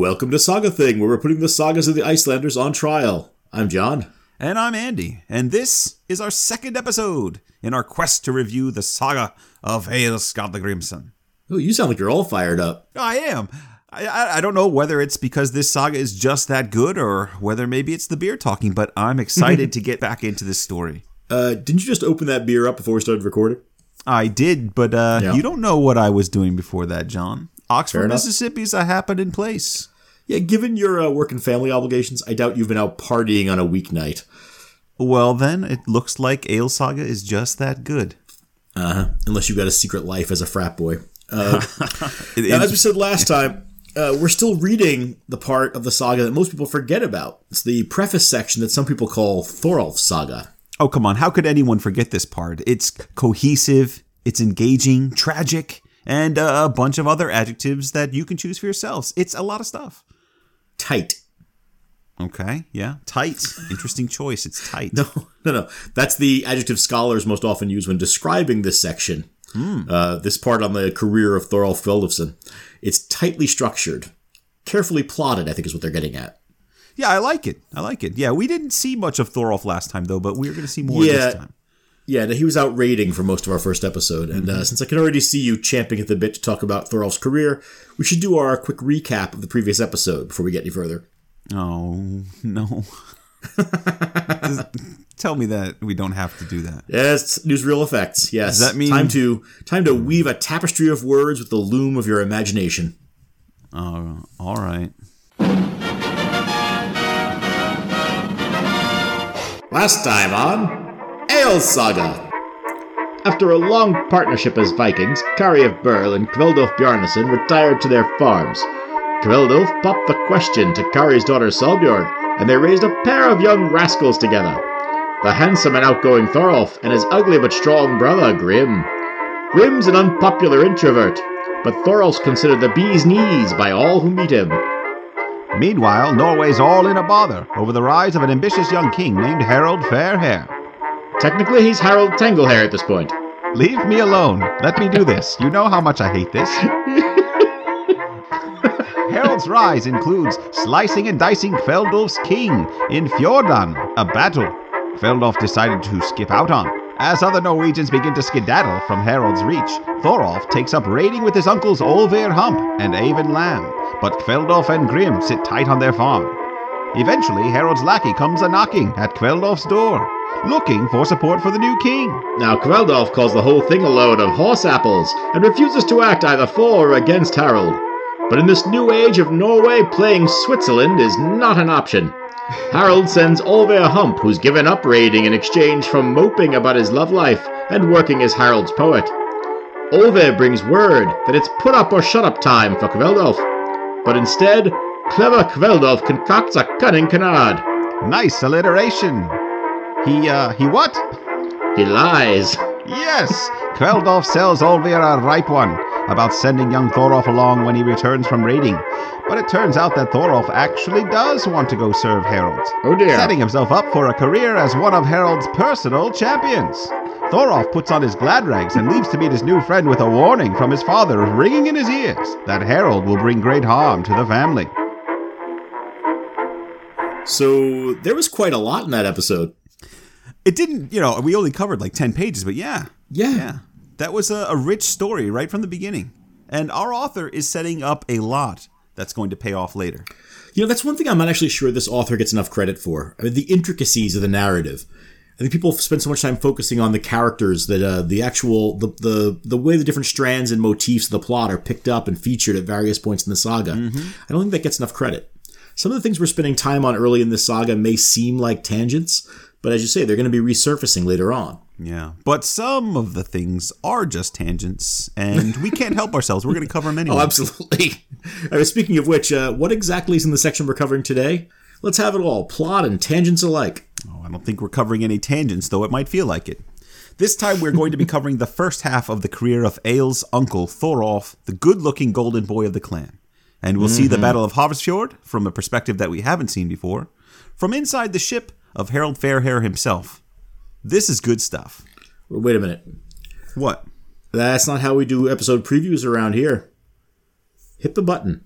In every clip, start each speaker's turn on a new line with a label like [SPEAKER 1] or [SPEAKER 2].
[SPEAKER 1] Welcome to Saga Thing, where we're putting the sagas of the Icelanders on trial. I'm John.
[SPEAKER 2] And I'm Andy, and this is our second episode in our quest to review the saga of Egil Skallagrimsson.
[SPEAKER 1] Oh, you sound like you're all fired up.
[SPEAKER 2] I am. I, I, don't know whether it's because this saga is just that good or whether maybe it's the beer talking, but I'm excited to get back into this story.
[SPEAKER 1] Uh, didn't you just open that beer up before we started recording?
[SPEAKER 2] I did, but uh,
[SPEAKER 1] Yeah.
[SPEAKER 2] you don't know what I was doing before that, John. Oxford,
[SPEAKER 1] enough.
[SPEAKER 2] Mississippi's a happening place.
[SPEAKER 1] Yeah, given your uh, work and family obligations, I doubt you've been out partying on a weeknight.
[SPEAKER 2] Well, then, it looks like Egil's Saga is just that good.
[SPEAKER 1] Uh huh. Unless you've got a secret life as a frat boy. Uh,
[SPEAKER 2] It-
[SPEAKER 1] now, as we said last time, uh, we're still reading the part of the saga that most people forget about. It's the preface section that some people call Thorolf's saga.
[SPEAKER 2] Oh, come on. How could anyone forget this part? It's cohesive, it's engaging, tragic, and uh, a bunch of other adjectives that you can choose for yourselves. It's a lot of stuff.
[SPEAKER 1] Tight.
[SPEAKER 2] Okay, yeah. Tight. Interesting choice. It's tight.
[SPEAKER 1] No, no, no. That's the adjective scholars most often use when describing this section. Uh, this part on the career of Thorolf Kveldulfsson. It's tightly structured, carefully plotted. I think is what they're getting at.
[SPEAKER 2] Yeah, I like it. I like it. Yeah, we didn't see much of Thorolf last time, though, but we're going to see more
[SPEAKER 1] Yeah.
[SPEAKER 2] this time.
[SPEAKER 1] Yeah, he was out raiding for most of our first episode, and uh, mm-hmm. since I can already see you champing at the bit to talk about Thorolf's career, we should do our quick recap of the previous episode before we get any further.
[SPEAKER 2] Oh, no. Tell me that we don't have to do that.
[SPEAKER 1] Yes, newsreel effects. Yes,
[SPEAKER 2] Does that mean-
[SPEAKER 1] time to time to mm. weave a tapestry of words with the loom of your imagination?
[SPEAKER 2] Oh, all right.
[SPEAKER 1] Last time on Saga. After a long partnership as Vikings, Kari of Berle and Kveldulf Bjarnason retired to their farms. Kveldulf popped the question to Kari's daughter Salbjorg, and they raised a pair of young rascals together. The handsome and outgoing Thorolf and his ugly but strong brother Grim. Grim's an unpopular introvert, but Thorolf's considered the bee's knees by all who meet him.
[SPEAKER 3] Meanwhile, Norway's all in a bother over the rise of an ambitious young king named Harold Fairhair.
[SPEAKER 1] Technically, he's Harold Tanglehair at this point.
[SPEAKER 3] Leave me alone. Let me do this. You know how much I hate this. Harold's rise includes slicing and dicing Kveldulf's king in Fjordan, a battle Kveldulf decided to skip out on. As other Norwegians begin to skedaddle from Harold's reach, Thorolf takes up raiding with his uncles Olver Hump and Eyvind Lamb, but Kveldulf and Grim sit tight on their farm. Eventually, Harold's lackey comes a knocking at Kveldulf's door, looking for support for the new king.
[SPEAKER 1] Now, Kveldolf calls the whole thing a load of horse apples and refuses to act either for or against Harold. But in this new age of Norway, playing Switzerland is not an option. Harold sends Olver Hump, who's given up raiding in exchange for moping about his love life and working as Harold's poet. Olver brings word that it's put up or shut up time for Kveldolf. But instead, clever Kveldolf concocts a cunning canard.
[SPEAKER 3] Nice alliteration. He, uh, he what?
[SPEAKER 1] He lies.
[SPEAKER 3] Yes! Kveldolf sells Olvir a ripe one about sending young Thorolf along when he returns from raiding. But it turns out that Thorolf actually does want to go serve Harold,
[SPEAKER 1] Oh dear.
[SPEAKER 3] setting himself up for a career as one of Harold's personal champions. Thorolf puts on his glad rags and leaves to meet his new friend with a warning from his father ringing in his ears that Harold will bring great harm to the family.
[SPEAKER 1] So there was quite a lot in that episode.
[SPEAKER 2] It didn't, you know, we only covered like 10 pages, but yeah.
[SPEAKER 1] Yeah.
[SPEAKER 2] Yeah. That was a, a rich story right from the beginning. And our author is setting up a lot that's going to pay off later.
[SPEAKER 1] You know, that's one thing I'm not actually sure this author gets enough credit for. I mean, the intricacies of the narrative. I think people spend so much time focusing on the characters that uh, the actual the, the the way the different strands and motifs of the plot are picked up and featured at various points in the saga. I don't think that gets enough credit. Some of the things we're spending time on early in this saga may seem like tangents, but as you say, they're going to be resurfacing later on.
[SPEAKER 2] Yeah. But some of the things are just tangents, and we can't help ourselves. We're going to cover them anyway.
[SPEAKER 1] Oh, absolutely. I mean, speaking of which, uh, what exactly is in the section we're covering today? Let's have it all, plot and tangents alike.
[SPEAKER 2] Oh, I don't think we're covering any tangents, though it might feel like it. This time we're going to be covering the first half of the career of Egil's uncle, Thorolf, the good looking golden boy of the clan. And we'll see the Battle of Havsfjord from a perspective that we haven't seen before, from inside the ship of Harold Fairhair himself. This is good stuff.
[SPEAKER 1] Wait a minute.
[SPEAKER 2] What?
[SPEAKER 1] That's not how we do episode previews around here. Hit the button.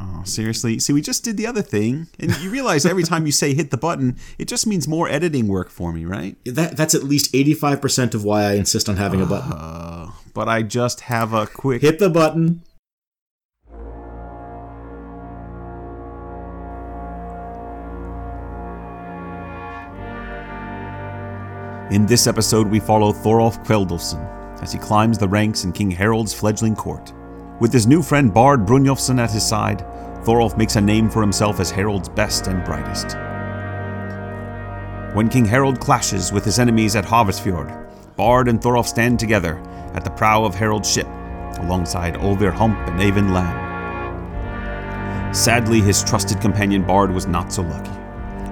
[SPEAKER 2] Oh, seriously? See, we just did the other thing, and you realize every time you say hit the button, it just means more editing work for me, right?
[SPEAKER 1] That that's at least eighty five percent of why I insist on having a button.
[SPEAKER 2] Uh, but I just have a quick.
[SPEAKER 1] Hit the button.
[SPEAKER 2] In this episode, we follow Thorolf Kveldulfsson as he climbs the ranks in King Harold's fledgling court. With his new friend Bard Brynjolfsson at his side, Thorolf makes a name for himself as Harold's best and brightest. When King Harold clashes with his enemies at Haversfjord, Bard and Thorolf stand together at the prow of Harold's ship, alongside Olvir Hump and Eyvind Lamb. Sadly, his trusted companion Bard was not so lucky.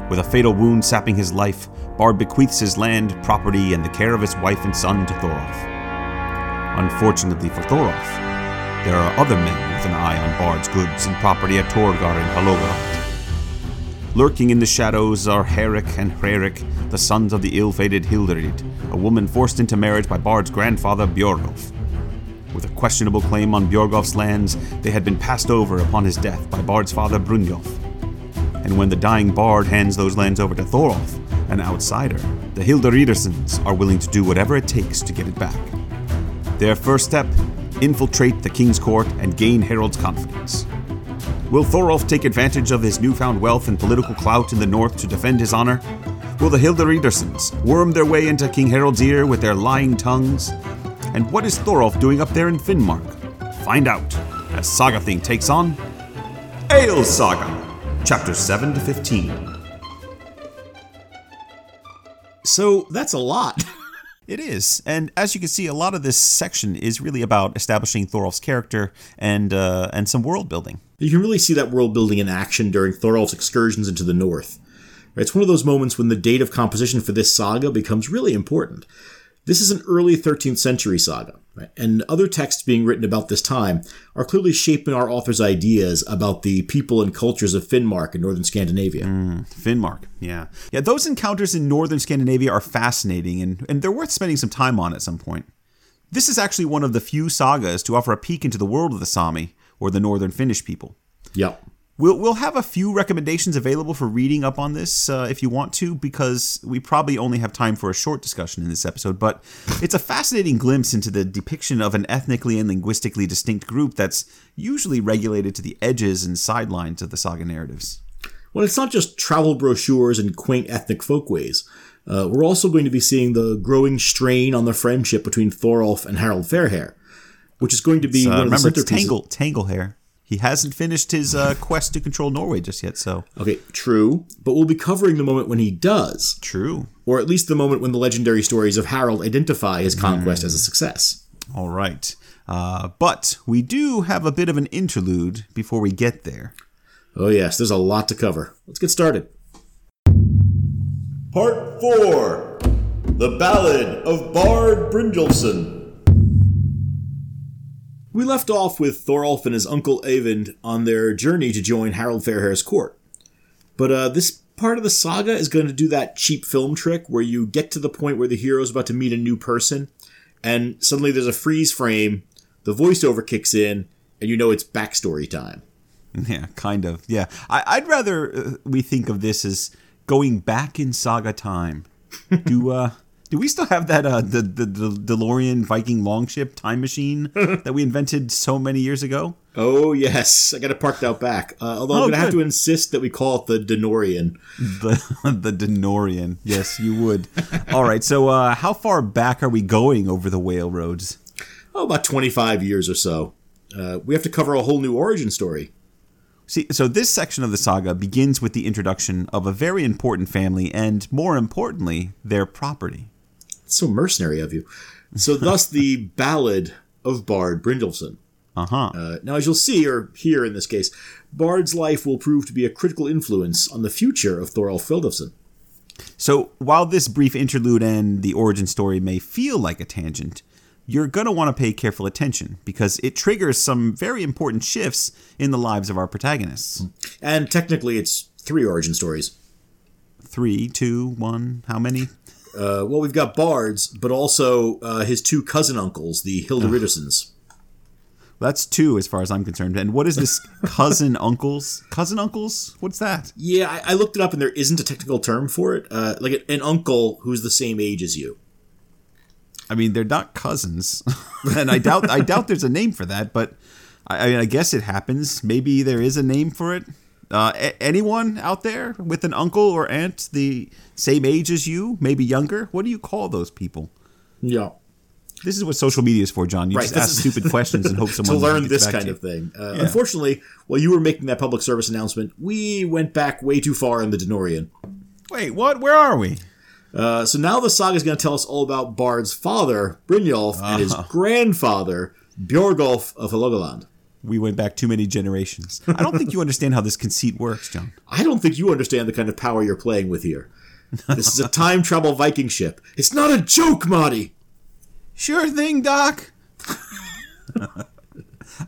[SPEAKER 2] With a fatal wound sapping his life, Bard bequeaths his land, property, and the care of his wife and son to Thorolf. Unfortunately for Thorolf, there are other men with an eye on Bard's goods and property at Torgar in Halogaland. Lurking in the shadows are Herrick and Hrerik, the sons of the ill-fated Hilderid, a woman forced into marriage by Bard's grandfather Bjorgolf. With a questionable claim on Bjorgolf's lands, they had been passed over upon his death by Bard's father Brynjolf. And when the dying Bard hands those lands over to Thorolf, an outsider, the Hilderidersons are willing to do whatever it takes to get it back. Their first step infiltrate the king's court and gain Harold's confidence. Will Thorolf take advantage of his newfound wealth and political clout in the north to defend his honor? Will the Hilderidersons worm their way into King Harold's ear with their lying tongues? And what is Thorolf doing up there in Finnmark? Find out as Saga Thing takes on Egil's Saga, chapters 7 to 15.
[SPEAKER 1] So that's a lot.
[SPEAKER 2] It is, and as you can see, a lot of this section is really about establishing Thorolf's character and uh, and some world building.
[SPEAKER 1] You can really see that world building in action during Thorolf's excursions into the north. It's one of those moments when the date of composition for this saga becomes really important. This is an early 13th century saga, right? and other texts being written about this time are clearly shaping our author's ideas about the people and cultures of Finnmark and northern Scandinavia.
[SPEAKER 2] Mm, Finnmark, yeah, yeah. Those encounters in northern Scandinavia are fascinating, and and they're worth spending some time on at some point. This is actually one of the few sagas to offer a peek into the world of the Sami, or the northern Finnish people.
[SPEAKER 1] Yep.
[SPEAKER 2] We'll, we'll have a few recommendations available for reading up on this uh, if you want to, because we probably only have time for a short discussion in this episode. But it's a fascinating glimpse into the depiction of an ethnically and linguistically distinct group that's usually regulated to the edges and sidelines of the saga narratives.
[SPEAKER 1] Well, it's not just travel brochures and quaint ethnic folkways. Uh, we're also going to be seeing the growing strain on the friendship between Thorolf and Harold Fairhair, which is going to be
[SPEAKER 2] Uh,
[SPEAKER 1] one of the
[SPEAKER 2] remember, it's
[SPEAKER 1] centerpieces.
[SPEAKER 2] Tangle, Tangle Hair. He hasn't finished his uh, quest to control Norway just yet, so.
[SPEAKER 1] Okay, true, but we'll be covering the moment when he does,
[SPEAKER 2] True.
[SPEAKER 1] or at least the moment when the legendary stories of Harold identify his conquest as a success.
[SPEAKER 2] All right. Uh, but we do have a bit of an interlude before we get there.
[SPEAKER 1] Oh yes, there's a lot to cover. Let's get started.
[SPEAKER 4] Part 4 The Ballad of Bard Brynjolfsson.
[SPEAKER 1] We left off with Thorolf and his uncle Eyvind on their journey to join Harold Fairhair's court. But uh, this part of the saga is going to do that cheap film trick where you get to the point where the hero's about to meet a new person, and suddenly there's a freeze frame, the voiceover kicks in, and you know it's backstory time.
[SPEAKER 2] Yeah, kind of. Yeah. I, I'd rather uh, we think of this as going back in saga time. do uh do we still have that uh the the, the DeLorean Viking longship time machine that we invented so many years ago?
[SPEAKER 1] Oh yes, I got it parked out back. Uh, although I'm
[SPEAKER 2] Oh,
[SPEAKER 1] going to have to insist that we call it the Denorian.
[SPEAKER 2] The the DeNorian. Yes, you would. All right. So uh how far back are we going over the whale roads?
[SPEAKER 1] Oh, about 25 years or so. Uh, we have to cover a whole new origin story.
[SPEAKER 2] See, so this section of the saga begins with the introduction of a very important family and more importantly, their property.
[SPEAKER 1] So mercenary of you. So, thus, the ballad of Bard Brynjolfsson.
[SPEAKER 2] Uh-huh.
[SPEAKER 1] Uh, now, as you'll see, or hear in this case, Bard's life will prove to be a critical influence on the future of Thorolf Kveldulfsson.
[SPEAKER 2] So, while this brief interlude and the origin story may feel like a tangent, you're going to want to pay careful attention because it triggers some very important shifts in the lives of our protagonists.
[SPEAKER 1] And technically, it's three origin stories.
[SPEAKER 2] Three, two, one, how many?
[SPEAKER 1] Uh, well, we've got Bard's, but also uh, his two cousin uncles, the Hilderidersons.
[SPEAKER 2] That's two as far as I'm concerned. And what is this cousin uncles? Cousin uncles? What's that?
[SPEAKER 1] Yeah, I, I looked it up, and there isn't a technical term for it. Uh, like an uncle who's the same age as you.
[SPEAKER 2] I mean, they're not cousins, and I doubt I doubt there's a name for that. But I, I mean, I guess it happens. Maybe there is a name for it. Uh, a- anyone out there with an uncle or aunt the same age as you, maybe younger? What do you call those people?
[SPEAKER 1] Yeah.
[SPEAKER 2] This is what social media is for, John. You
[SPEAKER 1] Right,
[SPEAKER 2] just
[SPEAKER 1] this
[SPEAKER 2] ask
[SPEAKER 1] is-
[SPEAKER 2] stupid questions and hope someone
[SPEAKER 1] to learn this kind of thing. Uh,
[SPEAKER 2] Yeah.
[SPEAKER 1] Unfortunately, while you were making that public service announcement, we went back way too far in the DeNorian.
[SPEAKER 2] Wait, what? Where are we?
[SPEAKER 1] Uh, so now the saga is going to tell us all about Bard's father, Brynjolf, and his
[SPEAKER 2] Uh-huh.
[SPEAKER 1] grandfather, Bjorgolf of Helgoland.
[SPEAKER 2] We went back too many generations. I don't think you understand how this conceit works, John.
[SPEAKER 1] I don't think you understand the kind of power you're playing with here. This is a time travel Viking ship. It's not a joke, Marty.
[SPEAKER 2] Sure thing, Doc.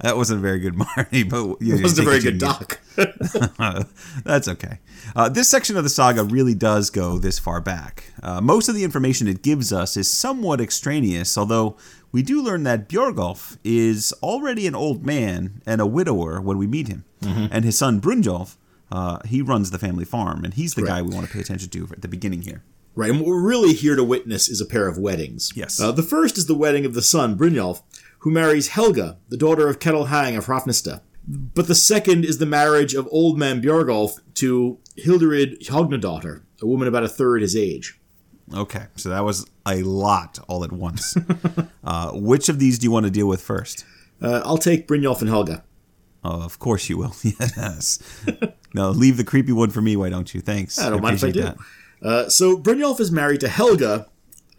[SPEAKER 2] that wasn't very good, Marty, but you,
[SPEAKER 1] It wasn't a very good doc.
[SPEAKER 2] That's okay. Uh, this section of the saga really does go this far back. Uh, most of the information it gives us is somewhat extraneous, although we do learn that Björgolf is already an old man and a widower when we meet him.
[SPEAKER 1] Mm-hmm.
[SPEAKER 2] And his son Brynjolf, uh, he runs the family farm, and he's the guy we want to pay attention to at the beginning here.
[SPEAKER 1] Right, and what we're really here to witness is a pair of weddings.
[SPEAKER 2] Yes.
[SPEAKER 1] Uh, the first is the wedding of the son, Brynjolf, who marries Helga, the daughter of Ketil Hang of Hrafnista. But the second is the marriage of old man Björgolf to Hilderid Hognadottir, a woman about a third his age.
[SPEAKER 2] Okay, so that was a lot all at once. uh, which of these do you want to deal with first?
[SPEAKER 1] Uh, I'll take Brynjolf and Helga.
[SPEAKER 2] Oh, of course you will. yes. no, leave the creepy one for me, why don't you? Thanks.
[SPEAKER 1] I don't mind if I do. Uh, so Brynjolf is married to Helga,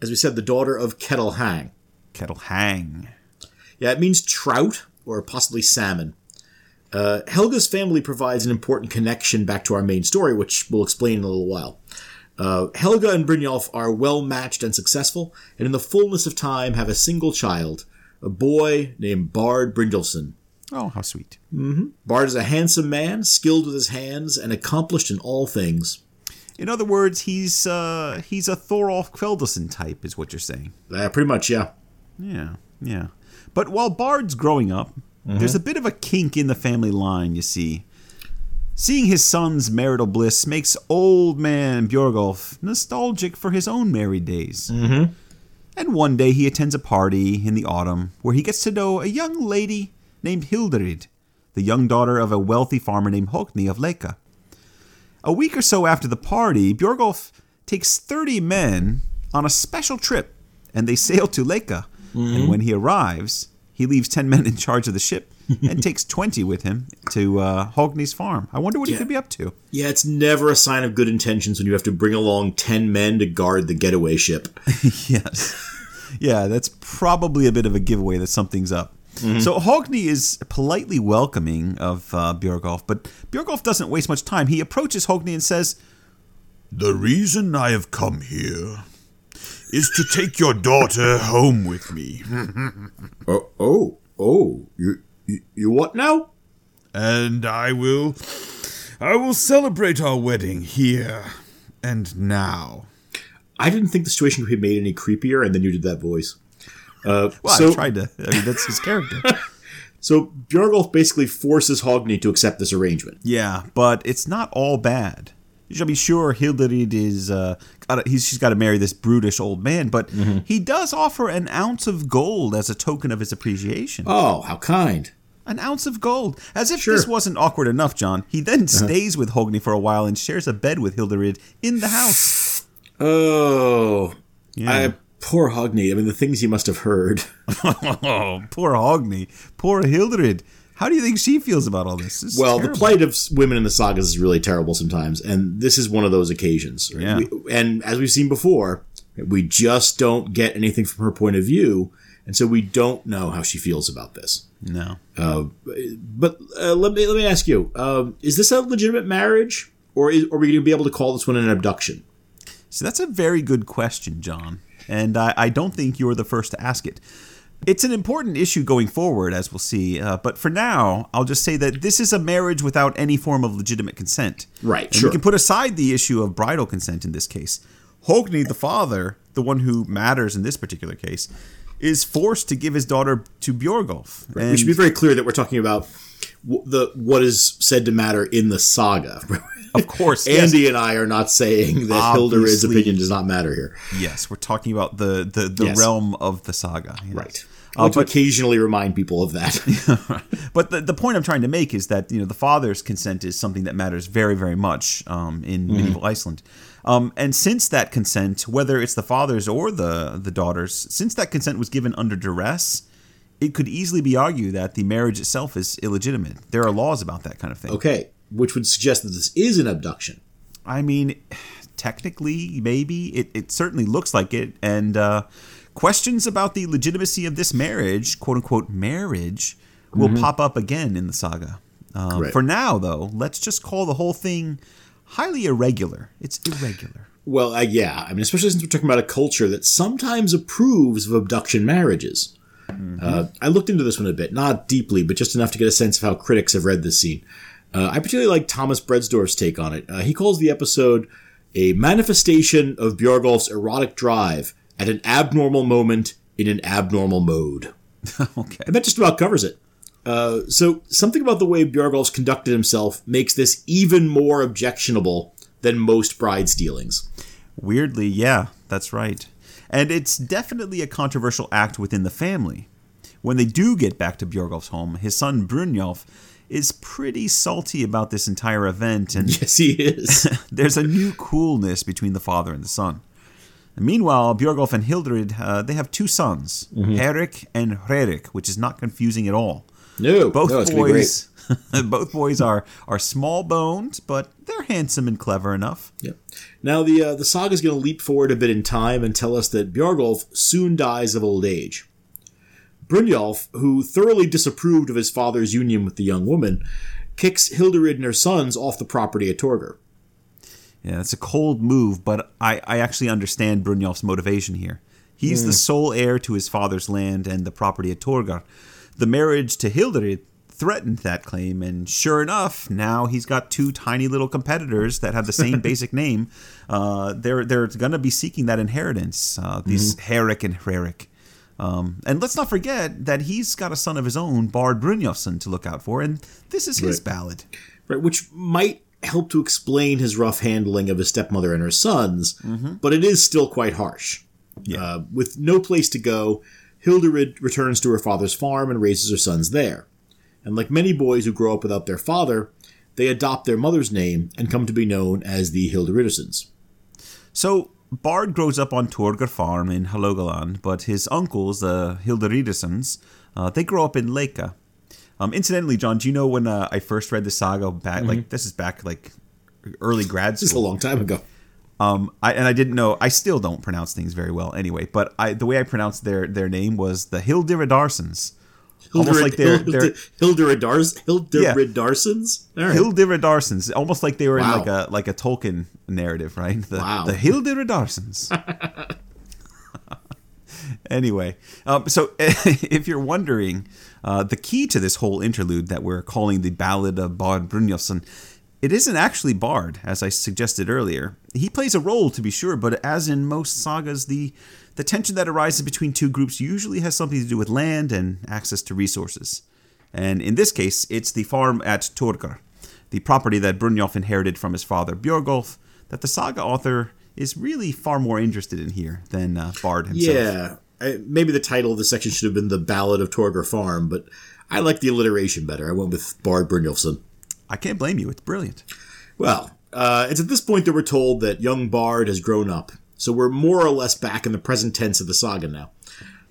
[SPEAKER 1] as we said, the daughter of Ketil Hang.
[SPEAKER 2] Ketil hang.
[SPEAKER 1] Yeah, it means trout or possibly salmon. Uh, Helga's family provides an important connection back to our main story, which we'll explain in a little while. Uh, Helga and Brynjolf are well matched and successful, and in the fullness of time have a single child, a boy named Bard Brynjolfsson.
[SPEAKER 2] Oh, how sweet.
[SPEAKER 1] mhm Bard is a handsome man, skilled with his hands, and accomplished in all things.
[SPEAKER 2] In other words, he's uh he's a Thorolf Kveldison type, is what you're saying.
[SPEAKER 1] Uh, pretty much, yeah.
[SPEAKER 2] Yeah, yeah. But while Bard's growing up, there's a bit of a kink in the family line, you see. Seeing his son's marital bliss makes old man Björgolf nostalgic for his own married days. Mm-hmm. And one day he attends a party in the autumn where he gets to know a young lady named Hilderid, the young daughter of a wealthy farmer named Hogni of Leka. A week or so after the party, Björgolf takes 30 men on a special trip, and they sail to Leka. And when he arrives, he leaves 10 men in charge of the ship and takes 20 with him to uh, Hogni's farm. I wonder what he could be up to.
[SPEAKER 1] Yeah, it's never a sign of good intentions when you have to bring along 10 men to guard the getaway ship.
[SPEAKER 2] yes. Yeah, that's probably a bit of a giveaway that something's up. So Hogni is politely welcoming of uh, Björgolf, but Björgolf doesn't waste much time. He approaches Hogni and says,
[SPEAKER 5] The reason I have come here is to take your daughter home with me,
[SPEAKER 1] Oh, oh, oh, you, you, what now?
[SPEAKER 5] and I will I will celebrate our wedding here and now.
[SPEAKER 1] I didn't think the situation could be made any creepier, and then you did that voice. Uh,
[SPEAKER 2] Well,
[SPEAKER 1] so,
[SPEAKER 2] I tried to. I mean, that's his character.
[SPEAKER 1] so Björgolf basically forces Hogni to accept this arrangement.
[SPEAKER 2] yeah, but it's not all bad. You should be sure Hilderid is. Uh, gotta, he's, she's got to marry this brutish old man, but he does offer an ounce of gold as a token of his appreciation.
[SPEAKER 1] Oh, how kind.
[SPEAKER 2] An ounce of gold. As if
[SPEAKER 1] Sure. Uh-huh.
[SPEAKER 2] this wasn't awkward enough, John. He then stays with Hogni for a while and shares a bed with Hilderid in the house.
[SPEAKER 1] Oh,
[SPEAKER 2] Yeah.
[SPEAKER 1] I, poor Hogni. I mean, the things he must have heard.
[SPEAKER 2] oh, poor Hogni. Poor Hilderid. How do you think she feels about all this? This is
[SPEAKER 1] Well, the plight of women in the sagas is really terrible sometimes, and this is one of those occasions. right?
[SPEAKER 2] Yeah.
[SPEAKER 1] We, and as we've seen before, we just don't get anything from her point of view, and so we don't know how she feels about this.
[SPEAKER 2] No.
[SPEAKER 1] But uh, let me let me ask you: um, Is this a legitimate marriage, or is, are we going to be able to call this one an abduction?
[SPEAKER 2] So that's a very good question, John. And I, I don't think you're the first to ask it. It's an important issue going forward, as we'll see. Uh, but for now, I'll just say that this is a marriage without any form of legitimate consent.
[SPEAKER 1] Right,
[SPEAKER 2] And
[SPEAKER 1] sure.
[SPEAKER 2] we can put aside the issue of bridal consent in this case. Hogni, the father, the one who matters in this particular case, is forced to give his daughter to Bjorgulf. And
[SPEAKER 1] we should be very clear that we're talking about the what is said to matter in the saga.
[SPEAKER 2] Of course, yes.
[SPEAKER 1] Andy and I are not saying that Hilderid's
[SPEAKER 2] Obviously.
[SPEAKER 1] opinion does not matter here.
[SPEAKER 2] yes, we're talking about the the, the
[SPEAKER 1] Yes.
[SPEAKER 2] realm of the saga. yes.
[SPEAKER 1] Right.
[SPEAKER 2] Uh,
[SPEAKER 1] I to
[SPEAKER 2] but-
[SPEAKER 1] occasionally remind people of that.
[SPEAKER 2] But the, the point I'm trying to make is that you know the father's consent is something that matters very very much um, in medieval Iceland, um, and since that consent, whether it's the father's or the the daughter's, since that consent was given under duress, it could easily be argued that the marriage itself is illegitimate. There are laws about that kind of thing.
[SPEAKER 1] okay, which would suggest that this is an abduction.
[SPEAKER 2] I mean, technically, maybe it, it certainly looks like it, and uh, questions about the legitimacy of this marriage, quote unquote marriage, will pop up again in the saga. Um,
[SPEAKER 1] Right.
[SPEAKER 2] For now, though, let's just call the whole thing highly irregular. It's irregular.
[SPEAKER 1] Well, uh, yeah. I mean, especially since we're talking about a culture that sometimes approves of abduction marriages. Uh, I looked into this one a bit, not deeply, but just enough to get a sense of how critics have read this scene. Uh, I particularly like Thomas Bredsdorff's take on it. Uh, he calls the episode a manifestation of Bjorgulf's erotic drive at an abnormal moment in an abnormal mode.
[SPEAKER 2] okay.
[SPEAKER 1] And that just about covers it. Uh, so, something about the way Bjorgulf's conducted himself makes this even more objectionable than most bride stealings.
[SPEAKER 2] Weirdly, yeah, that's right. And it's definitely a controversial act within the family. When they do get back to Bjorgulf's home, his son Brynjolf is pretty salty about this entire event, and
[SPEAKER 1] Yes, he is.
[SPEAKER 2] there's a new coolness between the father and the son. Meanwhile, Bjorgolf and Hilderid, uh, they have two sons, Erik and Hrerik, which is not confusing at all.
[SPEAKER 1] No,
[SPEAKER 2] Both
[SPEAKER 1] no, it's gonna be great.
[SPEAKER 2] boys, both boys are are small boned, but they're handsome and clever enough.
[SPEAKER 1] Yep. Now the uh, the saga is going to leap forward a bit in time and tell us that Bjorgulf soon dies of old age. Brynjolf, who thoroughly disapproved of his father's union with the young woman, kicks Hilderid and her sons off the property at Torgr.
[SPEAKER 2] Yeah, it's a cold move, but I, I actually understand Brynjolf's motivation here. He's the sole heir to his father's land and the property at Torgar. The marriage to Hilderid threatened that claim, and sure enough, now he's got two tiny little competitors that have the same basic name. Uh, they're they're going to be seeking that inheritance. Uh, these Herrick and Hrerik. Um, and let's not forget that he's got a son of his own, Bard Brynjolfsson, to look out for, and this is his
[SPEAKER 1] Right.
[SPEAKER 2] ballad.
[SPEAKER 1] right, which might help to explain his rough handling of his stepmother and her sons, but it is still quite harsh.
[SPEAKER 2] Yeah.
[SPEAKER 1] Uh, with no place to go, Hilderid returns to her father's farm and raises her sons there. And like many boys who grow up without their father, they adopt their mother's name and come to be known as the Hilderidsons.
[SPEAKER 2] So Bard grows up on Torgar Farm in Halogaland, but his uncles, the Hilderidesons, uh, they grow up in Leka. Um, incidentally, John, do you know when uh, I first read the saga back? Like this is back like early grad school
[SPEAKER 1] Just a long time ago.
[SPEAKER 2] Um, I, and I didn't know. I still don't pronounce things very well, anyway. But I, the way I pronounced their their name was the Hilderidarsons. Almost like they're, they're
[SPEAKER 1] Hilderidarsons? All right.
[SPEAKER 2] Almost like they were
[SPEAKER 1] Wow.
[SPEAKER 2] in like a like a Tolkien narrative, right? The,
[SPEAKER 1] Wow.
[SPEAKER 2] the Hilderidarsons. anyway, um, so if you're wondering, uh, the key to this whole interlude that we're calling the Ballad of Bard Brynjolfsson, it isn't actually Bard, as I suggested earlier. He plays a role, to be sure, but as in most sagas, the the tension that arises between two groups usually has something to do with land and access to resources. And in this case, it's the farm at Torgar, the property that Brynjolf inherited from his father Bjorgulf, that the saga author is really far more interested in here than uh, Bard himself.
[SPEAKER 1] Yeah. I, maybe the title of the section should have been The Ballad of Torgar Farm, but I like the alliteration better. I went with Bard Brynjolfsson.
[SPEAKER 2] I can't blame you. It's brilliant.
[SPEAKER 1] Well, uh, it's at this point that we're told that young Bard has grown up, so we're more or less back in the present tense of the saga now.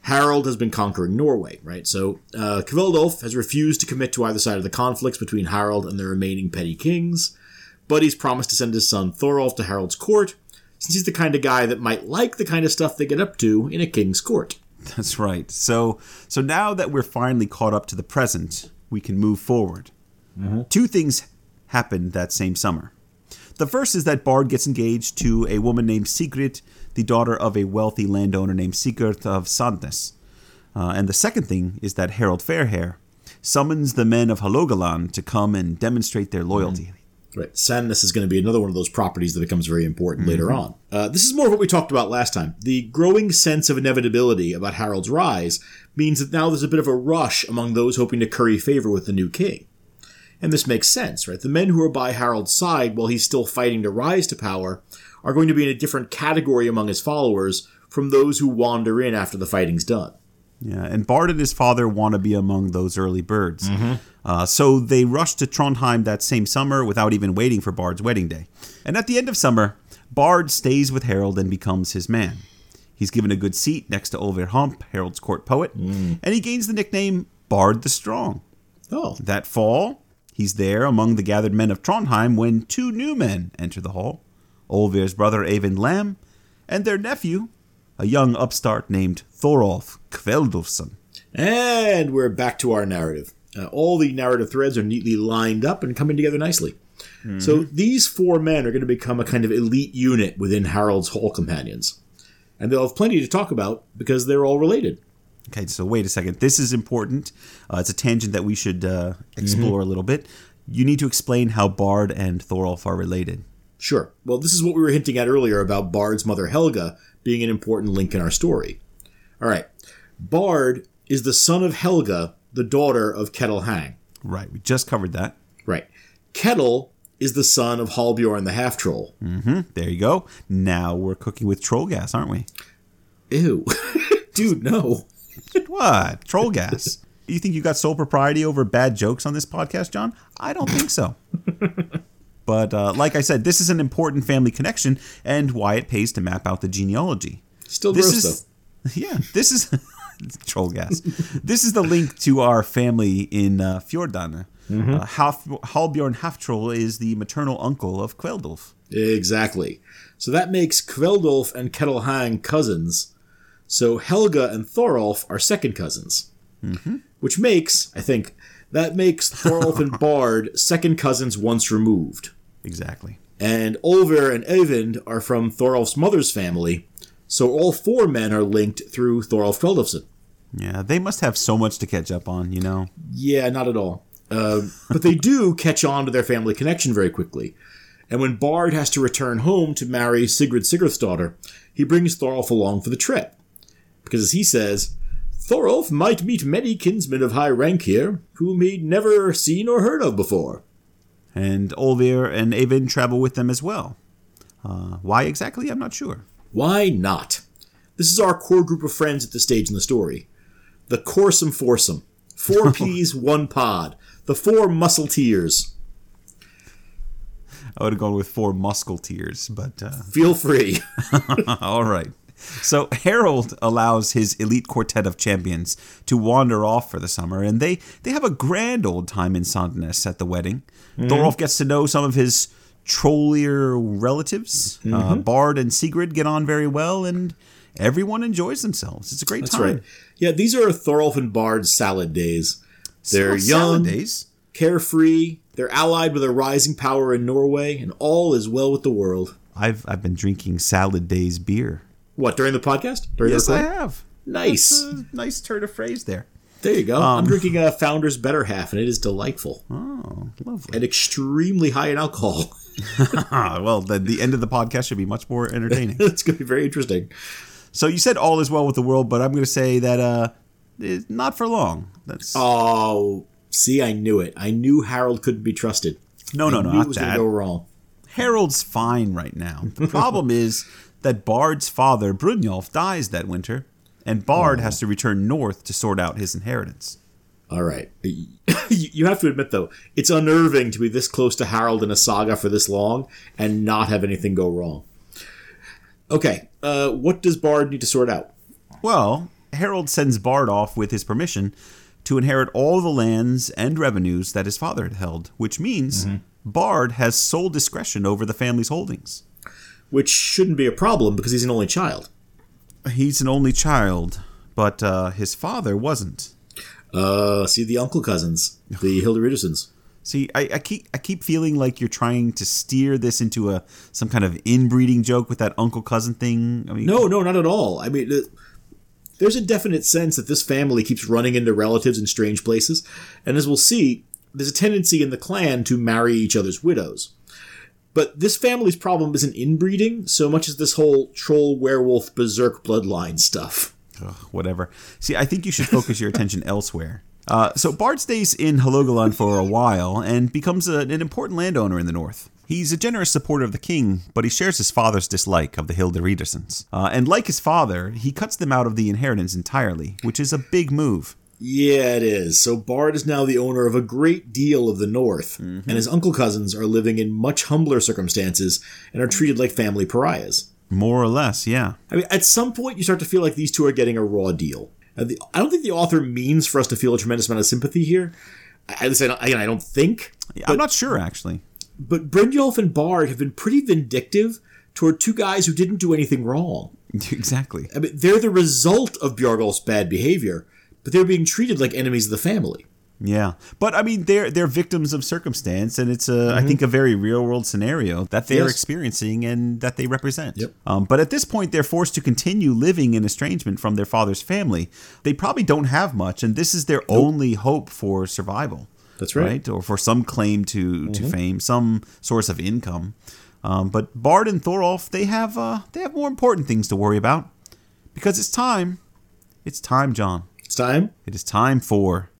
[SPEAKER 1] Harold has been conquering Norway, right? So uh, Kveldulf has refused to commit to either side of the conflicts between Harold and the remaining petty kings, but he's promised to send his son Thorolf to Harold's court, since he's the kind of guy that might like the kind of stuff they get up to in a king's court.
[SPEAKER 2] That's right. So so now that we're finally caught up to the present, we can move forward. Two things happened that same summer. The first is that Bard gets engaged to a woman named Sigrid, the daughter of a wealthy landowner named Sigurd of Sandnes. Uh, and the second thing is that Harold Fairhair summons the men of Halogaland to come and demonstrate their loyalty.
[SPEAKER 1] Right. Sandnes is going to be another one of those properties that becomes very important later on. Uh, this is more of what we talked about last time. The growing sense of inevitability about Harold's rise means that now there's a bit of a rush among those hoping to curry favor with the new king. And this makes sense, right? The men who are by Harold's side while he's still fighting to rise to power are going to be in a different category among his followers from those who wander in after the fighting's done.
[SPEAKER 2] Yeah, and Bard and his father want to be among those early birds. Uh, so they rush to Trondheim that same summer without even waiting for Bard's wedding day. And at the end of summer, Bard stays with Harold and becomes his man. He's given a good seat next to Olver Hump, Harold's court poet, and he gains the nickname Bard the Strong.
[SPEAKER 1] Oh,
[SPEAKER 2] That fall, he's there among the gathered men of Trondheim when two new men enter the hall Olver's brother Eyvind Lamb, and their nephew, a young upstart named Thorolf Kveldulfsson.
[SPEAKER 1] and we're back to our narrative. Uh, all the narrative threads are neatly lined up and coming together nicely. So these four men are going to become a kind of elite unit within Harold's Hall companions. And they'll have plenty to talk about because they're all related.
[SPEAKER 2] Okay, so wait a second. This is important. Uh, it's a tangent that we should uh, explore a little bit. You need to explain how Bard and Thorolf are related.
[SPEAKER 1] Sure. Well, this is what we were hinting at earlier about Bard's mother Helga being an important link in our story. All right. Bard is the son of Helga, the daughter of Ketil Hang.
[SPEAKER 2] Right, we just covered that.
[SPEAKER 1] Right. Ketil is the son of Halbjorn the half troll.
[SPEAKER 2] There you go. Now we're cooking with troll gas, aren't we?
[SPEAKER 1] Ew. Dude, no.
[SPEAKER 2] What? Troll gas. You think you got sole propriety over bad jokes on this podcast, John? I don't think so. but uh, like I said, this is an important family connection and why it pays to map out the genealogy.
[SPEAKER 1] Still
[SPEAKER 2] This
[SPEAKER 1] gross,
[SPEAKER 2] is, yeah, this is troll gas. this is the link to our family in uh, Fjordan. Uh, Half, Halbjorn Halftroll is the maternal uncle of Kveldulf.
[SPEAKER 1] Exactly. So that makes Kveldulf and Kettlehang cousins. So Helga and Thorolf are second cousins. Which makes, I think, that makes Thorolf and Bard second cousins once removed.
[SPEAKER 2] Exactly.
[SPEAKER 1] And Olver and Eyvind are from Thorolf's mother's family, so all four men are linked through Thorolf Kveldulfsson.
[SPEAKER 2] Yeah, they must have so much to catch up on, you know.
[SPEAKER 1] Yeah, not at all. Uh, but they do catch on to their family connection very quickly. And when Bard has to return home to marry Sigrid Sigurd's daughter, he brings Thorolf along for the trip. Because as he says, Thorolf might meet many kinsmen of high rank here, whom he'd never seen or heard of before.
[SPEAKER 2] And Olvir and Eyvind travel with them as well. Uh, why exactly? I'm not sure.
[SPEAKER 1] Why not? This is our core group of friends at this stage in the story. The Corsum Foursome. Four peas, one pod. The four muscleteers.
[SPEAKER 2] I would have gone with four musketeers, but uh,
[SPEAKER 1] Feel free.
[SPEAKER 2] all right. So Harold allows his elite quartet of champions to wander off for the summer, and they they have a grand old time in Sandnes at the wedding. Thorolf gets to know some of his trollier relatives. Uh, Bard and Sigrid get on very well, and everyone enjoys themselves. It's a great
[SPEAKER 1] That's
[SPEAKER 2] time.
[SPEAKER 1] right. Yeah, these are Thorolf and Bard's salad days. They're young,
[SPEAKER 2] days.
[SPEAKER 1] carefree. They're allied with a rising power in Norway, and all is well with the world.
[SPEAKER 2] I've I've been drinking Salad Days beer.
[SPEAKER 1] What during the podcast? During
[SPEAKER 2] Yes,
[SPEAKER 1] the
[SPEAKER 2] I have.
[SPEAKER 1] Nice.
[SPEAKER 2] Nice turn of phrase there.
[SPEAKER 1] There you go.
[SPEAKER 2] Um,
[SPEAKER 1] I'm drinking a Founder's Better Half, and it is delightful
[SPEAKER 2] Oh, lovely.
[SPEAKER 1] and extremely high in alcohol.
[SPEAKER 2] Well, then the end of the podcast should be much more entertaining.
[SPEAKER 1] it's going to be very interesting.
[SPEAKER 2] so you said all is well with the world, but I'm going to say that uh, it's not for long. That's
[SPEAKER 1] Oh, see, I knew it. I knew Harold couldn't be trusted.
[SPEAKER 2] no, no,
[SPEAKER 1] I
[SPEAKER 2] no,
[SPEAKER 1] knew
[SPEAKER 2] not
[SPEAKER 1] it was
[SPEAKER 2] that.
[SPEAKER 1] go wrong.
[SPEAKER 2] Harold's fine right now. The problem is that Bard's father Brynjolf dies that winter, and Bard has to return north to sort out his inheritance.
[SPEAKER 1] All right. You have to admit, though, it's unnerving to be this close to Harold in a saga for this long and not have anything go wrong. Okay, uh, what does Bard need to sort out?
[SPEAKER 2] Well, Harold sends Bard off with his permission to inherit all the lands and revenues that his father had held, which means Bard has sole discretion over the family's holdings.
[SPEAKER 1] Which shouldn't be a problem because he's an only child.
[SPEAKER 2] He's an only child, but uh, his father wasn't.
[SPEAKER 1] Uh, see the uncle cousins, the Hilda Hilderidusons.
[SPEAKER 2] See, I, I keep I keep feeling like you're trying to steer this into a some kind of inbreeding joke with that uncle cousin thing. I mean,
[SPEAKER 1] No, no, not at all. I mean, there's a definite sense that this family keeps running into relatives in strange places, and as we'll see, there's a tendency in the clan to marry each other's widows. But this family's problem isn't inbreeding so much as this whole troll werewolf berserk bloodline stuff.
[SPEAKER 2] Ugh, whatever. See, I think you should focus your attention elsewhere. Uh, so Bard stays in Halogalan for a while and becomes a, an important landowner in the north. He's a generous supporter of the king, but he shares his father's dislike of the Hilderidersons. Uh, and like his father, he cuts them out of the inheritance entirely, which is a big move.
[SPEAKER 1] Yeah, it is. So Bard is now the owner of a great deal of the North, mm-hmm. and his uncle cousins are living in much humbler circumstances and are treated like family pariahs.
[SPEAKER 2] More or less, yeah.
[SPEAKER 1] I mean, at some point, you start to feel like these two are getting a raw deal. The- I don't think the author means for us to feel a tremendous amount of sympathy here. I, at least I don't, again, I don't think.
[SPEAKER 2] I'm not sure, actually.
[SPEAKER 1] But Brynjolf and Bard have been pretty vindictive toward two guys who didn't do anything wrong.
[SPEAKER 2] exactly.
[SPEAKER 1] I mean, they're the result of Bjargolf's bad behavior, but they're being treated like enemies of the family.
[SPEAKER 2] Yeah, but I mean, they're they're victims of circumstance, and it's a I think a very real world scenario that they're
[SPEAKER 1] Yes.
[SPEAKER 2] experiencing and that they represent.
[SPEAKER 1] Yep.
[SPEAKER 2] Um, but at this point, they're forced to continue living in estrangement from their father's family. They probably don't have much, and this is their only hope for survival.
[SPEAKER 1] That's right.
[SPEAKER 2] Or for some claim to to fame, some source of income. Um, but Bard and Thorolf, they have uh, they have more important things to worry about because it's time. It's time, John.
[SPEAKER 1] It's time.
[SPEAKER 2] It is time for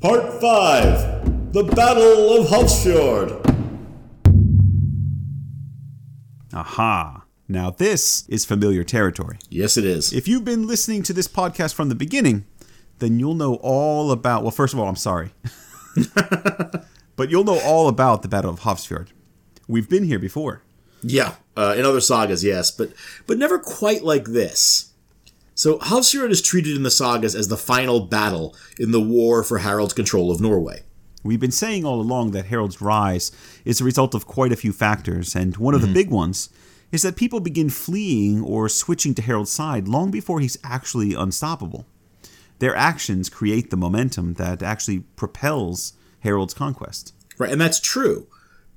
[SPEAKER 4] Part 5 The Battle of Hufsfjord.
[SPEAKER 2] Aha. Now, this is familiar territory.
[SPEAKER 1] Yes, it is.
[SPEAKER 2] If you've been listening to this podcast from the beginning, then you'll know all about. Well, first of all, I'm sorry. but you'll know all about the Battle of Hofsfjord. We've been here before.
[SPEAKER 1] Yeah, uh, in other sagas, yes, but but never quite like this. So Havsfjord is treated in the sagas as the final battle in the war for Harald's control of Norway.
[SPEAKER 2] We've been saying all along that Harold's rise is a result of quite a few factors, and one of the big ones is that people begin fleeing or switching to Harold's side long before he's actually unstoppable. Their actions create the momentum that actually propels Harold's conquest.
[SPEAKER 1] Right, and that's true.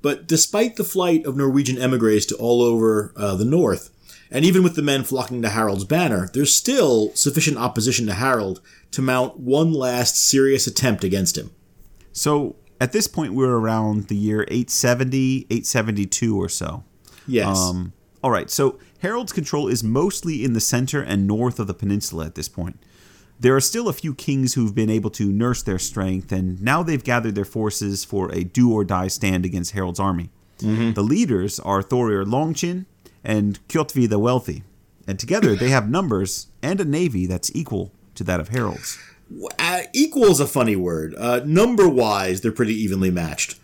[SPEAKER 1] But despite the flight of Norwegian emigres to all over uh, the north, and even with the men flocking to Harold's banner, there's still sufficient opposition to Harold to mount one last serious attempt against him.
[SPEAKER 2] So at this point, we're around the year 870, 872 or so.
[SPEAKER 1] Yes.
[SPEAKER 2] Um, all right, so Harold's control is mostly in the center and north of the peninsula at this point. There are still a few kings who've been able to nurse their strength, and now they've gathered their forces for a do or die stand against Harold's army. The leaders are Thorir Longchin and Kjotvi the Wealthy, and together they have numbers and a navy that's equal to that of Harold's.
[SPEAKER 1] Uh, equal is a funny word. Uh, number wise, they're pretty evenly matched.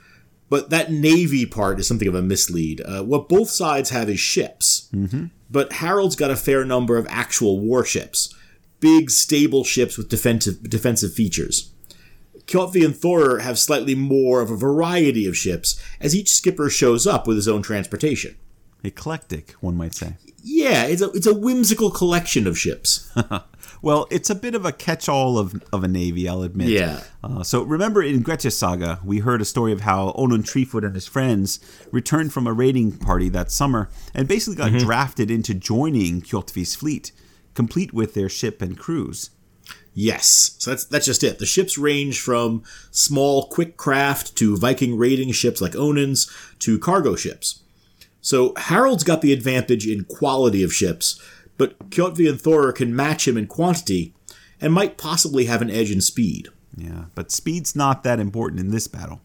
[SPEAKER 1] But that navy part is something of a mislead. Uh, what both sides have is ships. Mm-hmm. But Harold's got a fair number of actual warships. Big, stable ships with defensive, defensive features. Kjotvi and Thorir have slightly more of a variety of ships, as each skipper shows up with his own transportation.
[SPEAKER 2] Eclectic, one might say.
[SPEAKER 1] Yeah, it's a, it's a whimsical collection of ships.
[SPEAKER 2] Well, it's a bit of a catch-all of, of a navy, I'll admit.
[SPEAKER 1] Yeah.
[SPEAKER 2] Uh, so remember in Grettir's saga, we heard a story of how Onund Treefoot and his friends returned from a raiding party that summer and basically got drafted into joining Kjotvi's fleet, complete with their ship and crews.
[SPEAKER 1] Yes, so that's that's just it. The ships range from small, quick craft to Viking raiding ships like Onund's to cargo ships. So Harold's got the advantage in quality of ships, but Kjotvi and Thorir can match him in quantity and might possibly have an edge in speed.
[SPEAKER 2] Yeah, but speed's not that important in this battle.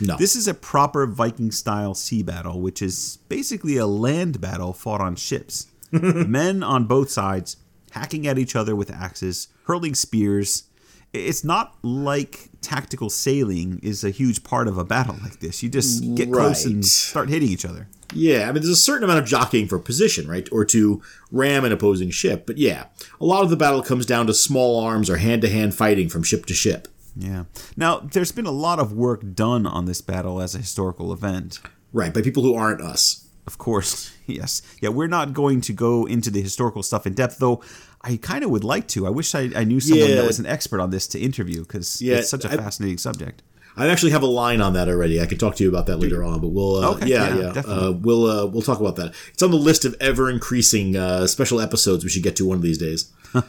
[SPEAKER 1] No,
[SPEAKER 2] This is a proper Viking style sea battle, which is basically a land battle fought on ships. Men on both sides hacking at each other with axes, hurling spears. It's not like tactical sailing is a huge part of a battle like this. You just get close and start hitting each other.
[SPEAKER 1] Yeah, I mean, there's a certain amount of jockeying for position, right? Or to ram an opposing ship. But yeah, a lot of the battle comes down to small arms or hand to hand fighting from ship to ship.
[SPEAKER 2] Yeah. Now, there's been a lot of work done on this battle as a historical event.
[SPEAKER 1] Right, by people who aren't us.
[SPEAKER 2] Of course, yes. Yeah, we're not going to go into the historical stuff in depth, though I kind of would like to. I wish I, I knew someone
[SPEAKER 1] Yeah.
[SPEAKER 2] that was an expert on this to interview because
[SPEAKER 1] Yeah,
[SPEAKER 2] it's such a
[SPEAKER 1] I-
[SPEAKER 2] fascinating subject.
[SPEAKER 1] I actually have a line on that already. I can talk to you about that later on, but we'll uh,
[SPEAKER 2] Okay,
[SPEAKER 1] yeah
[SPEAKER 2] yeah,
[SPEAKER 1] yeah. Uh, we'll uh, we'll talk about that. It's on the list of ever increasing uh, special episodes we should get to one of these days.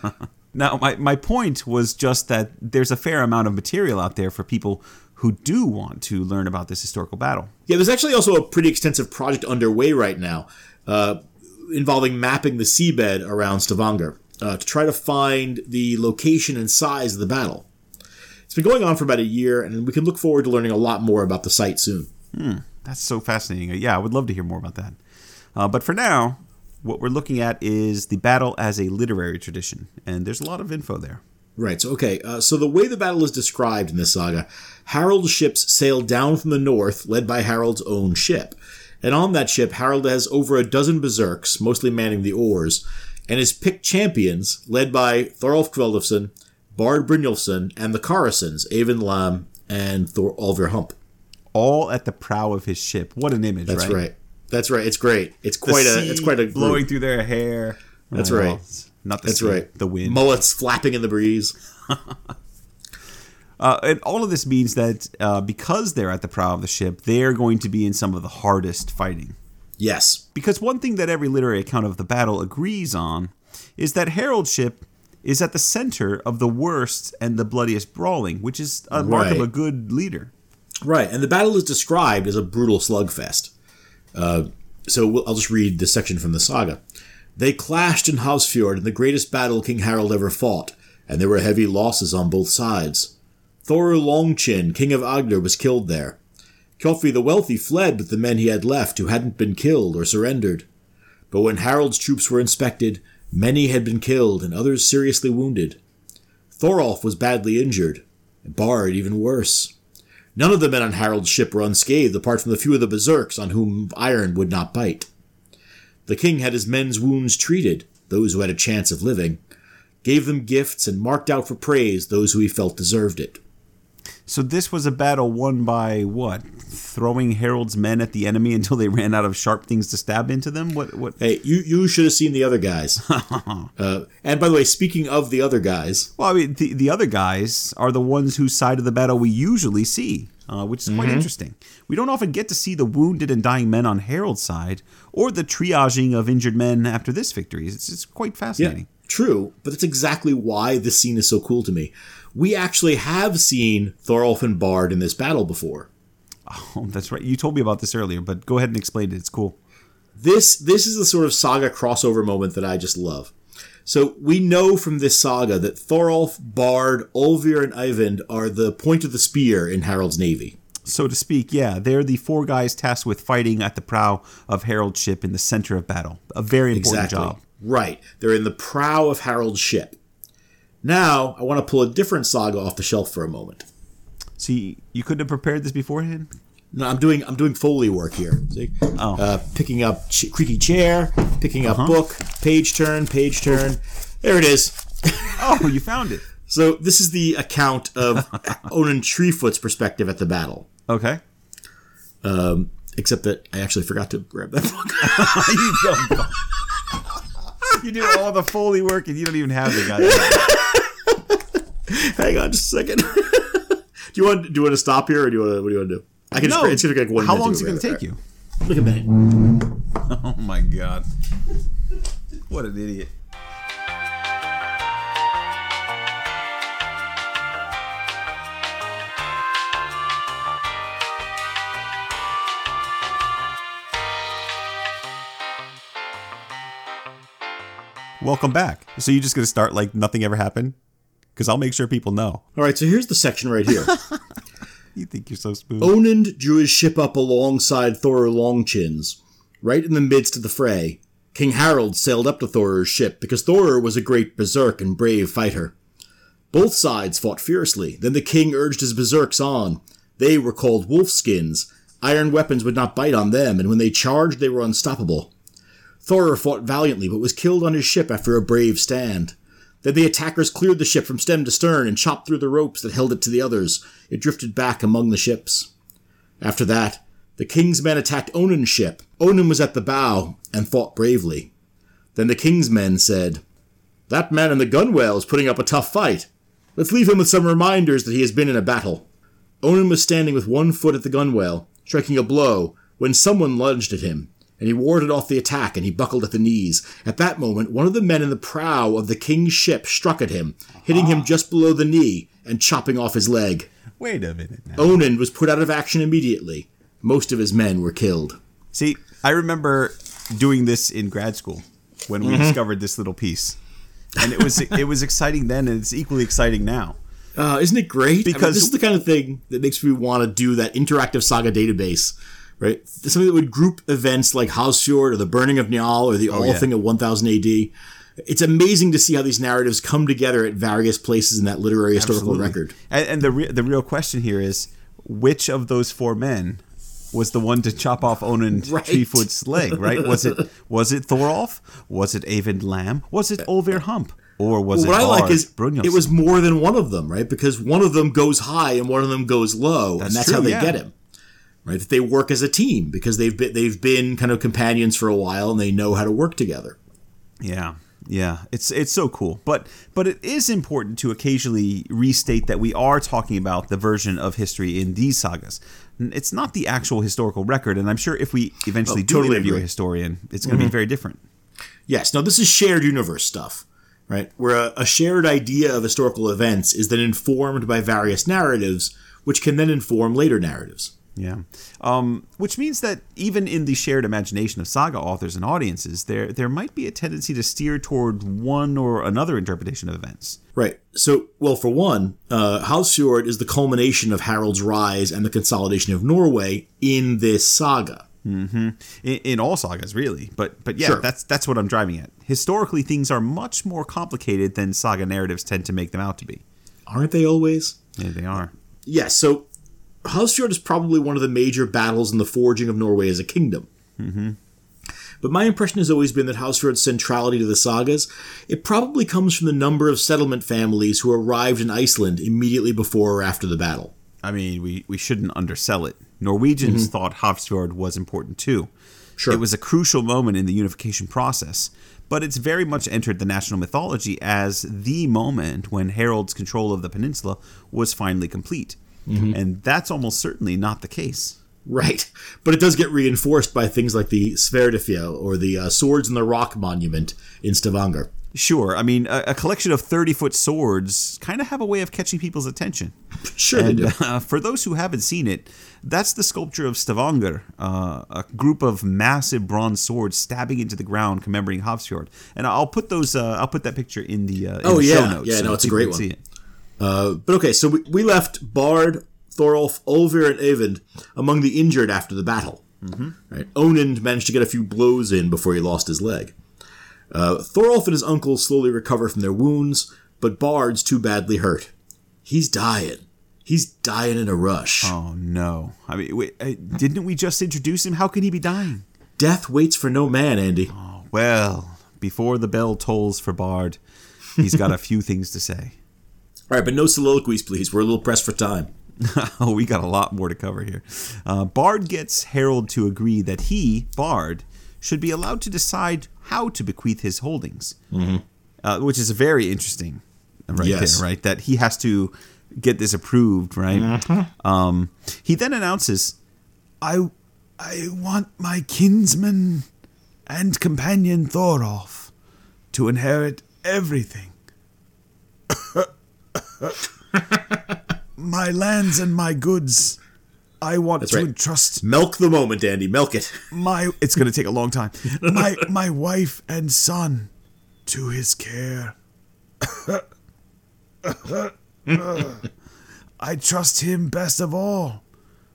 [SPEAKER 2] Now, my, my point was just that there's a fair amount of material out there for people who do want to learn about this historical battle.
[SPEAKER 1] Yeah, there's actually also a pretty extensive project underway right now uh, involving mapping the seabed around Stavanger uh, to try to find the location and size of the battle. It's been going on for about a year, and we can look forward to learning a lot more about the site soon.
[SPEAKER 2] That's so fascinating. Yeah, I would love to hear more about that. Uh, but for now, what we're looking at is the battle as a literary tradition, and there's a lot of info there.
[SPEAKER 1] Right. So, okay. Uh, so the way the battle is described in this saga, Harold's ships sail down from the north, led by Harold's own ship. And on that ship, Harold has over a dozen berserks, mostly manning the oars, and his picked champions, led by Thorolf Kveldulfsson, Bard Brynjolfsson, and the Karasons, Eyvind Lamb and Thor Olver Hump.
[SPEAKER 2] All at the prow of his ship. What an image,
[SPEAKER 1] That's
[SPEAKER 2] right?
[SPEAKER 1] right. That's right. It's great. It's quite a. It's quite a
[SPEAKER 2] blowing
[SPEAKER 1] group.
[SPEAKER 2] through their hair.
[SPEAKER 1] That's
[SPEAKER 2] Oh,
[SPEAKER 1] right.
[SPEAKER 2] well, Not the
[SPEAKER 1] That's
[SPEAKER 2] sea,
[SPEAKER 1] right.
[SPEAKER 2] The wind.
[SPEAKER 1] Mullets flapping in the breeze.
[SPEAKER 2] Uh, and all of this means that uh, because they're at the prow of the ship, they're going to be in some of the hardest fighting.
[SPEAKER 1] Yes.
[SPEAKER 2] Because one thing that every literary account of the battle agrees on is that Harold's ship is at the center of the worst and the bloodiest brawling, which is a mark of a good leader.
[SPEAKER 1] Right, and the battle is described as a brutal slugfest. Uh, so we'll, I'll just read this section from the saga. They clashed in Hafrsfjord in the greatest battle King Harold ever fought, and there were heavy losses on both sides. Thor Longchin, king of Agder, was killed there. Kjotvi the Wealthy fled with the men he had left who hadn't been killed or surrendered. But when Harold's troops were inspected, many had been killed and others seriously wounded. Thorolf was badly injured, and Bard even worse. None of the men on Harold's ship were unscathed, apart from the few of the berserks on whom iron would not bite. The king had his men's wounds treated, those who had a chance of living, gave them gifts, and marked out for praise those who he felt deserved it.
[SPEAKER 2] So this was a battle won by what? Throwing Harold's men at the enemy until they ran out of sharp things to stab into them? What? What?
[SPEAKER 1] Hey, you, you should have seen the other guys. uh, and by the way, speaking of the other guys,
[SPEAKER 2] Well, I mean, the, the other guys are the ones whose side of the battle we usually see, uh, which is quite interesting. We don't often get to see the wounded and dying men on Harold's side, or the triaging of injured men after this victory. It's, it's quite fascinating.
[SPEAKER 1] yeah,
[SPEAKER 2] fascinating.
[SPEAKER 1] true, but that's exactly why this scene is so cool to me. We actually have seen Thorolf and Bard in this battle before.
[SPEAKER 2] Oh, that's right. You told me about this earlier, but go ahead and explain it. It's cool.
[SPEAKER 1] this this is the sort of saga crossover moment that I just love. So we know from this saga that Thorolf, Bard, Olvir, and Eyvind are the point of the spear in Harold's navy.
[SPEAKER 2] So to speak, yeah, they're the four guys tasked with fighting at the prow of Harold's ship in the center of battle. A very important
[SPEAKER 1] Exactly.
[SPEAKER 2] job.
[SPEAKER 1] Right. They're in the prow of Harold's ship. Now, I want to pull a different saga off the shelf for a moment.
[SPEAKER 2] See, you couldn't have prepared this beforehand?
[SPEAKER 1] No, I'm doing I'm doing foley work here. See,
[SPEAKER 2] Oh.
[SPEAKER 1] uh, picking up ch- creaky chair, picking up book, page turn, page turn. There it is.
[SPEAKER 2] Oh, you found it.
[SPEAKER 1] So this is the account of Onund Treefoot's perspective at the battle.
[SPEAKER 2] Okay.
[SPEAKER 1] Except that I actually forgot to grab that book.
[SPEAKER 2] you don't. You do all the foley work and you don't even have the guy.
[SPEAKER 1] Hang on just a second. do you want do you want to stop here or do you want to what do you want to do? I can just it's gonna take one
[SPEAKER 2] How long is it going to
[SPEAKER 1] grab
[SPEAKER 2] take you?
[SPEAKER 1] Look at minute.
[SPEAKER 2] Oh my god. What an idiot. Welcome back. So you just going to start like nothing ever happened? Because I'll make sure people know.
[SPEAKER 1] All right, so here's the section right here.
[SPEAKER 2] You think you're so smooth.
[SPEAKER 1] Onund drew his ship up alongside Thor Longchins. Right in the midst of the fray, King Harold sailed up to Thor's ship because Thor was a great berserk and brave fighter. Both sides fought fiercely. Then the king urged his berserks on. They were called wolfskins. Iron weapons would not bite on them, and when they charged, they were unstoppable. Thor fought valiantly, but was killed on his ship after a brave stand. Then the attackers cleared the ship from stem to stern and chopped through the ropes that held it to the others. It drifted back among the ships. After that, the king's men attacked Onund's ship. Onund was at the bow and fought bravely. Then the king's men said, That man in the gunwale is putting up a tough fight. Let's leave him with some reminders that he has been in a battle. Onund was standing with one foot at the gunwale, striking a blow, when someone lunged at him, and he warded off the attack and he buckled at the knees. At that moment, one of the men in the prow of the king's ship struck at him, hitting him just below the knee and chopping off his leg.
[SPEAKER 2] Wait a minute now.
[SPEAKER 1] Onund was put out of action immediately. Most of his men were killed.
[SPEAKER 2] See, I remember doing this in grad school when we discovered this little piece, and it was it was exciting then, and it's equally exciting now.
[SPEAKER 1] Uh, isn't it great? I mean,
[SPEAKER 2] Because-
[SPEAKER 1] this is the kind of thing that makes me want to do that interactive saga database, right? Something that would group events like Hafrsfjord or the Burning of Njal or the oh, All
[SPEAKER 2] Oh, yeah.
[SPEAKER 1] Thing of 1000 AD. It's amazing to see how these narratives come together at various places in that literary historical
[SPEAKER 2] Absolutely.
[SPEAKER 1] record.
[SPEAKER 2] And, and the re- the real question here is, which of those four men was the one to chop off Onund
[SPEAKER 1] Right.
[SPEAKER 2] Treefoot's leg? Right? Was it was it Thorolf? Was it Eyvind Lamb? Was it Olvir Hump? Or was
[SPEAKER 1] what
[SPEAKER 2] it
[SPEAKER 1] I like is it was more than one of them, right? Because one of them goes high and one of them goes low,
[SPEAKER 2] That's
[SPEAKER 1] and that's
[SPEAKER 2] true,
[SPEAKER 1] how they
[SPEAKER 2] yeah.
[SPEAKER 1] get him. Right? That they work as a team because they've been they've been kind of companions for a while and they know how to work together.
[SPEAKER 2] Yeah, yeah, it's it's so cool. But but it is important to occasionally restate that we are talking about the version of history in these sagas. It's not the actual historical record, and I'm sure if we eventually
[SPEAKER 1] Oh,
[SPEAKER 2] do
[SPEAKER 1] totally
[SPEAKER 2] interview a historian, it's going to be mm-hmm. very different.
[SPEAKER 1] Yes, no, this is shared universe stuff, right? Where a, a shared idea of historical events is then informed by various narratives, which can then inform later narratives.
[SPEAKER 2] Yeah, um, which means that even in the shared imagination of saga authors and audiences, there there might be a tendency to steer toward one or another interpretation of events.
[SPEAKER 1] Right. So, well, for one, uh, Hafrsfjord is the culmination of Harald's rise and the consolidation of Norway in this saga.
[SPEAKER 2] in, in all sagas really but but yeah
[SPEAKER 1] Sure.
[SPEAKER 2] that's that's what i'm driving at historically things are much more complicated than saga narratives tend to make them out to be
[SPEAKER 1] Aren't they always?
[SPEAKER 2] yeah they are
[SPEAKER 1] Yes, so Hafrsfjord is probably one of the major battles in the forging of Norway as a kingdom. Mm-hmm. But my impression has always been that Hafrsfjord's centrality to the sagas, it probably comes from the number of settlement families who arrived in Iceland immediately before or after the battle.
[SPEAKER 2] i mean we we shouldn't undersell it norwegians mm-hmm. thought Hafrsfjord was important too
[SPEAKER 1] Sure.
[SPEAKER 2] it was a crucial moment in the unification process but it's very much entered the national mythology as the moment when Harald's control of the peninsula was finally complete. And that's almost certainly not the case.
[SPEAKER 1] Right. But it does get reinforced by things like the Sverd i fjell or the uh, Swords in the Rock monument in Stavanger.
[SPEAKER 2] Sure, I mean, a, a collection of 30 foot swords kind of have a way of catching people's attention.
[SPEAKER 1] Sure they do.
[SPEAKER 2] uh, for those who haven't seen it, that's the sculpture of Stavanger, uh, a group of massive bronze swords stabbing into the ground, commemorating Hafrsfjord. And I'll put those, uh, I'll put that picture in the, uh, in
[SPEAKER 1] Oh,
[SPEAKER 2] the
[SPEAKER 1] yeah.
[SPEAKER 2] show notes.
[SPEAKER 1] Yeah, no, it's a great one. Uh, but okay, so we, we left Bard, Thorolf, Olvir, and Eyvind among the injured after the battle. Mm-hmm. Right. Onund managed to get a few blows in before he lost his leg. Uh, Thorolf and his uncle slowly recover from their wounds, but Bard's too badly hurt. He's dying. He's dying in a rush.
[SPEAKER 2] Oh no! I mean, wait, uh, didn't we just introduce him? How can he be dying?
[SPEAKER 1] Death waits for no man, Andy.
[SPEAKER 2] Oh, Well, before the bell tolls for Bard, he's got a few things to say.
[SPEAKER 1] All right, but no soliloquies, please. We're a little pressed for time.
[SPEAKER 2] oh, we got a lot more to cover here. Uh, Bard gets Harold to agree that he, Bard, should be allowed to decide how to bequeath his holdings, uh, which is very interesting, right
[SPEAKER 1] Yes.
[SPEAKER 2] there, right? That he has to get this approved, right? Um, he then announces, "I, I want my kinsman and companion Thorolf to inherit everything." my lands and my goods. I want
[SPEAKER 1] That's
[SPEAKER 2] to
[SPEAKER 1] right.
[SPEAKER 2] entrust
[SPEAKER 1] Milk the moment, Andy. Milk it.
[SPEAKER 2] my. It's going to take a long time. My my wife and son to his care. I trust him best of all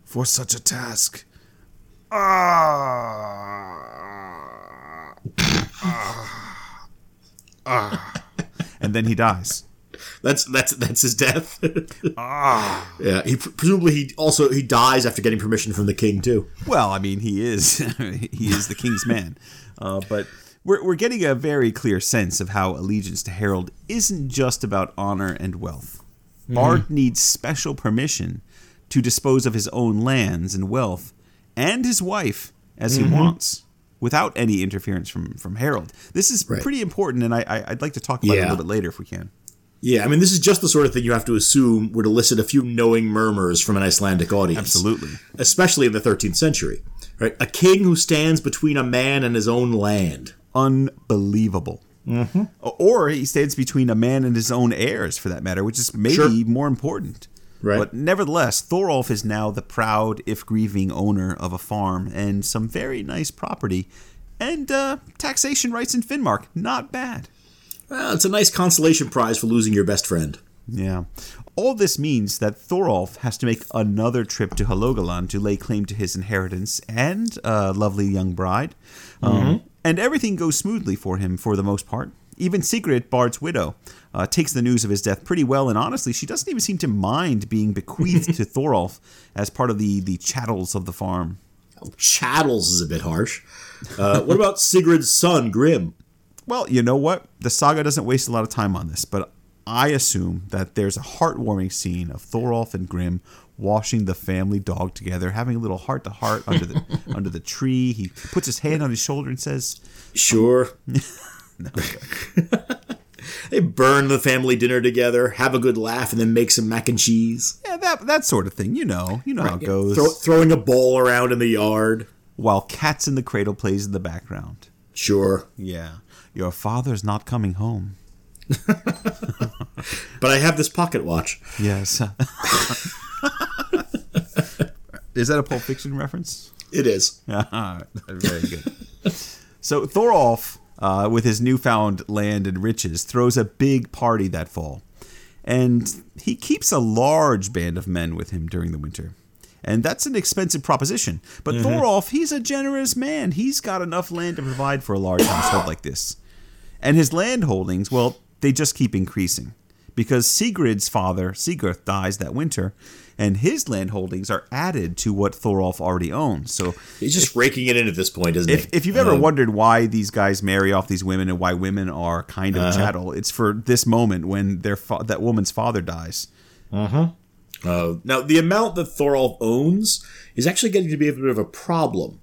[SPEAKER 2] for such a task. Ah! Ah! and then he dies.
[SPEAKER 1] That's that's that's his death. ah. Yeah. He presumably he also he dies after getting permission from the king too.
[SPEAKER 2] Well, I mean, he is he is the king's man, uh, but we're we're getting a very clear sense of how allegiance to Harold isn't just about honor and wealth. Bard needs special permission to dispose of his own lands and wealth and his wife as he wants. Without any interference from, from Harold, this is
[SPEAKER 1] Right.
[SPEAKER 2] pretty important, and I, I I'd like to talk about it a little bit later if we can.
[SPEAKER 1] Yeah, I mean this is just the sort of thing you have to assume would elicit a few knowing murmurs from an Icelandic audience.
[SPEAKER 2] Absolutely.
[SPEAKER 1] Especially in the 13th century. Right? A king who stands between a man and his own land.
[SPEAKER 2] unbelievable. Or he stands between a man and his own heirs, for that matter, which is maybe
[SPEAKER 1] Sure.
[SPEAKER 2] more important.
[SPEAKER 1] Right.
[SPEAKER 2] But nevertheless, Thorolf is now the proud, if grieving, owner of a farm and some very nice property, and uh, taxation rights in Finnmark. Not bad.
[SPEAKER 1] Well, it's a nice consolation prize for losing your best friend.
[SPEAKER 2] Yeah. All this means that Thorolf has to make another trip to Halogaland to lay claim to his inheritance and a lovely young bride. Um, and everything goes smoothly for him for the most part. Even Sigrid, Bard's widow, uh, takes the news of his death pretty well, and honestly, she doesn't even seem to mind being bequeathed to Thorolf as part of the, the chattels of the farm.
[SPEAKER 1] Chattels is a bit harsh. Uh, what about Sigrid's son, Grim?
[SPEAKER 2] Well, you know what? The saga doesn't waste a lot of time on this, but I assume that there's a heartwarming scene of Thorolf and Grim washing the family dog together, having a little heart to heart under the under the tree. He puts his hand on his shoulder and says,
[SPEAKER 1] Sure. they burn the family dinner together, have a good laugh, and then make some mac and cheese.
[SPEAKER 2] "Yeah, that that sort of thing. You know, you know how it goes."
[SPEAKER 1] Throw, throwing a ball around in the yard.
[SPEAKER 2] While "Cats in the Cradle" plays in the background.
[SPEAKER 1] Sure.
[SPEAKER 2] Yeah, your father's not coming home.
[SPEAKER 1] But I have this pocket watch.
[SPEAKER 2] Yes. Is that a Pulp Fiction reference?
[SPEAKER 1] It is.
[SPEAKER 2] Very good. So Thorolf, uh, with his newfound land and riches, throws a big party that fall, and he keeps a large band of men with him during the winter. And that's an expensive proposition. But Thorolf, he's a generous man. He's got enough land to provide for a large household like this. And his land holdings, well, they just keep increasing. Because Sigrid's father, Sigurd, dies that winter, and his land holdings are added to what Thorolf already owns. So
[SPEAKER 1] He's just raking it in at this point, isn't
[SPEAKER 2] if,
[SPEAKER 1] he?
[SPEAKER 2] if you've ever
[SPEAKER 1] Um,
[SPEAKER 2] wondered why these guys marry off these women and why women are kind of chattel, it's for this moment when their fa- that woman's father dies.
[SPEAKER 1] Uh, now, the amount that Thorolf owns is actually getting to be a bit of a problem.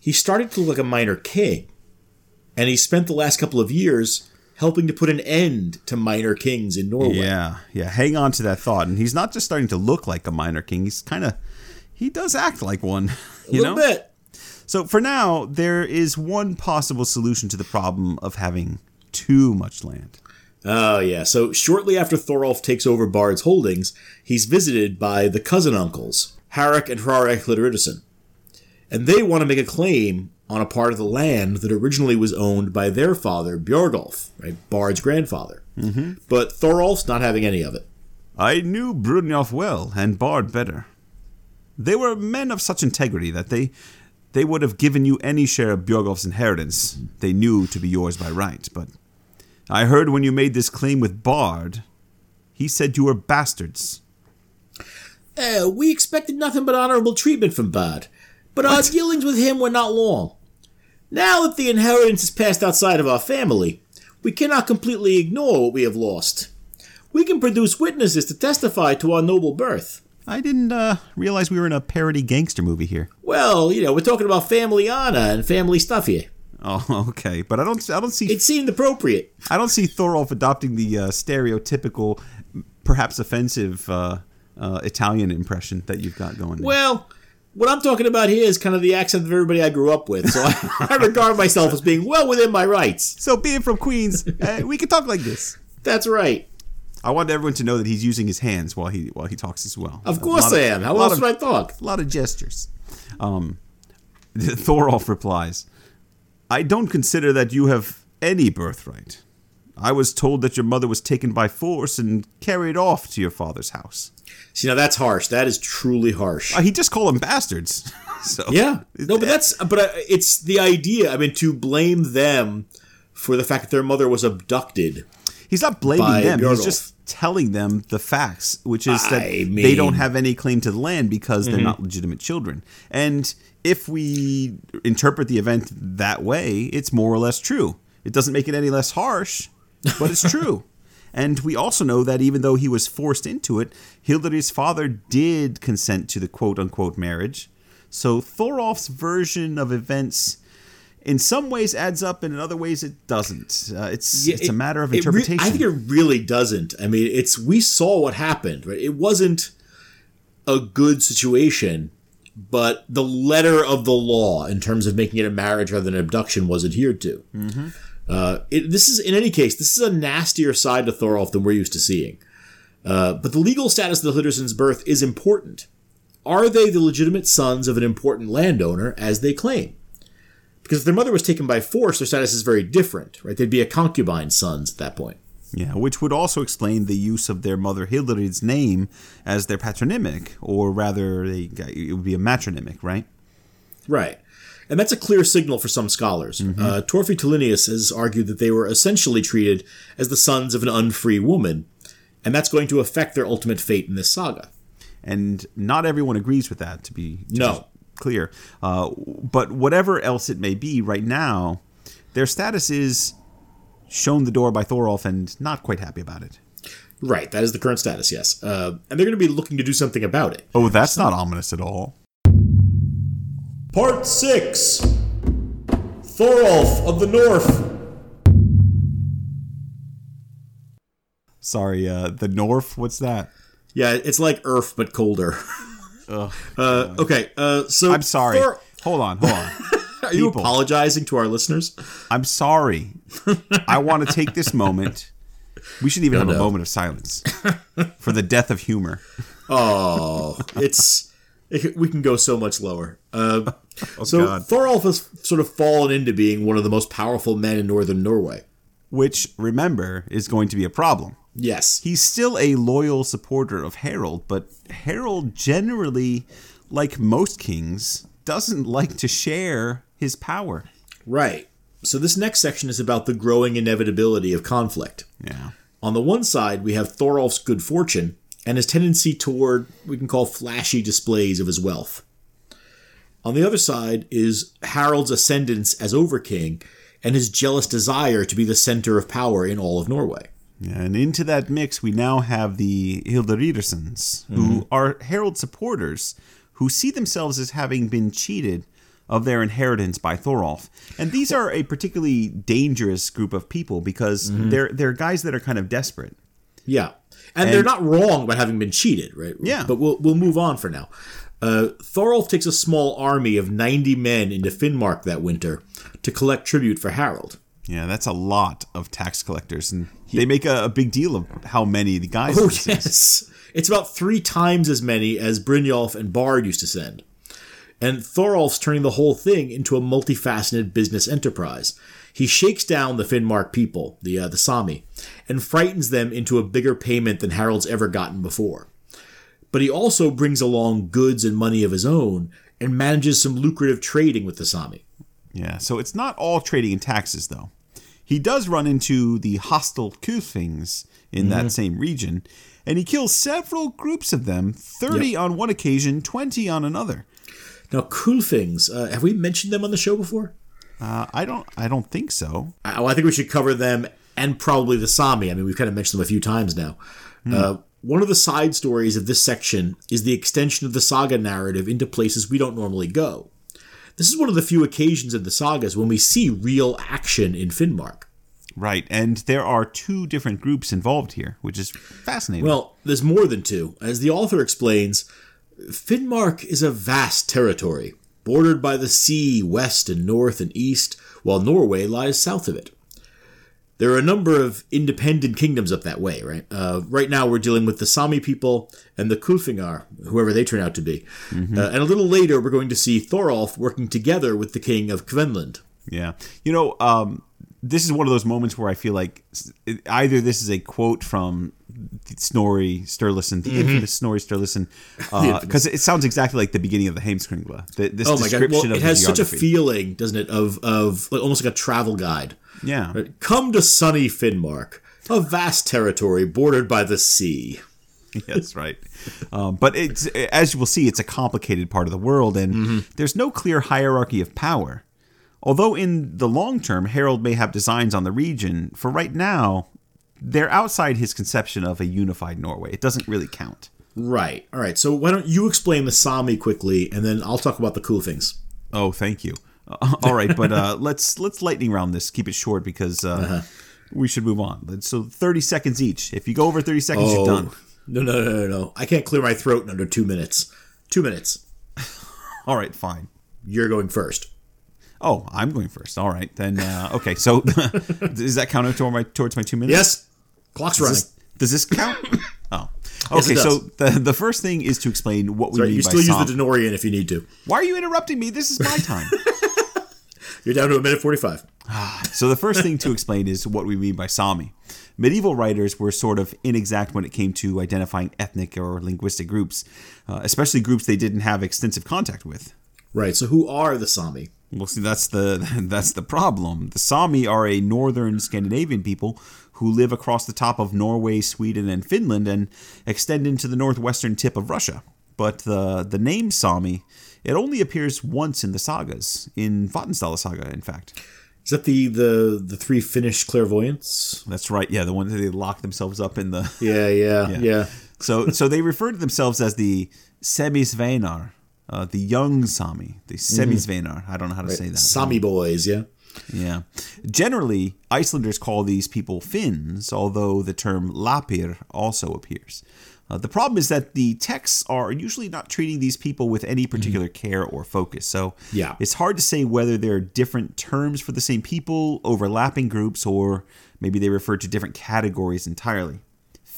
[SPEAKER 1] He started to look like a minor king, and he spent the last couple of years helping to put an end to minor kings in Norway.
[SPEAKER 2] Yeah, yeah. Hang on to that thought. And he's not just starting to look like a minor king. He's kind of he does act like one.
[SPEAKER 1] a
[SPEAKER 2] You
[SPEAKER 1] little
[SPEAKER 2] know.
[SPEAKER 1] bit.
[SPEAKER 2] So for now, there is one possible solution to the problem of having too much land.
[SPEAKER 1] Oh, yeah. So shortly after Thorolf takes over Bard's holdings, he's visited by the cousin uncles, Harik and Hrarek Hilderiderson. And they want to make a claim on a part of the land that originally was owned by their father, Bjorgulf, right? Bard's grandfather. Mm-hmm. But Thorolf's not having any of it.
[SPEAKER 2] I knew Brynjolf well and Bard better. They were men of such integrity that they they would have given you any share of Bjorgolf's inheritance they knew to be yours by right. But I heard when you made this claim with Bard, he said you were bastards.
[SPEAKER 1] Uh, we expected nothing but honorable treatment from Bard, but our dealings with him were not long. Now that the inheritance is passed outside of our family, we cannot completely ignore what we have lost. We can produce witnesses to testify to our noble birth.
[SPEAKER 2] I didn't uh, realize we were in a parody gangster movie here.
[SPEAKER 1] Well, you know, we're talking about family honor and family stuff here.
[SPEAKER 2] Oh, okay, but I don't I don't see
[SPEAKER 1] It seemed appropriate.
[SPEAKER 2] I don't see Thorolf adopting the uh, stereotypical, perhaps offensive uh, uh, Italian impression that you've got going. there.
[SPEAKER 1] Well, what I'm talking about here is kind of the accent of everybody I grew up with, so I, I regard myself as being well within my rights.
[SPEAKER 2] so being from Queens, uh, we can talk like this.
[SPEAKER 1] That's right.
[SPEAKER 2] I want everyone to know that he's using his hands while he while he talks as well.
[SPEAKER 1] Of course
[SPEAKER 2] lot
[SPEAKER 1] I am. How else
[SPEAKER 2] of-
[SPEAKER 1] would I talk?
[SPEAKER 2] A lot of gestures. Um, Thorolf replies, "I don't consider that you have any birthright. I was told that your mother was taken by force and carried off to your father's house.
[SPEAKER 1] See, now that's harsh. That is truly harsh.
[SPEAKER 2] Uh, he just called them bastards. so
[SPEAKER 1] Yeah. No, but that's but uh, it's the idea. I mean, to blame them for the fact that their mother was abducted.
[SPEAKER 2] He's not blaming them. He's just telling them the facts, which is that
[SPEAKER 1] I
[SPEAKER 2] they
[SPEAKER 1] mean- Mm-hmm.
[SPEAKER 2] don't have any claim to the land because they're not legitimate children. And if we interpret the event that way, it's more or less true. It doesn't make it any less harsh, but it's true. And we also know that even though he was forced into it, Hilderid's father did consent to the quote unquote marriage. So Thorolf's version of events in some ways adds up and in other ways it doesn't. Uh, it's
[SPEAKER 1] Yeah,
[SPEAKER 2] it's a matter of
[SPEAKER 1] it re-
[SPEAKER 2] interpretation.
[SPEAKER 1] I think it really doesn't. I mean, it's we saw what happened. Right? It wasn't a good situation, but the letter of the law in terms of making it a marriage rather than an abduction was adhered to. Uh, it, this is, in any case, this is a nastier side to Thorolf than we're used to seeing. Uh, but the legal status of the Hildersons' birth is important. Are they the legitimate sons of an important landowner, as they claim? Because if their mother was taken by force, their status is very different, right? They'd be a concubine's sons at that point.
[SPEAKER 2] Yeah, which would also explain the use of their mother Hilderid's name as their patronymic, or rather, they, it would be a matronymic, right?
[SPEAKER 1] Right. And that's a clear signal for some scholars. Uh, Torfi Tulinius has argued that they were essentially treated as the sons of an unfree woman, and that's going to affect their ultimate fate in this saga.
[SPEAKER 2] And not everyone agrees with that, to be to
[SPEAKER 1] No.
[SPEAKER 2] clear. Uh, but whatever else it may be, right now, their status is shown the door by Thorolf and not quite happy about it.
[SPEAKER 1] Right, that is the current status, yes. Uh, and they're going to be looking to do something about it.
[SPEAKER 2] Oh, that's not ominous at all.
[SPEAKER 4] Part 6 Thorolf of the North.
[SPEAKER 2] Sorry, uh, the North, what's that?
[SPEAKER 1] Yeah, it's like Earth, but colder. uh, okay, uh, so.
[SPEAKER 2] I'm sorry.
[SPEAKER 1] Thor-
[SPEAKER 2] Hold on, hold on.
[SPEAKER 1] are you
[SPEAKER 2] people.
[SPEAKER 1] apologizing to our listeners?
[SPEAKER 2] I'm sorry. I want to take this moment. We should even have a moment of silence for the death of humor.
[SPEAKER 1] Oh, it's. It, we can go so much lower. Uh, so
[SPEAKER 2] Oh, God.
[SPEAKER 1] Thorolf has sort of fallen into being one of the most powerful men in northern Norway.
[SPEAKER 2] Which, remember, is going to be a problem.
[SPEAKER 1] Yes.
[SPEAKER 2] He's still a loyal supporter of Harold, but Harold generally, like most kings, doesn't like to share his power.
[SPEAKER 1] Right. So this next section is about the growing inevitability of conflict.
[SPEAKER 2] Yeah.
[SPEAKER 1] On the one side, we have Thorolf's good fortune and his tendency toward we can call flashy displays of his wealth. On the other side is Harold's ascendance as Overking and his jealous desire to be the center of power in all of Norway.
[SPEAKER 2] And into that mix, we now have the Hilderidersons, who mm-hmm. are Harold supporters, who see themselves as having been cheated of their inheritance by Thorolf. And these are a particularly dangerous group of people because mm-hmm. they're they're guys that are kind of desperate.
[SPEAKER 1] Yeah. And, they're not wrong about having been cheated, right?
[SPEAKER 2] Yeah.
[SPEAKER 1] But we'll, we'll move on for now. Uh, Thorolf takes a small army of 90 men into Finnmark that winter to collect tribute for Harold.
[SPEAKER 2] Yeah, that's a lot of tax collectors, and they make a, a big deal of how many the guys.
[SPEAKER 1] Oh, yes. It's about three times as many as Brynjolf and Bard used to send. And Thorolf's turning the whole thing into a multifaceted business enterprise. He shakes down the Finnmark people, the uh, the Sami, and frightens them into a bigger payment than Harold's ever gotten before. But he also brings along goods and money of his own and manages some lucrative trading with the Sami.
[SPEAKER 2] Yeah, so it's not all trading and taxes, though. He does run into the hostile Kulfings in that same region, and he kills several groups of them 30 on one occasion, 20 on another.
[SPEAKER 1] Now, Kulfings, uh, have we mentioned them on the show before?
[SPEAKER 2] Uh, I don't I don't think so.
[SPEAKER 1] I, well, I think we should cover them and probably the Sami. I mean, we've kind of mentioned them a few times now. Uh, one of the side stories of this section is the extension of the saga narrative into places we don't normally go. This is one of the few occasions in the sagas when we see real action in Finnmark.
[SPEAKER 2] Right, and there are two different groups involved here, which is fascinating.
[SPEAKER 1] Well, there's more than two. As the author explains, Finnmark is a vast territory, bordered by the sea west and north and east, while Norway lies south of it. There are a number of independent kingdoms up that way, right? Uh, right now, we're dealing with the Sami people and the Kulfingar, whoever they turn out to be. Uh, and a little later, we're going to see Thorolf working together with the king of Kvenland.
[SPEAKER 2] Yeah. You know, um, this is one of those moments where I feel like either this is a quote from Snorri Sturluson, the
[SPEAKER 1] Mm-hmm.
[SPEAKER 2] infamous Snorri Sturluson, because it sounds exactly like the beginning of the Heimskringla. The, this
[SPEAKER 1] Oh my god!
[SPEAKER 2] description
[SPEAKER 1] Well,
[SPEAKER 2] of
[SPEAKER 1] it has such a feeling, doesn't it, of of like, almost like a travel guide.
[SPEAKER 2] Yeah.
[SPEAKER 1] Right? Come to sunny Finnmark, a vast territory bordered by the sea.
[SPEAKER 2] That's right. Um, but it's as you will see, it's a complicated part of the world, and
[SPEAKER 1] Mm-hmm.
[SPEAKER 2] there's no clear hierarchy of power. Although in the long term, Harold may have designs on the region, for right now, they're outside his conception of a unified Norway. It doesn't really count.
[SPEAKER 1] Right. All right. So why don't you explain the Sami quickly, and then I'll talk about the cool things.
[SPEAKER 2] Oh, thank you. Uh, all right, but uh, let's let's lightning round this. Keep it short because uh,
[SPEAKER 1] Uh-huh.
[SPEAKER 2] we should move on. So thirty seconds each. If you go over thirty seconds,
[SPEAKER 1] Oh.
[SPEAKER 2] you're done.
[SPEAKER 1] No, no, no, no, no. I can't clear my throat in under two minutes. Two minutes.
[SPEAKER 2] All right, fine.
[SPEAKER 1] You're going first.
[SPEAKER 2] Oh, I'm going first. All right, then. Uh, okay, so does that count toward my towards my two minutes?
[SPEAKER 1] Yes. Clock's running.
[SPEAKER 2] Does this, does this count? oh, Okay,
[SPEAKER 1] it
[SPEAKER 2] so the the first thing is to explain what we
[SPEAKER 1] Right,
[SPEAKER 2] mean
[SPEAKER 1] you still use the DeLorean if you need to.
[SPEAKER 2] Why are you interrupting me? This is my time.
[SPEAKER 1] You're down to a minute 45.
[SPEAKER 2] so the first thing to explain is what we mean by Sami. Medieval writers were sort of inexact when it came to identifying ethnic or linguistic groups, uh, especially groups they didn't have extensive contact with.
[SPEAKER 1] Right, so who are the Sami?
[SPEAKER 2] Well, see, that's the that's the problem. The Sami are a northern Scandinavian people who live across the top of Norway, Sweden, and Finland, and extend into the northwestern tip of Russia. But the the name Sami it only appears once in the sagas, in Vatnsdaela saga, in fact.
[SPEAKER 1] Is that the, the, the three Finnish clairvoyants?
[SPEAKER 2] That's right. Yeah, the one that they lock themselves up in the.
[SPEAKER 1] Yeah, yeah,
[SPEAKER 2] Yeah.
[SPEAKER 1] yeah.
[SPEAKER 2] So so they refer to themselves as the Semisvenar, uh, the young Sami, the Semisvenar. I don't know how to say that.
[SPEAKER 1] Sami boys, yeah.
[SPEAKER 2] Yeah. Generally, Icelanders call these people Finns, although the term Lapir also appears. Uh, the problem is that the texts are usually not treating these people with any particular care or focus. So
[SPEAKER 1] Yeah.
[SPEAKER 2] it's hard to say whether they're different terms for the same people, overlapping groups, or maybe they refer to different categories entirely.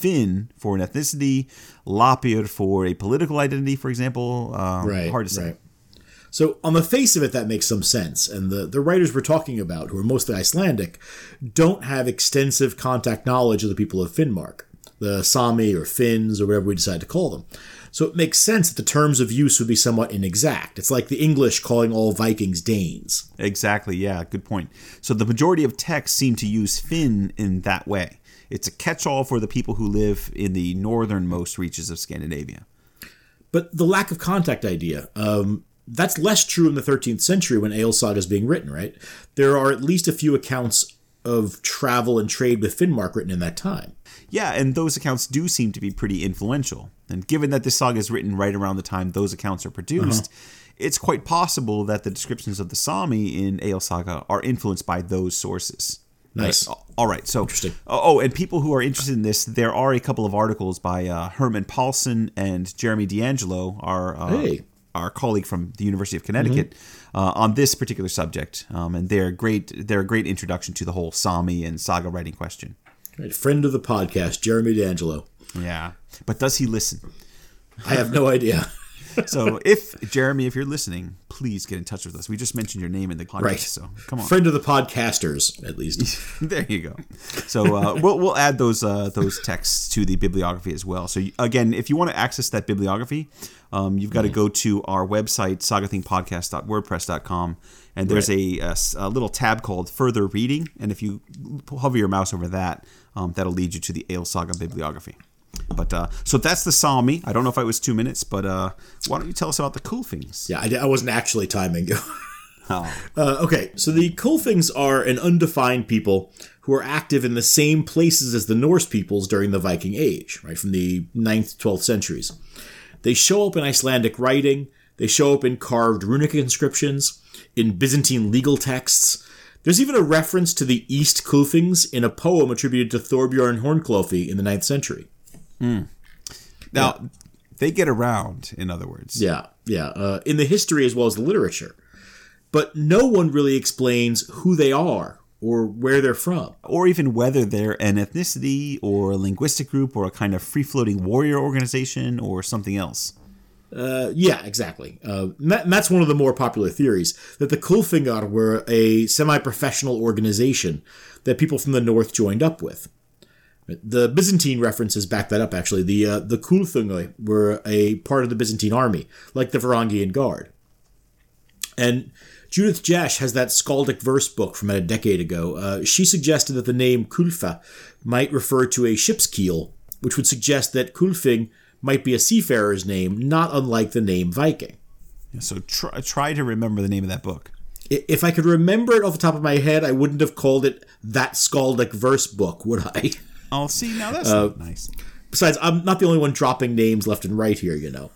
[SPEAKER 2] Finn for an ethnicity, Lapir for a political identity, for example. Um,
[SPEAKER 1] Right.
[SPEAKER 2] Hard to say.
[SPEAKER 1] Right. So on the face of it, that makes some sense. And the, the writers we're talking about, who are mostly Icelandic, don't have extensive contact knowledge of the people of Finnmark, the Sami or Finns or whatever we decide to call them. So it makes sense that the terms of use would be somewhat inexact. It's like the English calling all Vikings Danes.
[SPEAKER 2] Exactly. Yeah. Good point. So the majority of texts seem to use Finn in that way. It's a catch-all for the people who live in the northernmost reaches of Scandinavia.
[SPEAKER 1] But the lack of contact idea, um, that's less true in the 13th century when Egil's Saga is being written, right? There are at least a few accounts of travel and trade with Finnmark written in that time.
[SPEAKER 2] Yeah, and those accounts do seem to be pretty influential. And given that this saga is written right around the time those accounts are produced, it's quite possible that the descriptions of the Sami in Egil's Saga are influenced by those sources.
[SPEAKER 1] Nice.
[SPEAKER 2] Right. All right. So,
[SPEAKER 1] Interesting.
[SPEAKER 2] Oh, and people who are interested in this, there are a couple of articles by uh, Hermann Pálsson and Jeremy DeAngelo, our uh,
[SPEAKER 1] Hey.
[SPEAKER 2] our colleague from the University of Connecticut, uh, on this particular subject. Um, and they're great. They're a great introduction to the whole Sami and saga writing question.
[SPEAKER 1] Right, friend of the podcast, Jeremy DeAngelo.
[SPEAKER 2] Yeah. But does he listen?
[SPEAKER 1] I have no idea.
[SPEAKER 2] So if Jeremy, if you're listening, please get in touch with us. We just mentioned your name in the podcast,
[SPEAKER 1] Right.
[SPEAKER 2] so come on.
[SPEAKER 1] Friend of the podcasters, at least.
[SPEAKER 2] there you go. So uh, we'll we'll add those uh, those texts to the bibliography as well. So again, if you want to access that bibliography, um, you've got to go to our website sagathingpodcast.wordpress.com, and there's a little tab called Further Reading, and if you hover your mouse over that, um, that'll lead you to the Egil's Saga bibliography. But uh, so that's the Sami. I don't know if I was two minutes, but uh, why don't you tell us about the cool things?
[SPEAKER 1] Yeah, I, I wasn't actually timing you.
[SPEAKER 2] Oh.
[SPEAKER 1] Uh, okay, so the Kulfings are an undefined people who are active in the same places as the Norse peoples during the Viking Age, right, from the 9th to 12th centuries. They show up in Icelandic writing, they show up in carved runic inscriptions, in Byzantine legal texts. There's even a reference to the East Kulfings in a poem attributed to Thorbjorn Hornklofi in the 9th century.
[SPEAKER 2] Now they get around, in other words.
[SPEAKER 1] Yeah, yeah, uh, in the history as well as the literature. But no one really explains who they are or where they're from.
[SPEAKER 2] or even whether they're an ethnicity or a linguistic group or a kind of free floating warrior organization or something else.
[SPEAKER 1] Uh, yeah, exactly. Uh, that- that's one of the more popular theories that the Kulfingar were a semi-professional organization that people from the north joined up with. The Byzantine references back that up. Actually, the uh, the Kulfingar were a part of the Byzantine army, like the Varangian Guard. And Judith Jesch has that skaldic verse book from a decade ago. Uh, she suggested that the name Kulfa might refer to a ship's keel, which would suggest that Kulfing might be a seafarer's name, not unlike the name Viking.
[SPEAKER 2] So try, try to remember the name of that book.
[SPEAKER 1] If I could remember it off the top of my head, I wouldn't have called it that skaldic verse book, would I?
[SPEAKER 2] Oh, see, now that's not nice.
[SPEAKER 1] Besides, I'm not the only one dropping names left and right here, you know.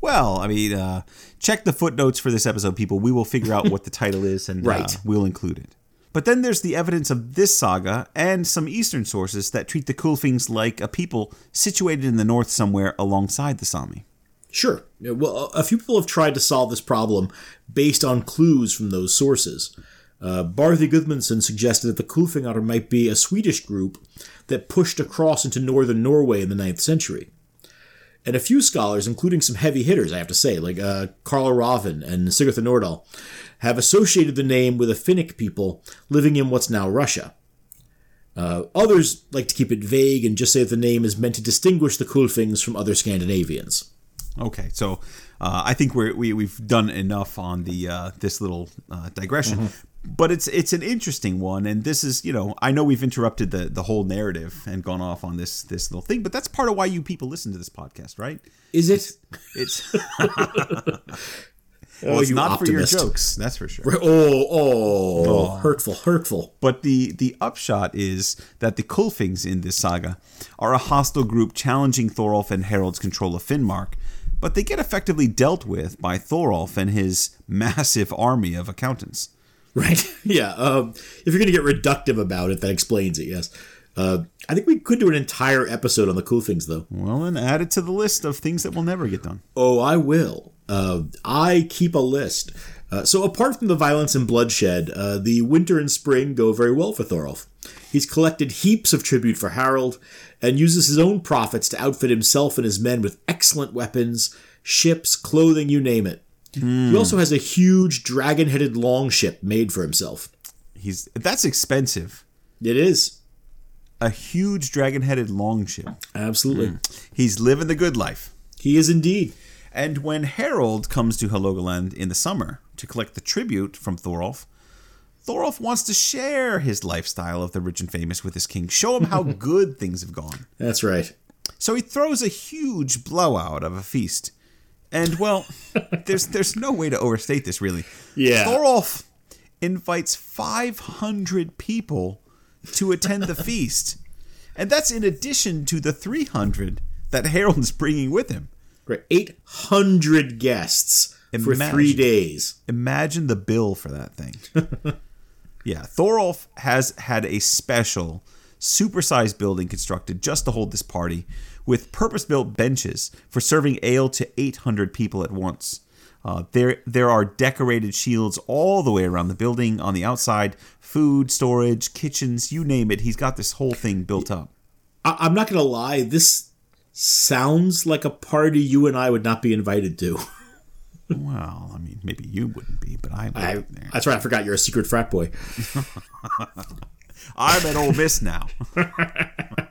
[SPEAKER 2] Well, I mean, uh, check the footnotes for this episode, people. We will figure out what the title is and
[SPEAKER 1] Right.
[SPEAKER 2] uh, we'll include it. But then there's the evidence of this saga and some Eastern sources that treat the Kulfings like a people situated in the north somewhere alongside the Sami.
[SPEAKER 1] Sure. Well, a few people have tried to solve this problem based on clues from those sources. Uh, Bardi Gudmundsson suggested that the Kulfingar might be a Swedish group that pushed across into northern Norway in the 9th century. And a few scholars, including some heavy hitters, I have to say, like uh, Karl Raven and Sigurður Nordal, have associated the name with a Finnic people living in what's now Russia. Uh, others like to keep it vague and just say that the name is meant to distinguish the Kulfings from other Scandinavians.
[SPEAKER 2] Okay, so uh, I think we're, we we've done enough on the uh, this little uh, digression, but it's it's an interesting one, and this is you know I know we've interrupted the the whole narrative and gone off on this this little thing, but that's part of why you people listen to this podcast, right?
[SPEAKER 1] Is it?
[SPEAKER 2] It's
[SPEAKER 1] Oh,
[SPEAKER 2] well, it's
[SPEAKER 1] you
[SPEAKER 2] not for your jokes, that's for sure.
[SPEAKER 1] Oh, oh, hurtful, hurtful.
[SPEAKER 2] But the the upshot is that the Kulfings in this saga are a hostile group challenging Thorolf and Harold's control of Finnmark, but they get effectively dealt with by Thorolf and his massive army of accountants.
[SPEAKER 1] Right? yeah. Um, if you're going to get reductive about it, that explains it. Yes. Uh, I think we could do an entire episode on the cool things, though.
[SPEAKER 2] Well, then add it to the list of things that will never get done.
[SPEAKER 1] Oh, I will. Uh, I keep a list. Uh, so, apart from the violence and bloodshed, uh, the winter and spring go very well for Thorolf. He's collected heaps of tribute for Harold and uses his own profits to outfit himself and his men with excellent weapons, ships, clothing, you name it. He also has a huge dragon headed longship made for himself.
[SPEAKER 2] He's that's expensive.
[SPEAKER 1] It is.
[SPEAKER 2] A huge dragon-headed longship.
[SPEAKER 1] Absolutely. Hmm.
[SPEAKER 2] He's living the good life.
[SPEAKER 1] He is indeed.
[SPEAKER 2] And when Harold comes to Halogaland in the summer to collect the tribute from Thorolf, Thorolf wants to share his lifestyle of the rich and famous with his king, show him how good things have gone.
[SPEAKER 1] That's right.
[SPEAKER 2] So he throws a huge blowout of a feast. And well, there's there's no way to overstate this really.
[SPEAKER 1] Yeah.
[SPEAKER 2] Thorolf invites 500 people to attend the feast. And that's in addition to the 300 that Harold's bringing with him.
[SPEAKER 1] Right. 800 guests for three days.
[SPEAKER 2] Imagine the bill for that thing. yeah, Thorolf has had a special, supersized building constructed just to hold this party, with purpose-built benches for serving ale to 800 people at once. Uh, there, there are decorated shields all the way around the building. On the outside, food storage, kitchens, you name it. He's got this whole thing built up.
[SPEAKER 1] I- I'm not going to lie. This sounds like a party you and I would not be invited to.
[SPEAKER 2] Well, I mean, maybe you wouldn't be, but I would.
[SPEAKER 1] I, that's right. I forgot you're a secret frat boy.
[SPEAKER 2] I'm at Ole Miss now.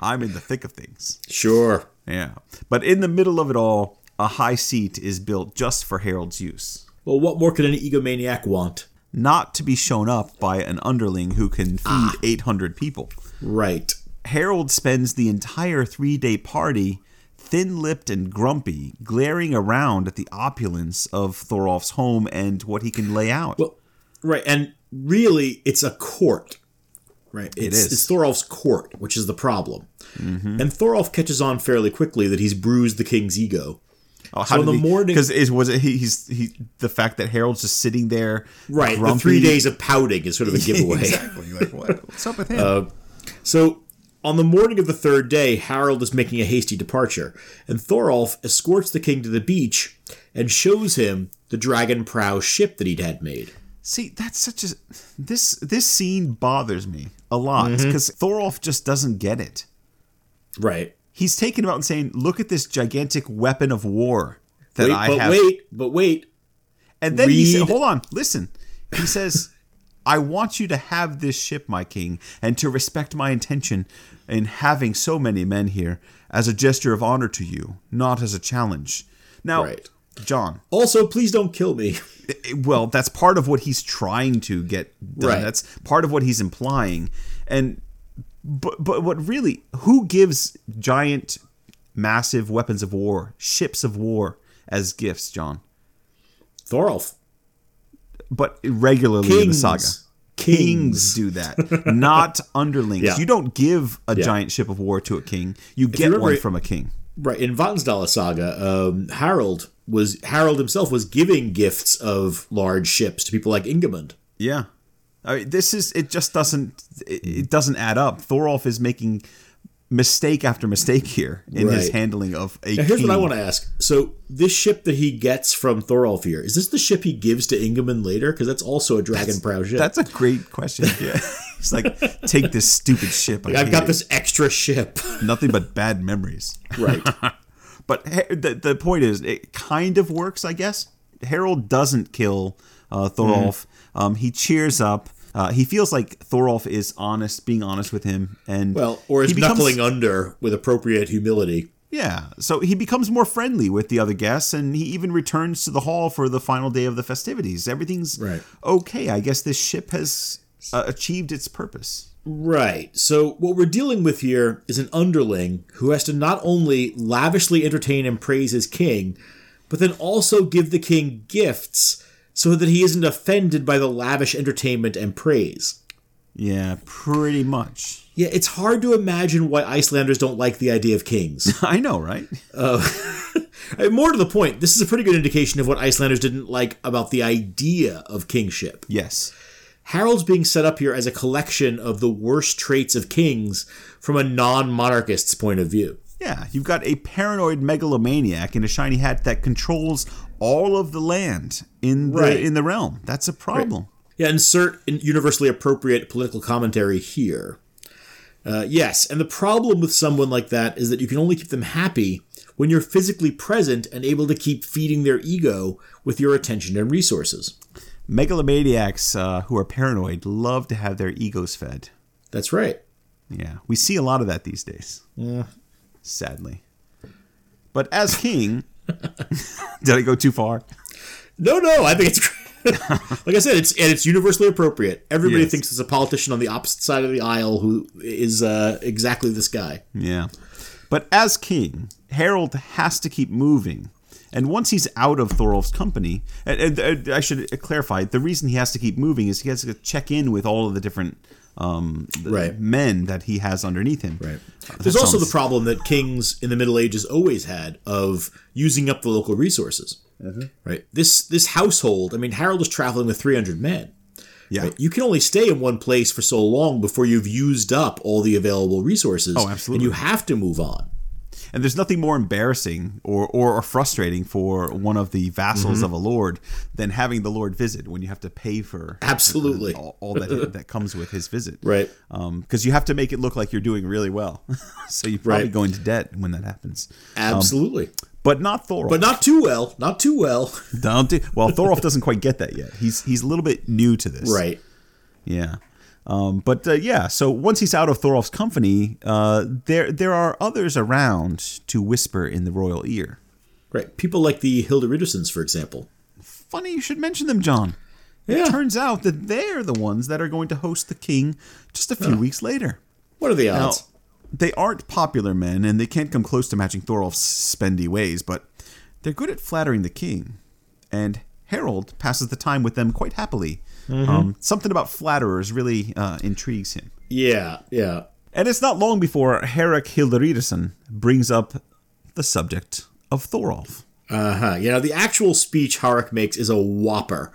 [SPEAKER 2] I'm in the thick of things.
[SPEAKER 1] Sure.
[SPEAKER 2] Yeah. But in the middle of it all, a high seat is built just for Harold's use.
[SPEAKER 1] Well, what more could an egomaniac want?
[SPEAKER 2] Not to be shown up by an underling who can ah. feed 800 people.
[SPEAKER 1] Right.
[SPEAKER 2] Harold spends the entire three day party thin lipped and grumpy, glaring around at the opulence of Thorolf's home and what he can lay out.
[SPEAKER 1] Well, right. And really, it's a court. Right. It's,
[SPEAKER 2] is.
[SPEAKER 1] It's Thorolf's court, which is the problem.
[SPEAKER 2] Mm-hmm.
[SPEAKER 1] And Thorolf catches on fairly quickly that he's bruised the king's ego.
[SPEAKER 2] Oh,
[SPEAKER 1] so in the morning-
[SPEAKER 2] because is was it he, he's he the fact that Harold's just sitting there
[SPEAKER 1] Right.
[SPEAKER 2] grumpy.
[SPEAKER 1] The three days of pouting is sort of a giveaway.
[SPEAKER 2] exactly like what what's up with him
[SPEAKER 1] So, on the morning of the third day, Harold is making a hasty departure, and Thorolf escorts the king to the beach and shows him the dragon prow ship that he'd had made.
[SPEAKER 2] See, that's such a this this scene bothers me a lot
[SPEAKER 1] Mm-hmm.
[SPEAKER 2] because Thorolf just doesn't get it.
[SPEAKER 1] Right.
[SPEAKER 2] He's taking about and saying, "Look at this gigantic weapon of war that
[SPEAKER 1] Wait,
[SPEAKER 2] I
[SPEAKER 1] but
[SPEAKER 2] have."
[SPEAKER 1] wait, but wait.
[SPEAKER 2] and then he said, "Hold on, listen." He says, "I want you to have this ship, my king, and to respect my intention in having so many men here as a gesture of honor to you, not as a challenge." Now,
[SPEAKER 1] Right.
[SPEAKER 2] John,
[SPEAKER 1] Also, please don't kill me.
[SPEAKER 2] well that's part of what he's trying to get done
[SPEAKER 1] Right.
[SPEAKER 2] that's part of what he's implying and but but what really who gives giant massive weapons of war ships of war as gifts john
[SPEAKER 1] Thorolf.
[SPEAKER 2] but regularly in the saga
[SPEAKER 1] Kings.
[SPEAKER 2] do that not underlings
[SPEAKER 1] Yeah.
[SPEAKER 2] you don't give a
[SPEAKER 1] Yeah.
[SPEAKER 2] giant ship of war to a king you get
[SPEAKER 1] remember
[SPEAKER 2] one from a king
[SPEAKER 1] Right in Vatnsdaela saga, um, Harold was Harold himself was giving gifts of large ships to people like Ingimund.
[SPEAKER 2] Yeah, I mean, this is it. Just doesn't it, it doesn't add up. Thorolf is making mistake after mistake here in his handling of a.
[SPEAKER 1] Now, here's
[SPEAKER 2] king.
[SPEAKER 1] what I want to ask. So, this ship that he gets from Thorolf here, is this the ship he gives to Ingimund later? Because that's also a dragon prow ship.
[SPEAKER 2] That's a great question. Yeah, he's like, take this stupid ship. I
[SPEAKER 1] I've got
[SPEAKER 2] it.
[SPEAKER 1] this extra ship.
[SPEAKER 2] Nothing but bad memories.
[SPEAKER 1] right.
[SPEAKER 2] But the the point is, it kind of works, I guess. Harold doesn't kill uh, Thorolf. Um, he cheers up. Uh, he feels like Thorolf is honest, being honest with him, and
[SPEAKER 1] Well, or is
[SPEAKER 2] becomes-
[SPEAKER 1] knuckling under with appropriate humility.
[SPEAKER 2] Yeah, so he becomes more friendly with the other guests, and he even returns to the hall for the final day of the festivities. Everything's
[SPEAKER 1] Right.
[SPEAKER 2] okay. I guess this ship has uh, achieved its purpose.
[SPEAKER 1] Right. So what we're dealing with here is an underling who has to not only lavishly entertain and praise his king, but then also give the king gifts so that he isn't offended by the lavish entertainment and praise.
[SPEAKER 2] Yeah, pretty much.
[SPEAKER 1] Yeah, it's hard to imagine why Icelanders don't like the idea of kings.
[SPEAKER 2] I know, right?
[SPEAKER 1] I mean, more to the point, this is a pretty good indication of what Icelanders didn't like about the idea of kingship.
[SPEAKER 2] yes.
[SPEAKER 1] Harold's being set up here as a collection of the worst traits of kings from a non monarchist's point of view.
[SPEAKER 2] Yeah, you've got a paranoid megalomaniac in a shiny hat that controls all of the land in the
[SPEAKER 1] Right.
[SPEAKER 2] in the realm. That's a problem.
[SPEAKER 1] Yeah, insert universally appropriate political commentary here. Uh, yes, and the problem with someone like that is that you can only keep them happy when you're physically present and able to keep feeding their ego with your attention and resources.
[SPEAKER 2] Megalomaniacs uh, who are paranoid love to have their egos fed.
[SPEAKER 1] That's right.
[SPEAKER 2] Yeah, we see a lot of that these days. Sadly. But as king, did I go too far?
[SPEAKER 1] No, no, I think it's like I said, it's and it's universally appropriate. Everybody
[SPEAKER 2] Yes.
[SPEAKER 1] thinks there's a politician on the opposite side of the aisle who is uh, exactly this guy.
[SPEAKER 2] Yeah. But as king, Harold has to keep moving. And once he's out of Thorolf's company, and, and- and I should clarify, the reason he has to keep moving is he has to check in with all of the different um, the
[SPEAKER 1] Right.
[SPEAKER 2] men that he has underneath him.
[SPEAKER 1] Right.
[SPEAKER 2] Uh,
[SPEAKER 1] There's also the problem that kings in the Middle Ages always had of using up the local resources. Mm-hmm. Right. This this household. I mean, Harold was traveling with 300 men.
[SPEAKER 2] Yeah.
[SPEAKER 1] Right? You can only stay in one place for so long before you've used up all the available resources.
[SPEAKER 2] Oh, absolutely.
[SPEAKER 1] And you have to move on.
[SPEAKER 2] And there's nothing more embarrassing or, or, or frustrating for one of the vassals
[SPEAKER 1] Mm-hmm.
[SPEAKER 2] of a lord than having the lord visit when you have to pay for
[SPEAKER 1] Absolutely.
[SPEAKER 2] all, all that that comes with his visit.
[SPEAKER 1] Right.
[SPEAKER 2] Because you have to make it look like you're doing really well. so you probably
[SPEAKER 1] Right.
[SPEAKER 2] go into debt when that happens.
[SPEAKER 1] Absolutely.
[SPEAKER 2] But not Thorolf.
[SPEAKER 1] but not too well. Not too well.
[SPEAKER 2] Don't do, well, Thorolf doesn't quite get that yet. He's he's a little bit new to this.
[SPEAKER 1] right.
[SPEAKER 2] Yeah. Um, but uh, yeah, so once he's out of Thorolf's company, uh, there there are others around to whisper in the royal ear.
[SPEAKER 1] Right. People like the Hilderidersons, for example.
[SPEAKER 2] Funny you should mention them, John.
[SPEAKER 1] Yeah.
[SPEAKER 2] It turns out that they're the ones that are going to host the king just a few weeks later.
[SPEAKER 1] What are the
[SPEAKER 2] Now, they aren't popular men, and they can't come close to matching Thorolf's spendy ways, but they're good at flattering the king. And Harold passes the time with them quite happily. Um, something about flatterers really uh, intrigues him.
[SPEAKER 1] yeah. Yeah.
[SPEAKER 2] And it's not long before Harek Hilderiderson brings up the subject of Thorolf.
[SPEAKER 1] Uh huh. You know, the actual speech Harek makes is a whopper.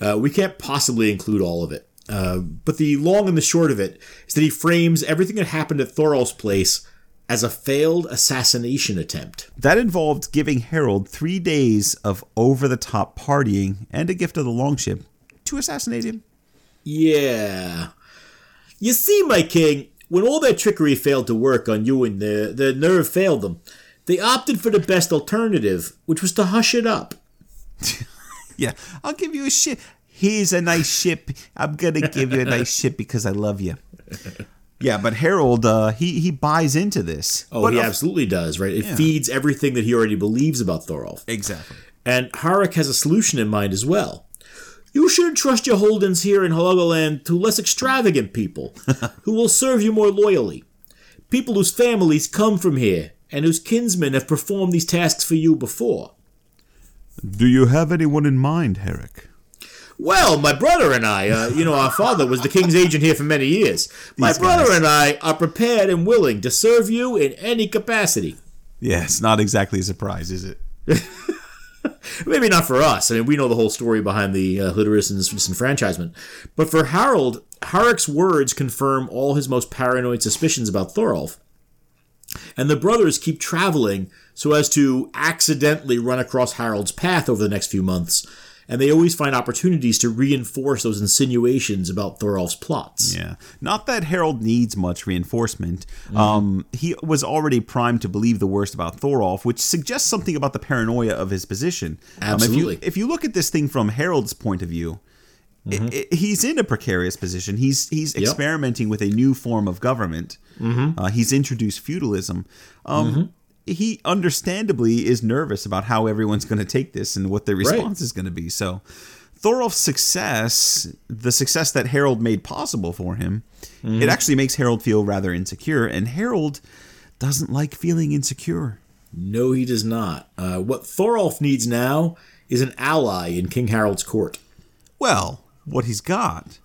[SPEAKER 1] Uh, we can't possibly include all of it. Uh, but the long and the short of it is that he frames everything that happened at Thorolf's place as a failed assassination attempt.
[SPEAKER 2] That involved giving Harold three days of over the top partying and a gift of the longship to assassinate him.
[SPEAKER 1] Yeah. You see, my king, when all that trickery failed to work on you and the, the nerve failed them, they opted for the best alternative, which was to hush it up.
[SPEAKER 2] Yeah, I'll give you a ship. Here's a nice ship. I'm gonna give you a nice ship because I love you. Yeah, but Harold, uh, he he buys into this.
[SPEAKER 1] Oh,
[SPEAKER 2] but
[SPEAKER 1] he
[SPEAKER 2] of-
[SPEAKER 1] absolutely does, right? It feeds everything that he already believes about Thorolf.
[SPEAKER 2] exactly.
[SPEAKER 1] And Harek has a solution in mind as well. You should trust your holdings here in Halogaland to less extravagant people who will serve you more loyally. People whose families come from here and whose kinsmen have performed these tasks for you before.
[SPEAKER 2] Do you have anyone in mind, Harek?
[SPEAKER 1] Well, my brother and I, uh, you know, our father was the king's agent here for many years. My
[SPEAKER 2] These
[SPEAKER 1] brother
[SPEAKER 2] guys.
[SPEAKER 1] and I are prepared and willing to serve you in any capacity.
[SPEAKER 2] Yeah, not exactly a surprise, is it?
[SPEAKER 1] Maybe not for us. I mean, we know the whole story behind the uh, Hilderiderson's disenfranchisement. But for Harold, Harek's words confirm all his most paranoid suspicions about Thorolf. And the brothers keep traveling so as to accidentally run across Harold's path over the next few months and they always find opportunities to reinforce those insinuations about Thorolf's plots.
[SPEAKER 2] Yeah. Not that Harold needs much reinforcement. Um, he was already primed to believe the worst about Thorolf, which suggests something about the paranoia of his position. Um,
[SPEAKER 1] Absolutely.
[SPEAKER 2] if, you, if you look at this thing from Harold's point of view, i- he's in a precarious position. He's he's experimenting with a new form of government. Uh, he's introduced feudalism. Um, He understandably is nervous about how everyone's going to take this and what their response is going to be. So, Thorolf's success, the success that Harold made possible for him, it actually makes Harold feel rather insecure, and Harold doesn't like feeling insecure.
[SPEAKER 1] No, he does not. Uh, what Thorolf needs now is an ally in King Harold's court.
[SPEAKER 2] Well, what he's got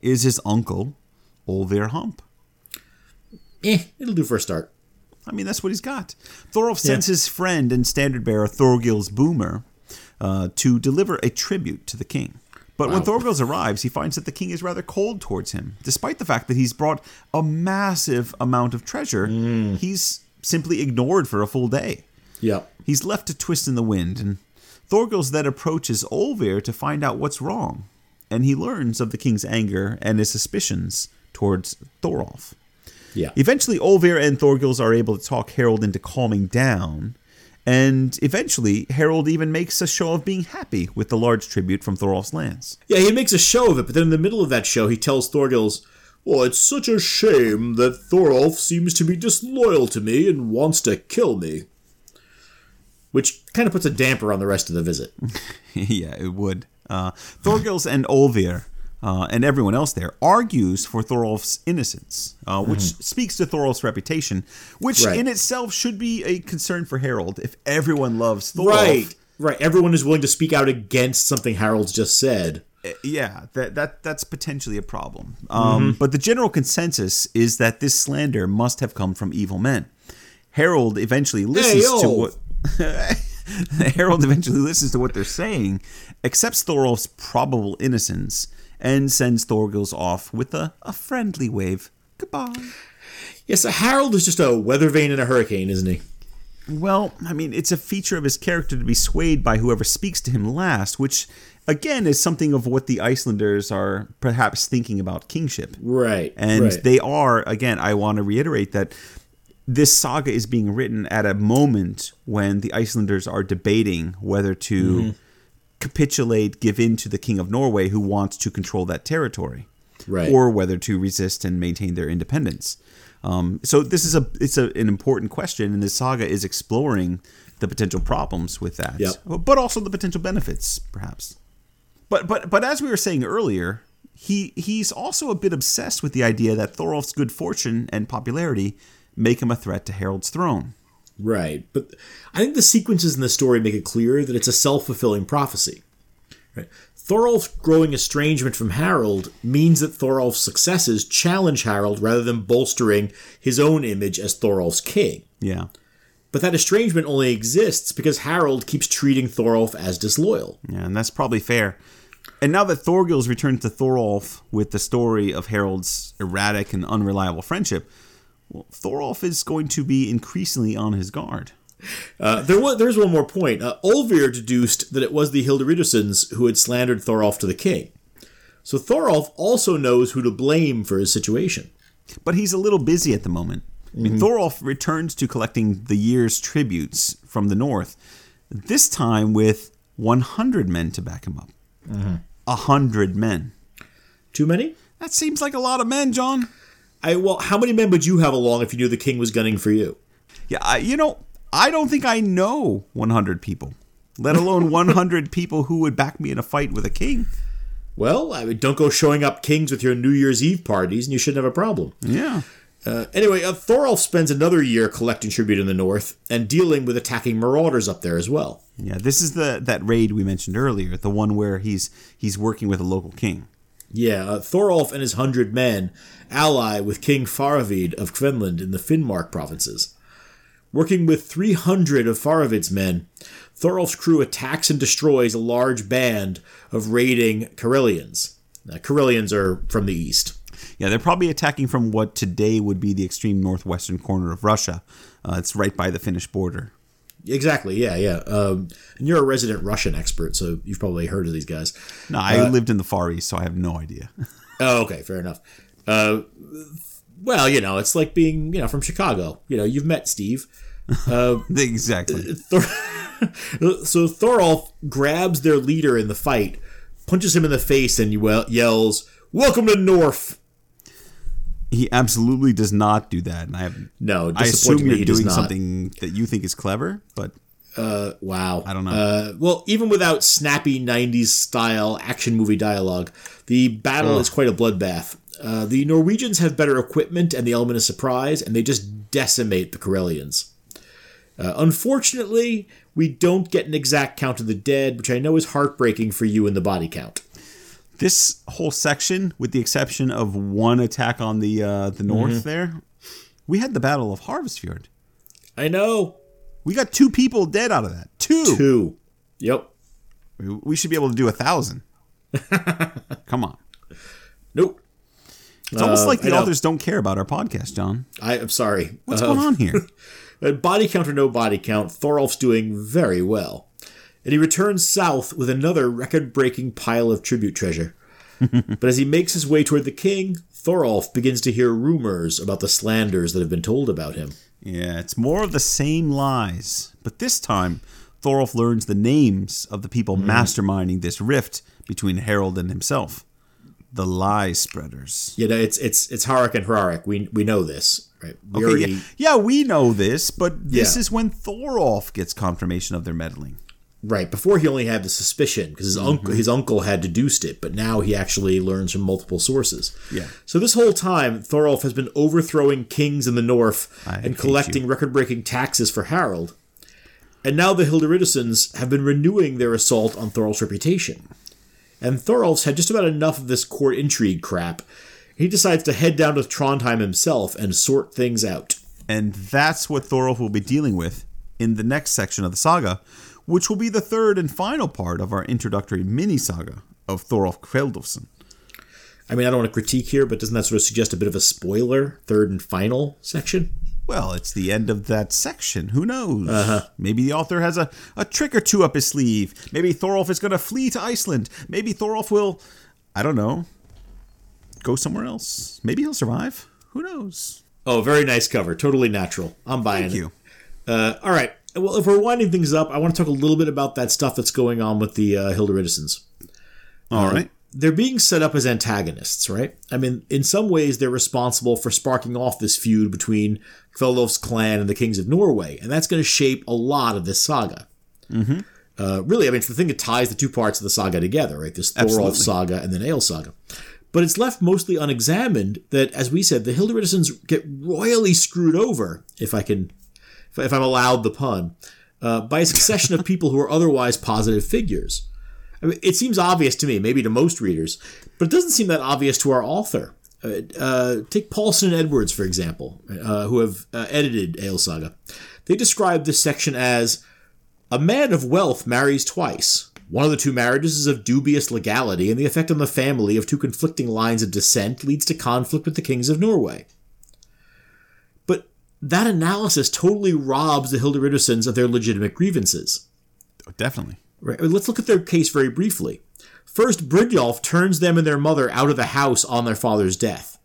[SPEAKER 2] is his uncle, Olvir Hump.
[SPEAKER 1] Eh, it'll do for a start.
[SPEAKER 2] I mean, that's what he's got. Thorolf sends his friend and standard bearer Thorgils Boomer uh, to deliver a tribute to the king. But when Thorgils arrives, he finds that the king is rather cold towards him, despite the fact that he's brought a massive amount of treasure. He's simply ignored for a full day.
[SPEAKER 1] Yep.
[SPEAKER 2] He's left to twist in the wind, and Thorgils then approaches Olvir to find out what's wrong, and he learns of the king's anger and his suspicions towards Thorolf.
[SPEAKER 1] Yeah.
[SPEAKER 2] Eventually, Olvir and Thorgils are able to talk Harold into calming down, and eventually, Harold even makes a show of being happy with the large tribute from Thorolf's lands.
[SPEAKER 1] Yeah, he makes a show of it, but then in the middle of that show, he tells Thorgils, Well, it's such a shame that Thorolf seems to be disloyal to me and wants to kill me. Which kind of puts a damper on the rest of the visit.
[SPEAKER 2] yeah, it would. Uh, Thorgils and Olvir uh, and everyone else there argues for Thorolf's innocence, uh, which speaks to Thorolf's reputation, which
[SPEAKER 1] Mm-hmm. Right.
[SPEAKER 2] in itself should be a concern for Harold. If everyone loves Thorolf,
[SPEAKER 1] Right. Right. Everyone is willing to speak out against something Harold's just said.
[SPEAKER 2] yeah, that that that's potentially a problem. Um, But the general consensus is that this slander must have come from evil men. Harold eventually listens to what Harold eventually listens to what they're saying, accepts Thorolf's probable innocence, and sends Thorgils off with a, a friendly wave. Goodbye.
[SPEAKER 1] Yes, so Harold is just a weather vane in a hurricane, isn't he?
[SPEAKER 2] Well, I mean, it's a feature of his character to be swayed by whoever speaks to him last, which again is something of what the Icelanders are perhaps thinking about kingship.
[SPEAKER 1] Right.
[SPEAKER 2] And
[SPEAKER 1] right.
[SPEAKER 2] they are, again, I want to reiterate that this saga is being written at a moment when the Icelanders are debating whether to
[SPEAKER 1] Mm-hmm.
[SPEAKER 2] Capitulate, give in to the King of Norway who wants to control that territory,
[SPEAKER 1] Right.
[SPEAKER 2] or whether to resist and maintain their independence. Um, so this is a it's a, an important question, and this saga is exploring the potential problems with that,
[SPEAKER 1] Yep.
[SPEAKER 2] but also the potential benefits, perhaps. But but but as we were saying earlier, he he's also a bit obsessed with the idea that Thorolf's good fortune and popularity make him a threat to Harold's throne.
[SPEAKER 1] Right. But I think the sequences in the story make it clear that it's a self fulfilling prophecy. Right. Thorolf's growing estrangement from Harold means that Thorolf's successes challenge Harold rather than bolstering his own image as Thorolf's king.
[SPEAKER 2] Yeah.
[SPEAKER 1] But that estrangement only exists because Harold keeps treating Thorolf as disloyal.
[SPEAKER 2] Yeah, and that's probably fair. And now that Thorgils returns to Thorolf with the story of Harold's erratic and unreliable friendship, well, Thorolf is going to be increasingly on his guard.
[SPEAKER 1] Uh, there was there's one more point. Uh, Olvir deduced that it was the Hilderidersons who had slandered Thorolf to the king. So Thorolf also knows who to blame for his situation.
[SPEAKER 2] But he's a little busy at the moment. I mean, Thorolf returns to collecting the year's tributes from the north, this time with 100 men to back him up. A hundred men.
[SPEAKER 1] Too many?
[SPEAKER 2] That seems like a lot of men, John.
[SPEAKER 1] I well, how many men would you have along if you knew the king was gunning for you?
[SPEAKER 2] Yeah, I, you know, I don't think I know 100 people, let alone 100 people who would back me in a fight with a king.
[SPEAKER 1] Well, I mean, don't go showing up kings with your New Year's Eve parties, and you shouldn't have a problem.
[SPEAKER 2] Yeah.
[SPEAKER 1] Uh, anyway, uh, Thorolf spends another year collecting tribute in the north and dealing with attacking marauders up there as well.
[SPEAKER 2] Yeah, this is the that raid we mentioned earlier, the one where he's he's working with a local king.
[SPEAKER 1] Yeah, uh, Thorolf and his hundred men ally with King Faravid of Kvenland in the Finnmark provinces. Working with 300 of Faravid's men, Thorolf's crew attacks and destroys a large band of raiding Karelians. Now, Karelians are from the east.
[SPEAKER 2] Yeah, they're probably attacking from what today would be the extreme northwestern corner of Russia. Uh, it's right by the Finnish border.
[SPEAKER 1] Exactly. Yeah, yeah. Um, and you're a resident Russian expert, so you've probably heard of these guys.
[SPEAKER 2] No, I lived in the Far East, so I have no idea.
[SPEAKER 1] Oh, okay, fair enough. Uh, well, you know, it's like being, you know, from Chicago. You know, you've met Steve.
[SPEAKER 2] exactly.
[SPEAKER 1] Thor- so Thorolf grabs their leader in the fight, punches him in the face, and yells, "Welcome to North."
[SPEAKER 2] He absolutely does not do that, and I have.
[SPEAKER 1] No,
[SPEAKER 2] I assume you're doing something that you think is clever, but
[SPEAKER 1] Wow.
[SPEAKER 2] I don't know.
[SPEAKER 1] Uh, well, even without snappy 90s style action movie dialogue, the battle is quite a bloodbath. Uh, the Norwegians have better equipment and the element of surprise, and they just decimate the Karelians. Uh, unfortunately, we don't get an exact count of the dead, which I know is heartbreaking for you in the body count.
[SPEAKER 2] This whole section, with the exception of one attack on the uh, the north,
[SPEAKER 1] Mm-hmm.
[SPEAKER 2] there, we had the Battle of Hafrsfjord.
[SPEAKER 1] I know.
[SPEAKER 2] We got two people dead out of that. Two.
[SPEAKER 1] Two. Yep.
[SPEAKER 2] We should be able to do a thousand. Come on.
[SPEAKER 1] Nope.
[SPEAKER 2] It's almost
[SPEAKER 1] Uh,
[SPEAKER 2] like the authors don't care about our podcast, John.
[SPEAKER 1] I, I'm sorry.
[SPEAKER 2] What's
[SPEAKER 1] Uh,
[SPEAKER 2] going on here?
[SPEAKER 1] Body count or no body count, Thorolf's doing very well. And he returns south with another record breaking pile of tribute treasure. but as he makes his way toward the king, Thorolf begins to hear rumors about the slanders that have been told about him.
[SPEAKER 2] Yeah, it's more of the same lies. But this time, Thorolf learns the names of the people
[SPEAKER 1] Mm.
[SPEAKER 2] masterminding this rift between Harold and himself. The lie spreaders.
[SPEAKER 1] You know, it's it's it's Harek and Hrarik. We we know this, right? We
[SPEAKER 2] Okay,
[SPEAKER 1] already
[SPEAKER 2] yeah, yeah, we know this, but this
[SPEAKER 1] Yeah.
[SPEAKER 2] is when Thorolf gets confirmation of their meddling.
[SPEAKER 1] Right before he only had the suspicion because his uncle mm-hmm. his uncle had deduced it, but now he actually learns from multiple sources.
[SPEAKER 2] Yeah.
[SPEAKER 1] So this whole time, Thorolf has been overthrowing kings in the north
[SPEAKER 2] I
[SPEAKER 1] and collecting record-breaking taxes for Harold. And now the Hilderidersons have been renewing their assault on Thorolf's reputation. And Thorolf's had just about enough of this court intrigue crap. He decides to head down to Trondheim himself and sort things out.
[SPEAKER 2] And that's what Thorolf will be dealing with in the next section of the saga, which will be the third and final part of our introductory mini saga of Thorolf Kveldulfsson.
[SPEAKER 1] I mean, I don't want to critique here, but doesn't that sort of suggest a bit of a spoiler, third and final section?
[SPEAKER 2] Well, it's the end of that section. Who knows? Maybe the author has a, a trick or two up his sleeve. Maybe Thorolf is going to flee to Iceland. Maybe Thorolf will, I don't know, go somewhere else. Maybe he'll survive. Who knows?
[SPEAKER 1] Oh, very nice cover. Totally natural. I'm buying
[SPEAKER 2] Thank
[SPEAKER 1] it.
[SPEAKER 2] you.
[SPEAKER 1] Uh, all right. Well, if we're winding things up, I want to talk a little bit about that stuff that's going on with the uh, Hilderidersons.
[SPEAKER 2] All right.
[SPEAKER 1] They're being set up as antagonists, right? I mean, in some ways, they're responsible for sparking off this feud between Kveldulf's clan and the kings of Norway, and that's going to shape a lot of this saga. Mm-hmm. Uh, really, I mean, it's the thing that ties the two parts of the saga together, right? This Thorolf saga and the Egil saga. But it's left mostly unexamined that, as we said, the Hilderidersons get royally screwed over, if I can, if, I'm allowed the pun, uh, by a succession of people who are otherwise positive figures. I mean, it seems obvious to me, maybe to most readers, but it doesn't seem that obvious to our author. Uh, uh, take Pálsson and Edwards, for example, uh, who have uh, edited Egil Saga. They describe this section as a man of wealth marries twice. One of the two marriages is of dubious legality, and the effect on the family of two conflicting lines of descent leads to conflict with the kings of Norway. That analysis totally robs the Hilderidersons of their legitimate grievances.
[SPEAKER 2] Oh, definitely.
[SPEAKER 1] Right. Let's look at their case very briefly. First, Brynjolf turns them and their mother out of the house on their father's death.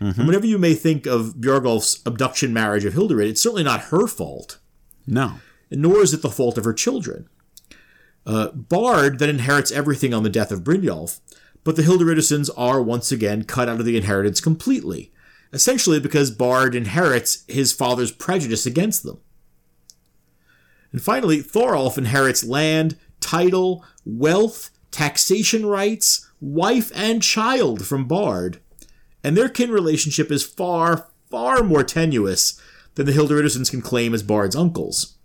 [SPEAKER 1] And whatever you may think of Björgolf's abduction marriage of Hilderid, it's certainly not her fault,
[SPEAKER 2] No.
[SPEAKER 1] nor is it the fault of her children. Uh, Bard then inherits everything on the death of Brynjolf, but the Hilderidersons are once again cut out of the inheritance completely, essentially because Bard inherits his father's prejudice against them. And finally, Thorolf inherits land, title, wealth, taxation rights, wife, and child from Bard. And their kin relationship is far, far more tenuous than the Hilderidersons can claim as Bard's uncles.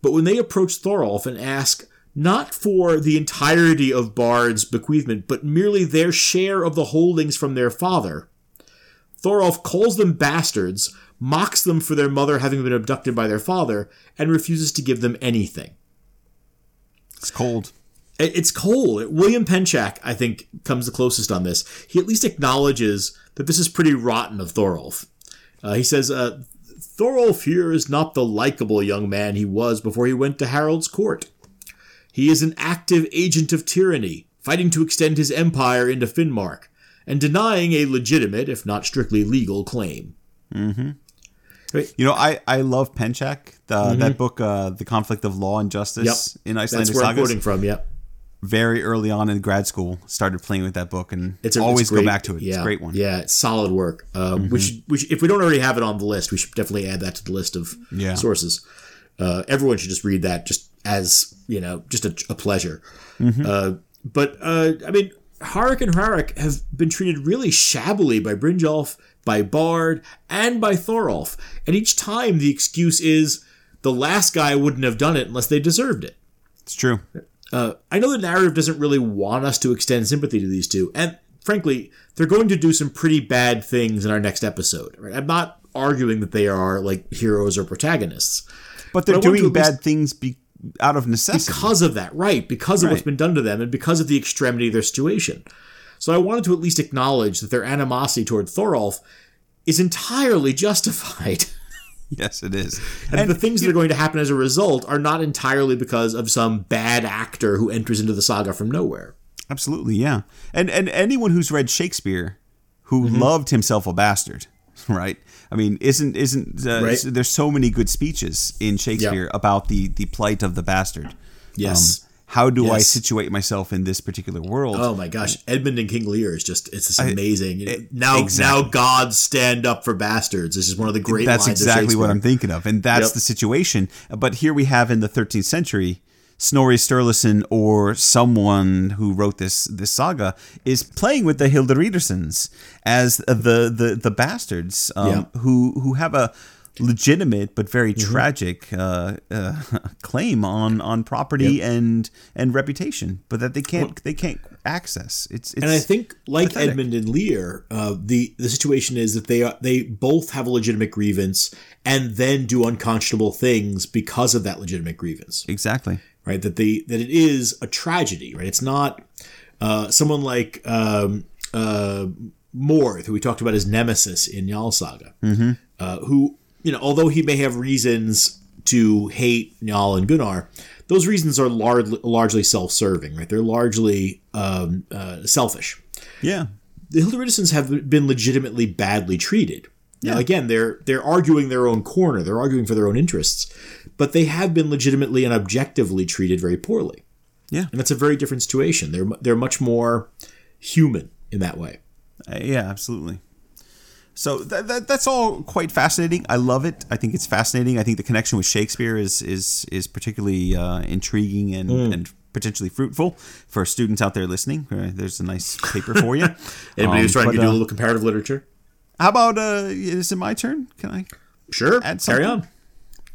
[SPEAKER 1] But when they approach Thorolf and ask not for the entirety of Bard's bequeathment, but merely their share of the holdings from their father, Thorolf calls them bastards, mocks them for their mother having been abducted by their father, and refuses to give them anything.
[SPEAKER 2] It's cold.
[SPEAKER 1] It's cold. William Pencak, I think, comes the closest on this. He at least acknowledges that this is pretty rotten of Thorolf. Uh, he says uh, Thorolf here is not the likable young man he was before he went to Harold's court. He is an active agent of tyranny, fighting to extend his empire into Finnmark, and denying a legitimate, if not strictly legal, claim.
[SPEAKER 2] You know, I, I love Pencak, the, that book, uh, The Conflict of Law and Justice in Icelandic
[SPEAKER 1] That's where I'm quoting from, yep.
[SPEAKER 2] Very early on in grad school, started playing with that book and
[SPEAKER 1] It's a,
[SPEAKER 2] always
[SPEAKER 1] it's
[SPEAKER 2] go back to it.
[SPEAKER 1] Yeah,
[SPEAKER 2] It's a great one. Mm-hmm.
[SPEAKER 1] Yeah, it's solid work. Um, Which, which, if we don't already have it on the list, we should definitely add that to the list of
[SPEAKER 2] Yeah.
[SPEAKER 1] sources. Uh, everyone should just read that, just as you know, just a, a pleasure.
[SPEAKER 2] Mm-hmm.
[SPEAKER 1] Uh, but uh, I mean, Harik and Harik have been treated really shabbily by Brynjolf, by Bard, and by Thorolf, and each time the excuse is the last guy wouldn't have done it unless they deserved it.
[SPEAKER 2] It's true.
[SPEAKER 1] Uh, I know the narrative doesn't really want us to extend sympathy to these two, and frankly, they're going to do some pretty bad things in our next episode. Right? I'm not arguing that they are like heroes or protagonists
[SPEAKER 2] But they're
[SPEAKER 1] But I want to
[SPEAKER 2] doing
[SPEAKER 1] at least-
[SPEAKER 2] bad things be, out of necessity.
[SPEAKER 1] because of that, right? Because of what's been done to them, and because of the extremity of their situation. So I wanted to at least acknowledge that their animosity toward Thorolf is entirely justified.
[SPEAKER 2] yes, it is.
[SPEAKER 1] And, the things that are going to happen as a result are not entirely because of some bad actor who enters into the saga from nowhere.
[SPEAKER 2] Absolutely, yeah. And and anyone who's read Shakespeare, who
[SPEAKER 1] Mm-hmm.
[SPEAKER 2] loved himself a bastard, right? I mean, isn't isn't uh,
[SPEAKER 1] Right.
[SPEAKER 2] there's so many good speeches in Shakespeare about the the plight of the bastard.
[SPEAKER 1] Yes.
[SPEAKER 2] Um, how do I situate myself in this particular world?
[SPEAKER 1] Oh my gosh, Edmund and King Lear is just it's just amazing. now now
[SPEAKER 2] exactly.
[SPEAKER 1] gods stand up for bastards. This is one of the great
[SPEAKER 2] that's exactly what I'm thinking of, and that's
[SPEAKER 1] Yep.
[SPEAKER 2] the situation. But here we have in the 13th century, Snorri Sturluson or someone who wrote this this saga is playing with the Hilderidersons as the the the bastards um,
[SPEAKER 1] Yeah.
[SPEAKER 2] who who have a legitimate but very
[SPEAKER 1] Mm-hmm.
[SPEAKER 2] tragic uh, uh, claim on on property and and reputation, but that they can't they can't access. It's, it's
[SPEAKER 1] And I think, like
[SPEAKER 2] pathetic.
[SPEAKER 1] Edmund and Lear, uh, the the situation is that they are, they both have a legitimate grievance and then do unconscionable things because of that legitimate grievance.
[SPEAKER 2] exactly
[SPEAKER 1] Right? That they that it is a tragedy. Right? It's not uh, someone like um, uh, Morth, who we talked about as nemesis in Njal Saga, uh, who you know, although he may have reasons to hate Njal and Gunnar, those reasons are lar- largely self-serving. Right? They're largely um, uh, selfish
[SPEAKER 2] yeah.
[SPEAKER 1] the Hilderidersons have been legitimately badly treated. Now, again, they're they're arguing their own corner. They're arguing for their own interests, but they have been legitimately and objectively treated very poorly.
[SPEAKER 2] Yeah.
[SPEAKER 1] and that's a very different situation. They're they're much more human in that way.
[SPEAKER 2] Uh, yeah, absolutely. So that, that that's all quite fascinating. I love it. I think it's fascinating. I think the connection with Shakespeare is is is particularly uh, intriguing and
[SPEAKER 1] Hmm.
[SPEAKER 2] and potentially fruitful for students out there listening. Uh, there's a nice paper for you.
[SPEAKER 1] Anybody
[SPEAKER 2] Um,
[SPEAKER 1] who's trying
[SPEAKER 2] but,
[SPEAKER 1] to do
[SPEAKER 2] uh,
[SPEAKER 1] a little comparative literature,
[SPEAKER 2] How about uh, is it my turn? Can I?
[SPEAKER 1] sure,
[SPEAKER 2] add
[SPEAKER 1] carry on.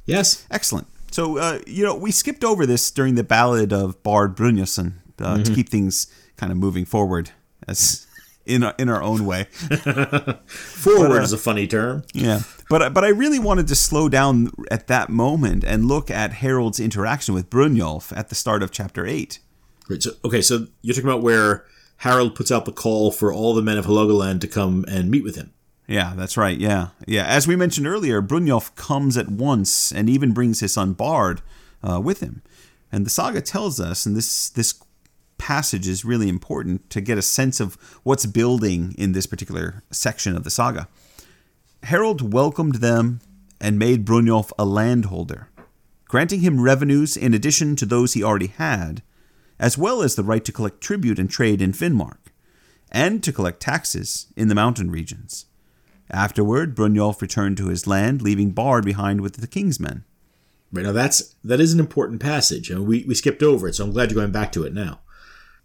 [SPEAKER 1] Yes,
[SPEAKER 2] Excellent. So, uh, you know, we skipped over this during the ballad of Bard Brynjolfsson uh,
[SPEAKER 1] Mm-hmm.
[SPEAKER 2] to keep things kind of moving forward as in our, in our own way.
[SPEAKER 1] forward is a funny term.
[SPEAKER 2] Yeah, but but I really wanted to slow down at that moment and look at Harold's interaction with Brynjolf at the start of chapter eight.
[SPEAKER 1] Right, so, okay, so you're talking about where Harold puts out the call for all the men of Halogaland to come and meet with him.
[SPEAKER 2] Yeah, that's right. Yeah, yeah. As we mentioned earlier, Brynjolf comes at once and even brings his son Bard uh, with him. And the saga tells us, and this this passage is really important to get a sense of what's building in this particular section of the saga. Harold welcomed them and made Brynjolf a landholder, granting him revenues in addition to those he already had, as well as the right to collect tribute and trade in Finnmark, and to collect taxes in the mountain regions. Afterward, Brynjolf returned to his land, leaving Bard behind with the king's men.
[SPEAKER 1] Right now, that's that is an important passage, and we, we skipped over it, so I'm glad you're going back to it now.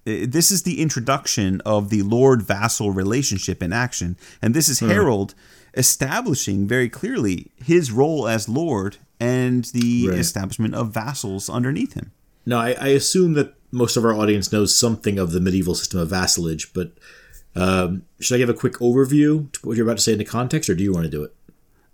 [SPEAKER 2] Uh, This is the introduction of the lord vassal relationship in action, and this is Harold establishing very clearly his role as lord and the
[SPEAKER 1] Right.
[SPEAKER 2] establishment of vassals underneath him.
[SPEAKER 1] Now, I, I assume that most of our audience knows something of the medieval system of vassalage, but um, should I give a quick overview to what you're about to say into context, or do you want to do it?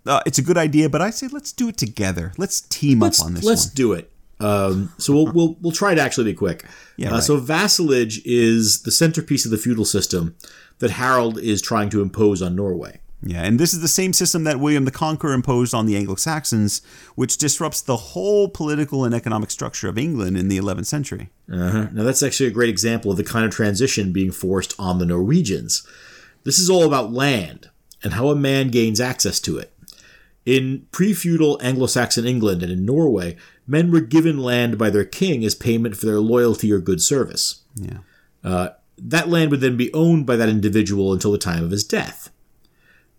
[SPEAKER 2] Uh, it's a good idea, but I say let's do it together. Let's team
[SPEAKER 1] Let's
[SPEAKER 2] up on this
[SPEAKER 1] let's
[SPEAKER 2] one.
[SPEAKER 1] do it. Um, so we'll we'll we'll try to actually be quick.
[SPEAKER 2] Yeah,
[SPEAKER 1] Uh,
[SPEAKER 2] right.
[SPEAKER 1] So vassalage is the centerpiece of the feudal system that Harold is trying to impose on Norway.
[SPEAKER 2] Yeah, and this is the same system that William the Conqueror imposed on the Anglo Saxons, which disrupts the whole political and economic structure of England in the 11th century.
[SPEAKER 1] Uh-huh. Now, that's actually a great example of the kind of transition being forced on the Norwegians. This is all about land and how a man gains access to it. In pre feudal Anglo Saxon England and in Norway, men were given land by their king as payment for their loyalty or good service.
[SPEAKER 2] Yeah.
[SPEAKER 1] Uh, that land would then be owned by that individual until the time of his death.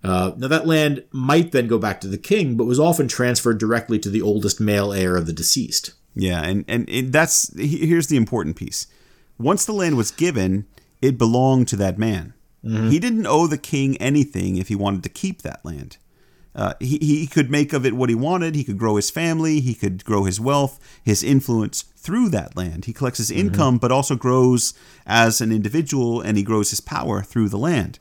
[SPEAKER 1] Uh, now, that land might then go back to the king, but was often transferred directly to the oldest male heir of the deceased.
[SPEAKER 2] Yeah, and and that's here's the important piece. Once the land was given, it belonged to that man. He didn't owe the king anything if he wanted to keep that land. Uh, he, he could make of it what he wanted. He could grow his family. He could grow his wealth, his influence through that land. He collects his income, but also grows as an individual and he grows his power through the land.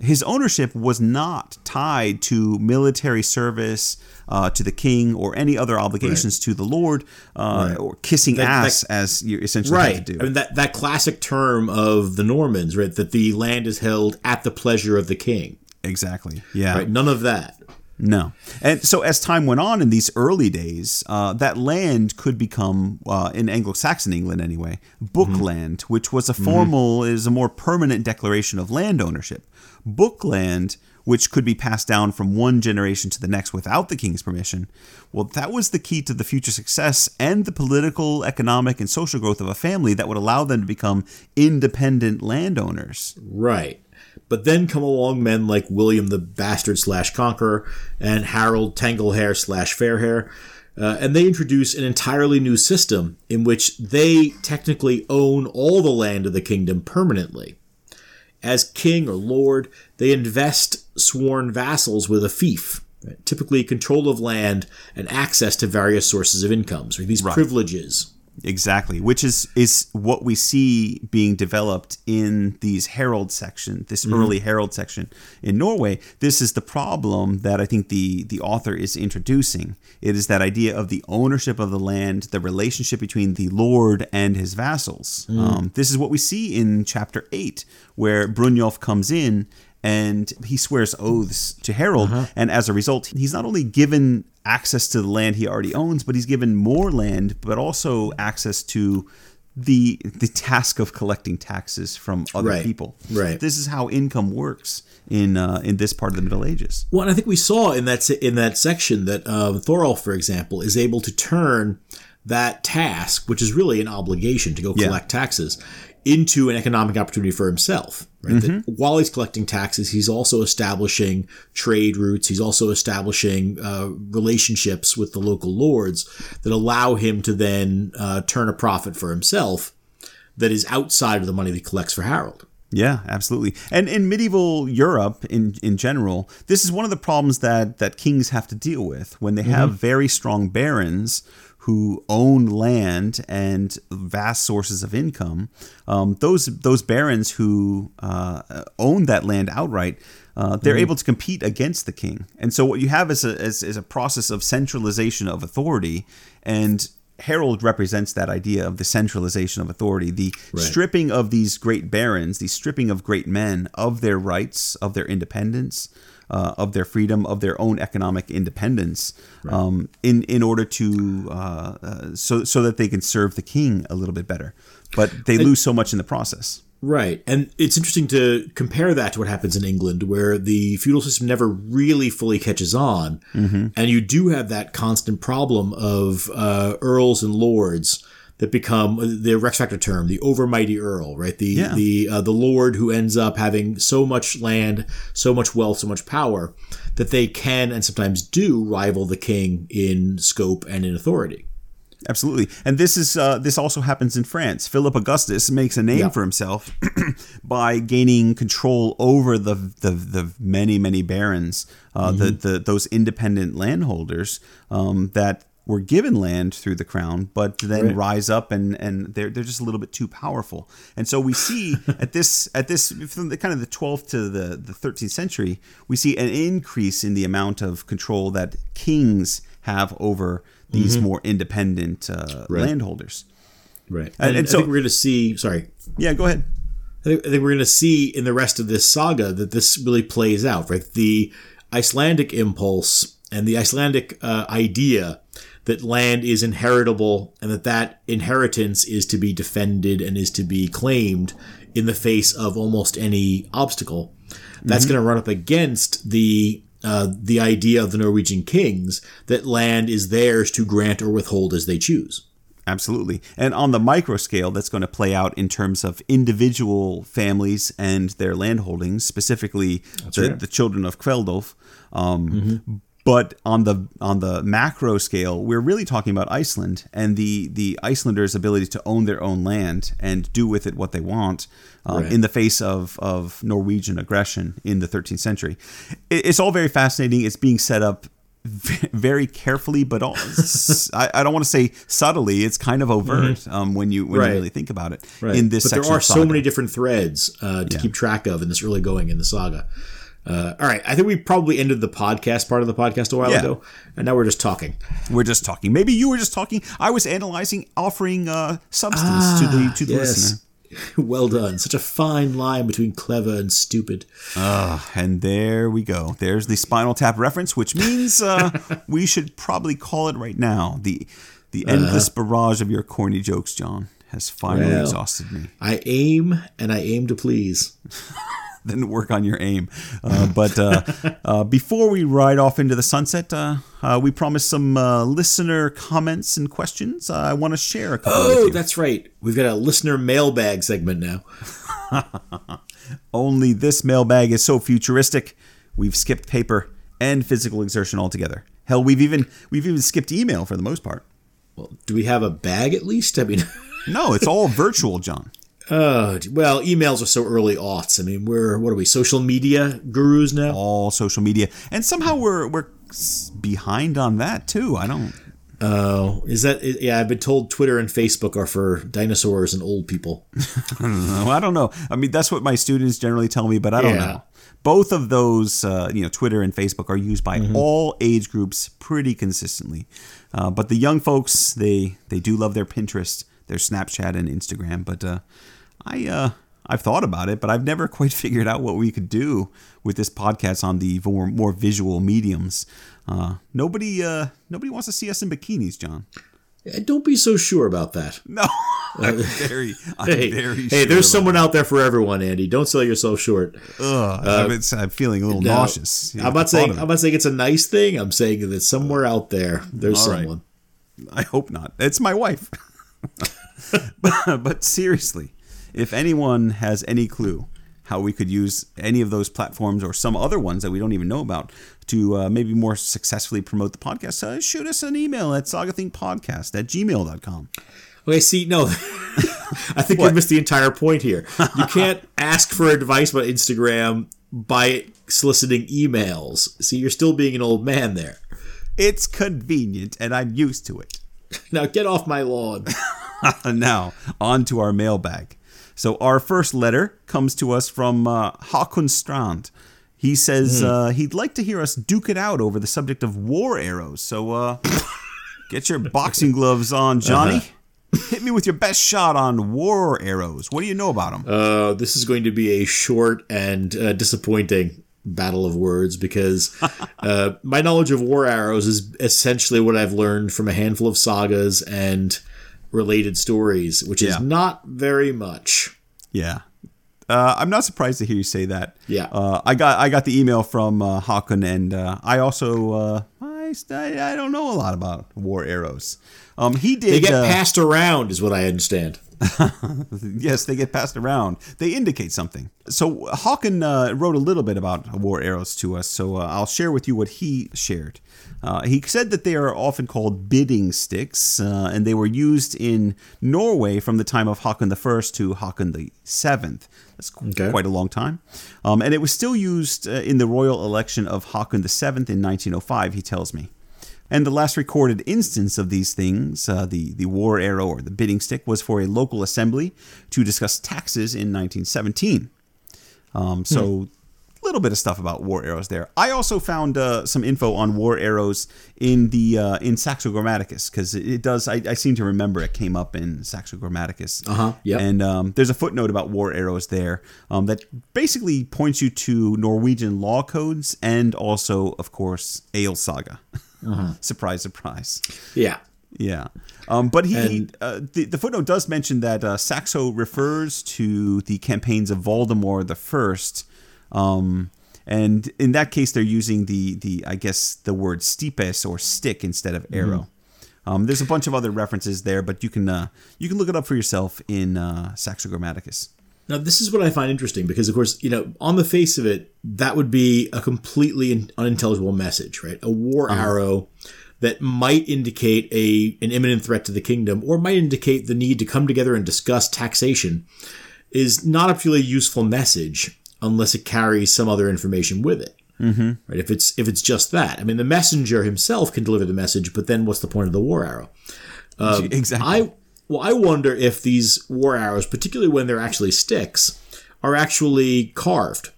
[SPEAKER 2] His ownership was not tied to military service, uh, to the king, or any other obligations to the Lord, uh, or kissing
[SPEAKER 1] That-
[SPEAKER 2] ass,
[SPEAKER 1] that-
[SPEAKER 2] as you essentially
[SPEAKER 1] Right.
[SPEAKER 2] do.
[SPEAKER 1] I mean, that, that classic term of the Normans, right? That the land is held at the pleasure of the king.
[SPEAKER 2] exactly. Yeah.
[SPEAKER 1] Right? None of that.
[SPEAKER 2] No. And so as time went on in these early days, uh, that land could become, uh, in Anglo-Saxon England anyway, bookland, which was a formal, is a more permanent declaration of land ownership. Bookland, which could be passed down from one generation to the next without the king's permission, well, that was the key to the future success and the political, economic, and social growth of a family that would allow them to become independent landowners.
[SPEAKER 1] Right. But then come along men like William the Bastard slash Conqueror and Harold Tanglehair slash Fairhair, uh, and they introduce an entirely new system in which they technically own all the land of the kingdom permanently. As king or lord, they invest sworn vassals with a fief, right? typically control of land and access to various sources of incomes, or these privileges.
[SPEAKER 2] Exactly, which is is what we see being developed in these Harold section, this mm-hmm. early Harold section in Norway. This is the problem that I think the the author is introducing. It is that idea of the ownership of the land, the relationship between the lord and his vassals. Mm. Um, this is what we see in chapter eight, where Brynjolf comes in and he swears oaths to Harold, uh-huh. and as a result, he's not only given access to the land he already owns, but he's given more land, but also access to the the task of collecting taxes from other
[SPEAKER 1] Right,
[SPEAKER 2] people.
[SPEAKER 1] right.
[SPEAKER 2] This is how income works in uh, in this part of the Middle Ages.
[SPEAKER 1] Well, and I think we saw in that in that section that um, Thorolf, for example, is able to turn that task, which is really an obligation to go
[SPEAKER 2] Yeah.
[SPEAKER 1] collect taxes, into an economic opportunity for himself. Right? That while he's collecting taxes, he's also establishing trade routes. He's also establishing uh, relationships with the local lords that allow him to then uh, turn a profit for himself that is outside of the money that he collects for Harold.
[SPEAKER 2] Yeah, absolutely. And in medieval Europe, in in general, this is one of the problems that that kings have to deal with when they have very strong barons who own land and vast sources of income. Um, those those barons who uh, own that land outright. Uh, they're able to compete against the king, and so what you have is a is, is a process of centralization of authority, and Harold represents that idea of the centralization of authority, the stripping of these great barons, the stripping of great men of their rights, of their independence, uh, of their freedom, of their own economic independence, um, in in order to uh, uh, so so that they can serve the king a little bit better. But they lose so much in the process.
[SPEAKER 1] Right. And it's interesting to compare that to what happens in England, where the feudal system never really fully catches on. And you do have that constant problem of uh, earls and lords that become the Rex Factor term, the overmighty earl, right? The
[SPEAKER 2] Yeah.
[SPEAKER 1] the uh, the lord who ends up having so much land, so much wealth, so much power that they can and sometimes do rival the king in scope and in authority.
[SPEAKER 2] Absolutely, and this is uh, this also happens in France. Philip Augustus makes a name
[SPEAKER 1] Yeah.
[SPEAKER 2] for himself by gaining control over the the, the many many barons, uh, the, the those independent landholders um, that were given land through the crown, but then
[SPEAKER 1] Right.
[SPEAKER 2] rise up and and they're they're just a little bit too powerful. And so we see at this at this from the kind of the 12th to the the 13th century, we see an increase in the amount of control that kings have over these more independent uh, landholders.
[SPEAKER 1] Right.
[SPEAKER 2] And-
[SPEAKER 1] And,
[SPEAKER 2] and
[SPEAKER 1] I
[SPEAKER 2] so-
[SPEAKER 1] think we're going to see, sorry,
[SPEAKER 2] Yeah, go ahead.
[SPEAKER 1] I think, I think we're going to see in the rest of this saga that this really plays out, right? The Icelandic impulse and the Icelandic uh, idea that land is inheritable and that that inheritance is to be defended and is to be claimed in the face of almost any obstacle. That's going to run up against the uh, the idea of the Norwegian kings that land is theirs to grant or withhold as they choose.
[SPEAKER 2] Absolutely. And on the micro scale, that's going to play out in terms of individual families and their land holdings, specifically the,
[SPEAKER 1] right.
[SPEAKER 2] the children of Kveldulf. Um, But on the on the macro scale, we're really talking about Iceland and the the Icelanders' ability to own their own land and do with it what they want um,
[SPEAKER 1] Right.
[SPEAKER 2] in the face of, of Norwegian aggression in the 13th century. It, it's all very fascinating. It's being set up very carefully, but all, I, I don't want to say subtly. It's kind of overt um, when you when
[SPEAKER 1] Right.
[SPEAKER 2] you really think about it in this
[SPEAKER 1] but there are so many different threads uh, to keep track of in this early going in the saga. Uh, all right, I think we probably ended the podcast part of the podcast a while
[SPEAKER 2] Yeah.
[SPEAKER 1] ago, and now we're just talking.
[SPEAKER 2] We're just talking. Maybe you were just talking. I was analyzing, offering uh, substance to the to the listener.
[SPEAKER 1] well done. Such a fine line between clever and stupid.
[SPEAKER 2] Uh, And there we go. There's the Spinal Tap reference, which means uh, we should probably call it right now. The the endless barrage of your corny jokes, John, has finally
[SPEAKER 1] Well.
[SPEAKER 2] exhausted me.
[SPEAKER 1] I aim and I aim to please.
[SPEAKER 2] Then work on your aim. Uh, but uh, uh, before we ride off into the sunset, uh, uh, we promised some uh, listener comments and questions. Uh, I want to share a couple
[SPEAKER 1] Oh, that's right. We've got a listener mailbag segment now.
[SPEAKER 2] Only this mailbag is so futuristic. We've skipped paper and physical exertion altogether. Hell, we've even we've even skipped email for the most part.
[SPEAKER 1] Well, do we have a bag at least? I mean,
[SPEAKER 2] No, it's all virtual, John.
[SPEAKER 1] Uh, well, emails are so early aughts. I mean, we're what are we? Social media gurus now?
[SPEAKER 2] All social media, and somehow we're we're behind on that too. I don't.
[SPEAKER 1] Oh, is that? Yeah, I've been told Twitter and Facebook are for dinosaurs and old people.
[SPEAKER 2] I don't know. I mean, that's what my students generally tell me, but I don't
[SPEAKER 1] Yeah.
[SPEAKER 2] know. Both of those, uh, you know, Twitter and Facebook are used by all age groups pretty consistently. Uh, but the young folks, they they do love their Pinterest, their Snapchat, and Instagram. But uh, I uh, I've thought about it, but I've never quite figured out what we could do with this podcast on the more, more visual mediums. Uh, nobody uh, nobody wants to see us in bikinis, John.
[SPEAKER 1] Eh, Don't be so sure about that.
[SPEAKER 2] No, I'm very, I'm
[SPEAKER 1] Hey,
[SPEAKER 2] very.
[SPEAKER 1] hey,
[SPEAKER 2] sure
[SPEAKER 1] there's someone out there for everyone, Andy. Don't sell yourself short.
[SPEAKER 2] Ugh, I'm, I'm feeling a little
[SPEAKER 1] No,
[SPEAKER 2] nauseous. you know,
[SPEAKER 1] I'm not saying I'm not saying it's a nice thing. I'm saying that somewhere out there there's
[SPEAKER 2] All right.
[SPEAKER 1] someone.
[SPEAKER 2] I hope not. It's my wife. but, but seriously, if anyone has any clue how we could use any of those platforms or some other ones that we don't even know about to uh, maybe more successfully promote the podcast, uh, shoot us an email at sagathingpodcast at gmail.com.
[SPEAKER 1] Okay, see, no, I think you missed the entire point here. You can't ask for advice about Instagram by soliciting emails. See, you're still being an old man there.
[SPEAKER 2] It's convenient and I'm used to it.
[SPEAKER 1] Now get off my lawn.
[SPEAKER 2] now, on to our mailbag. So, our first letter comes to us from uh, Hakun Strand. He says uh, he'd like to hear us duke it out over the subject of war arrows. So, uh, get your boxing gloves on, Johnny. Hit me with your best shot on war arrows. What do you know about them?
[SPEAKER 1] Uh, this is going to be a short and uh, disappointing battle of words because uh, my knowledge of war arrows is essentially what I've learned from a handful of sagas and related stories, which
[SPEAKER 2] Yeah.
[SPEAKER 1] is not very much.
[SPEAKER 2] yeah. Uh, I'm not surprised to hear you say that.
[SPEAKER 1] Yeah.
[SPEAKER 2] Uh, I got I got the email from uh, and uh, I also uh, I, I don't know a lot about war arrows. Um, he did.
[SPEAKER 1] They get
[SPEAKER 2] uh,
[SPEAKER 1] passed around, is what I understand.
[SPEAKER 2] Yes, they get passed around. They indicate something. So Hawken uh, wrote a little bit about war arrows to us. So uh, I'll share with you what he shared. Uh, he said that they are often called bidding sticks, uh, and they were used in Norway from the time of Haakon I to Haakon the Seventh. That's
[SPEAKER 1] Okay.
[SPEAKER 2] quite a long time. Um, and it was still used uh, in the royal election of Haakon the Seventh in 1905. He tells me. And the last recorded instance of these things, uh, the, the war arrow or the bidding stick, was for a local assembly to discuss taxes in 1917. Um, so,
[SPEAKER 1] Hmm.
[SPEAKER 2] Little bit of stuff about war arrows there. I also found uh, some info on war arrows in the uh, in Saxo Grammaticus because it, does. I, I seem to remember it came up in Saxo Grammaticus.
[SPEAKER 1] Uh-huh, yep.
[SPEAKER 2] And um, there's a footnote about war arrows there um, that basically points you to Norwegian law codes and also, of course, Egil Saga. surprise, surprise.
[SPEAKER 1] Yeah.
[SPEAKER 2] Yeah. Um, but he,
[SPEAKER 1] And-
[SPEAKER 2] uh, the, the footnote does mention that uh, Saxo refers to the campaigns of Valdemar the First, um, and in that case, they're using the the I guess the word stipes or stick instead of arrow. Um, there's a bunch of other references there, but you can uh, you can look it up for yourself in uh, Saxo Grammaticus.
[SPEAKER 1] Now, this is what I find interesting because, of course, you know, on the face of it, that would be a completely unintelligible message, right? A war arrow that might indicate a an imminent threat to the kingdom, or might indicate the need to come together and discuss taxation, is not a particularly useful message unless it carries some other information with it. Mm-hmm. Right? If it's if it's just that, I mean, the messenger himself can deliver the message, but then what's the point of the war arrow?
[SPEAKER 2] exactly.
[SPEAKER 1] I well, I wonder if these war arrows, particularly when they're actually sticks, are actually carved,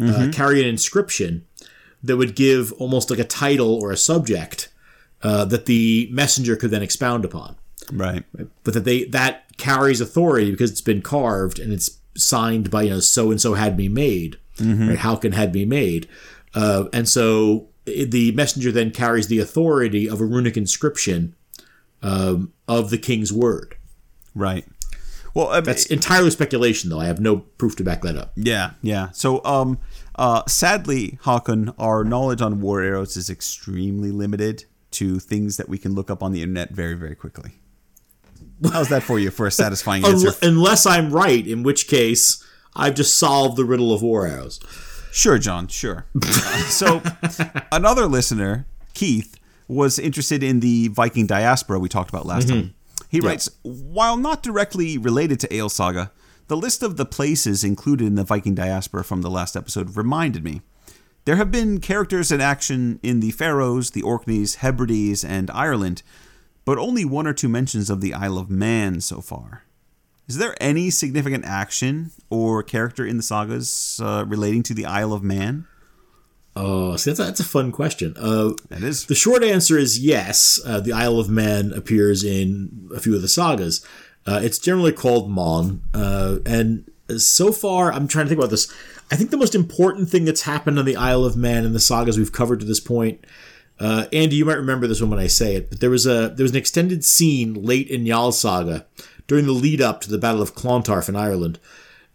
[SPEAKER 1] uh, carry an inscription that would give almost like a title or a subject uh, that the messenger could then expound upon.
[SPEAKER 2] right.
[SPEAKER 1] But that they that carries authority because it's been carved and it's signed by you know so and so had me made, right? Hakon had me made, uh, and so the messenger then carries the authority of a runic inscription um, of the king's word.
[SPEAKER 2] Right. Well, I mean,
[SPEAKER 1] That's entirely speculation, though. I have no proof to back that up.
[SPEAKER 2] Yeah, yeah. So, um, uh, sadly, Hakon, our knowledge on war arrows is extremely limited to things that we can look up on the internet very, very quickly. How's that for you for a satisfying answer?
[SPEAKER 1] Unless I'm right, in which case I've just solved the riddle of war arrows.
[SPEAKER 2] Sure, John, sure. Uh, so, another listener, Keith, was interested in the Viking diaspora we talked about last time. He writes While not directly related to Egil's Saga, the list of the places included in the Viking diaspora from the last episode reminded me. There have been characters in action in the Faroes, the Orkneys, Hebrides, and Ireland, but only one or two mentions of the Isle of Man so far. Is there any significant action or character in the sagas uh, relating to the Isle of Man?
[SPEAKER 1] Oh, see, that's a, that's a fun question. Uh,
[SPEAKER 2] That is
[SPEAKER 1] the short answer is yes. Uh, the Isle of Man appears in a few of the sagas. Uh, it's generally called Mon, uh, and so far, I'm trying to think about this. I think the most important thing that's happened on the Isle of Man in the sagas we've covered to this point. Uh, Andy, you might remember this one when I say it, but there was a there was an extended scene late in Njal saga during the lead up to the Battle of Clontarf in Ireland.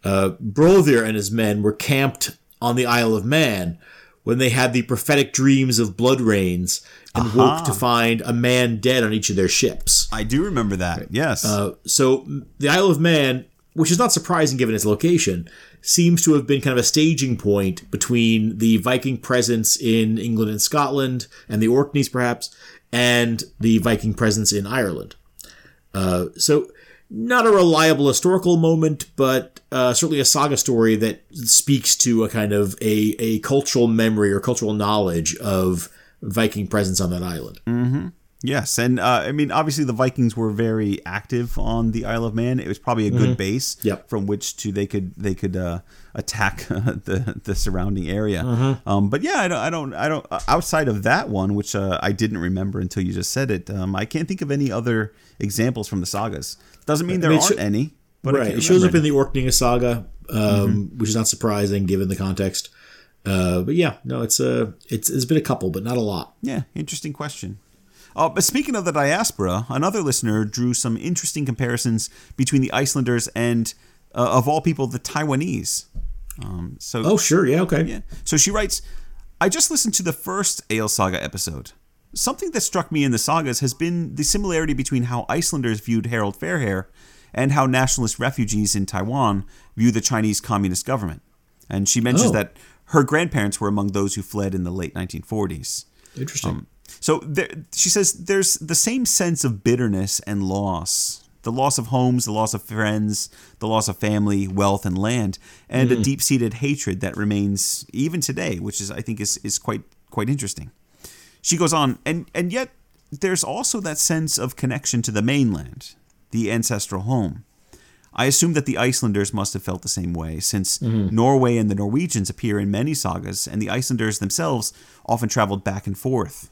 [SPEAKER 1] Uh, Brodir and his men were camped on the Isle of Man when they had the prophetic dreams of blood rains and woke to find a man dead on each of their ships.
[SPEAKER 2] I do remember that. Yes.
[SPEAKER 1] Uh, so the Isle of Man, which is not surprising given its location, seems to have been kind of a staging point between the Viking presence in England and Scotland and the Orkneys, perhaps, and the Viking presence in Ireland. Uh, so not a reliable historical moment, but uh, certainly a saga story that speaks to a kind of a, a cultural memory or cultural knowledge of Viking presence on that island.
[SPEAKER 2] Yes, and uh, I mean, obviously, the Vikings were very active on the Isle of Man. It was probably a good base
[SPEAKER 1] Yep.
[SPEAKER 2] from which to they could they could uh, attack the the surrounding area. Um, but yeah, I don't I don't I don't uh, outside of that one, which uh, I didn't remember until you just said it. Um, I can't think of any other examples from the sagas. Doesn't mean there
[SPEAKER 1] mean,
[SPEAKER 2] aren't
[SPEAKER 1] sho-
[SPEAKER 2] any. But
[SPEAKER 1] right. It shows up
[SPEAKER 2] remember
[SPEAKER 1] in the Orkney saga, um, which is not surprising given the context. Uh, but yeah, no, it's a it's it's been a couple, but not a lot.
[SPEAKER 2] Yeah, interesting question. Uh, but speaking of the diaspora, another listener drew some interesting comparisons between the Icelanders and, uh, of all people, the Taiwanese. Um, so,
[SPEAKER 1] Oh, sure, yeah, okay.
[SPEAKER 2] yeah. So she writes, I just listened to the first Egil's Saga episode. Something that struck me in the sagas has been the similarity between how Icelanders viewed Harold Fairhair and how nationalist refugees in Taiwan view the Chinese Communist government. And she mentions
[SPEAKER 1] Oh.
[SPEAKER 2] that her grandparents were among those who fled in the late 1940s.
[SPEAKER 1] Interesting.
[SPEAKER 2] So there, she says there's the same sense of bitterness and loss. The loss of homes, the loss of friends, the loss of family, wealth, and land, and a mm. deep-seated hatred that remains even today, which is I think is is quite quite interesting. She goes on, and and yet there's also that sense of connection to the mainland, the ancestral home. I assume that the Icelanders must have felt the same way, since mm-hmm. Norway and the Norwegians appear in many sagas, and the Icelanders themselves often traveled back and forth.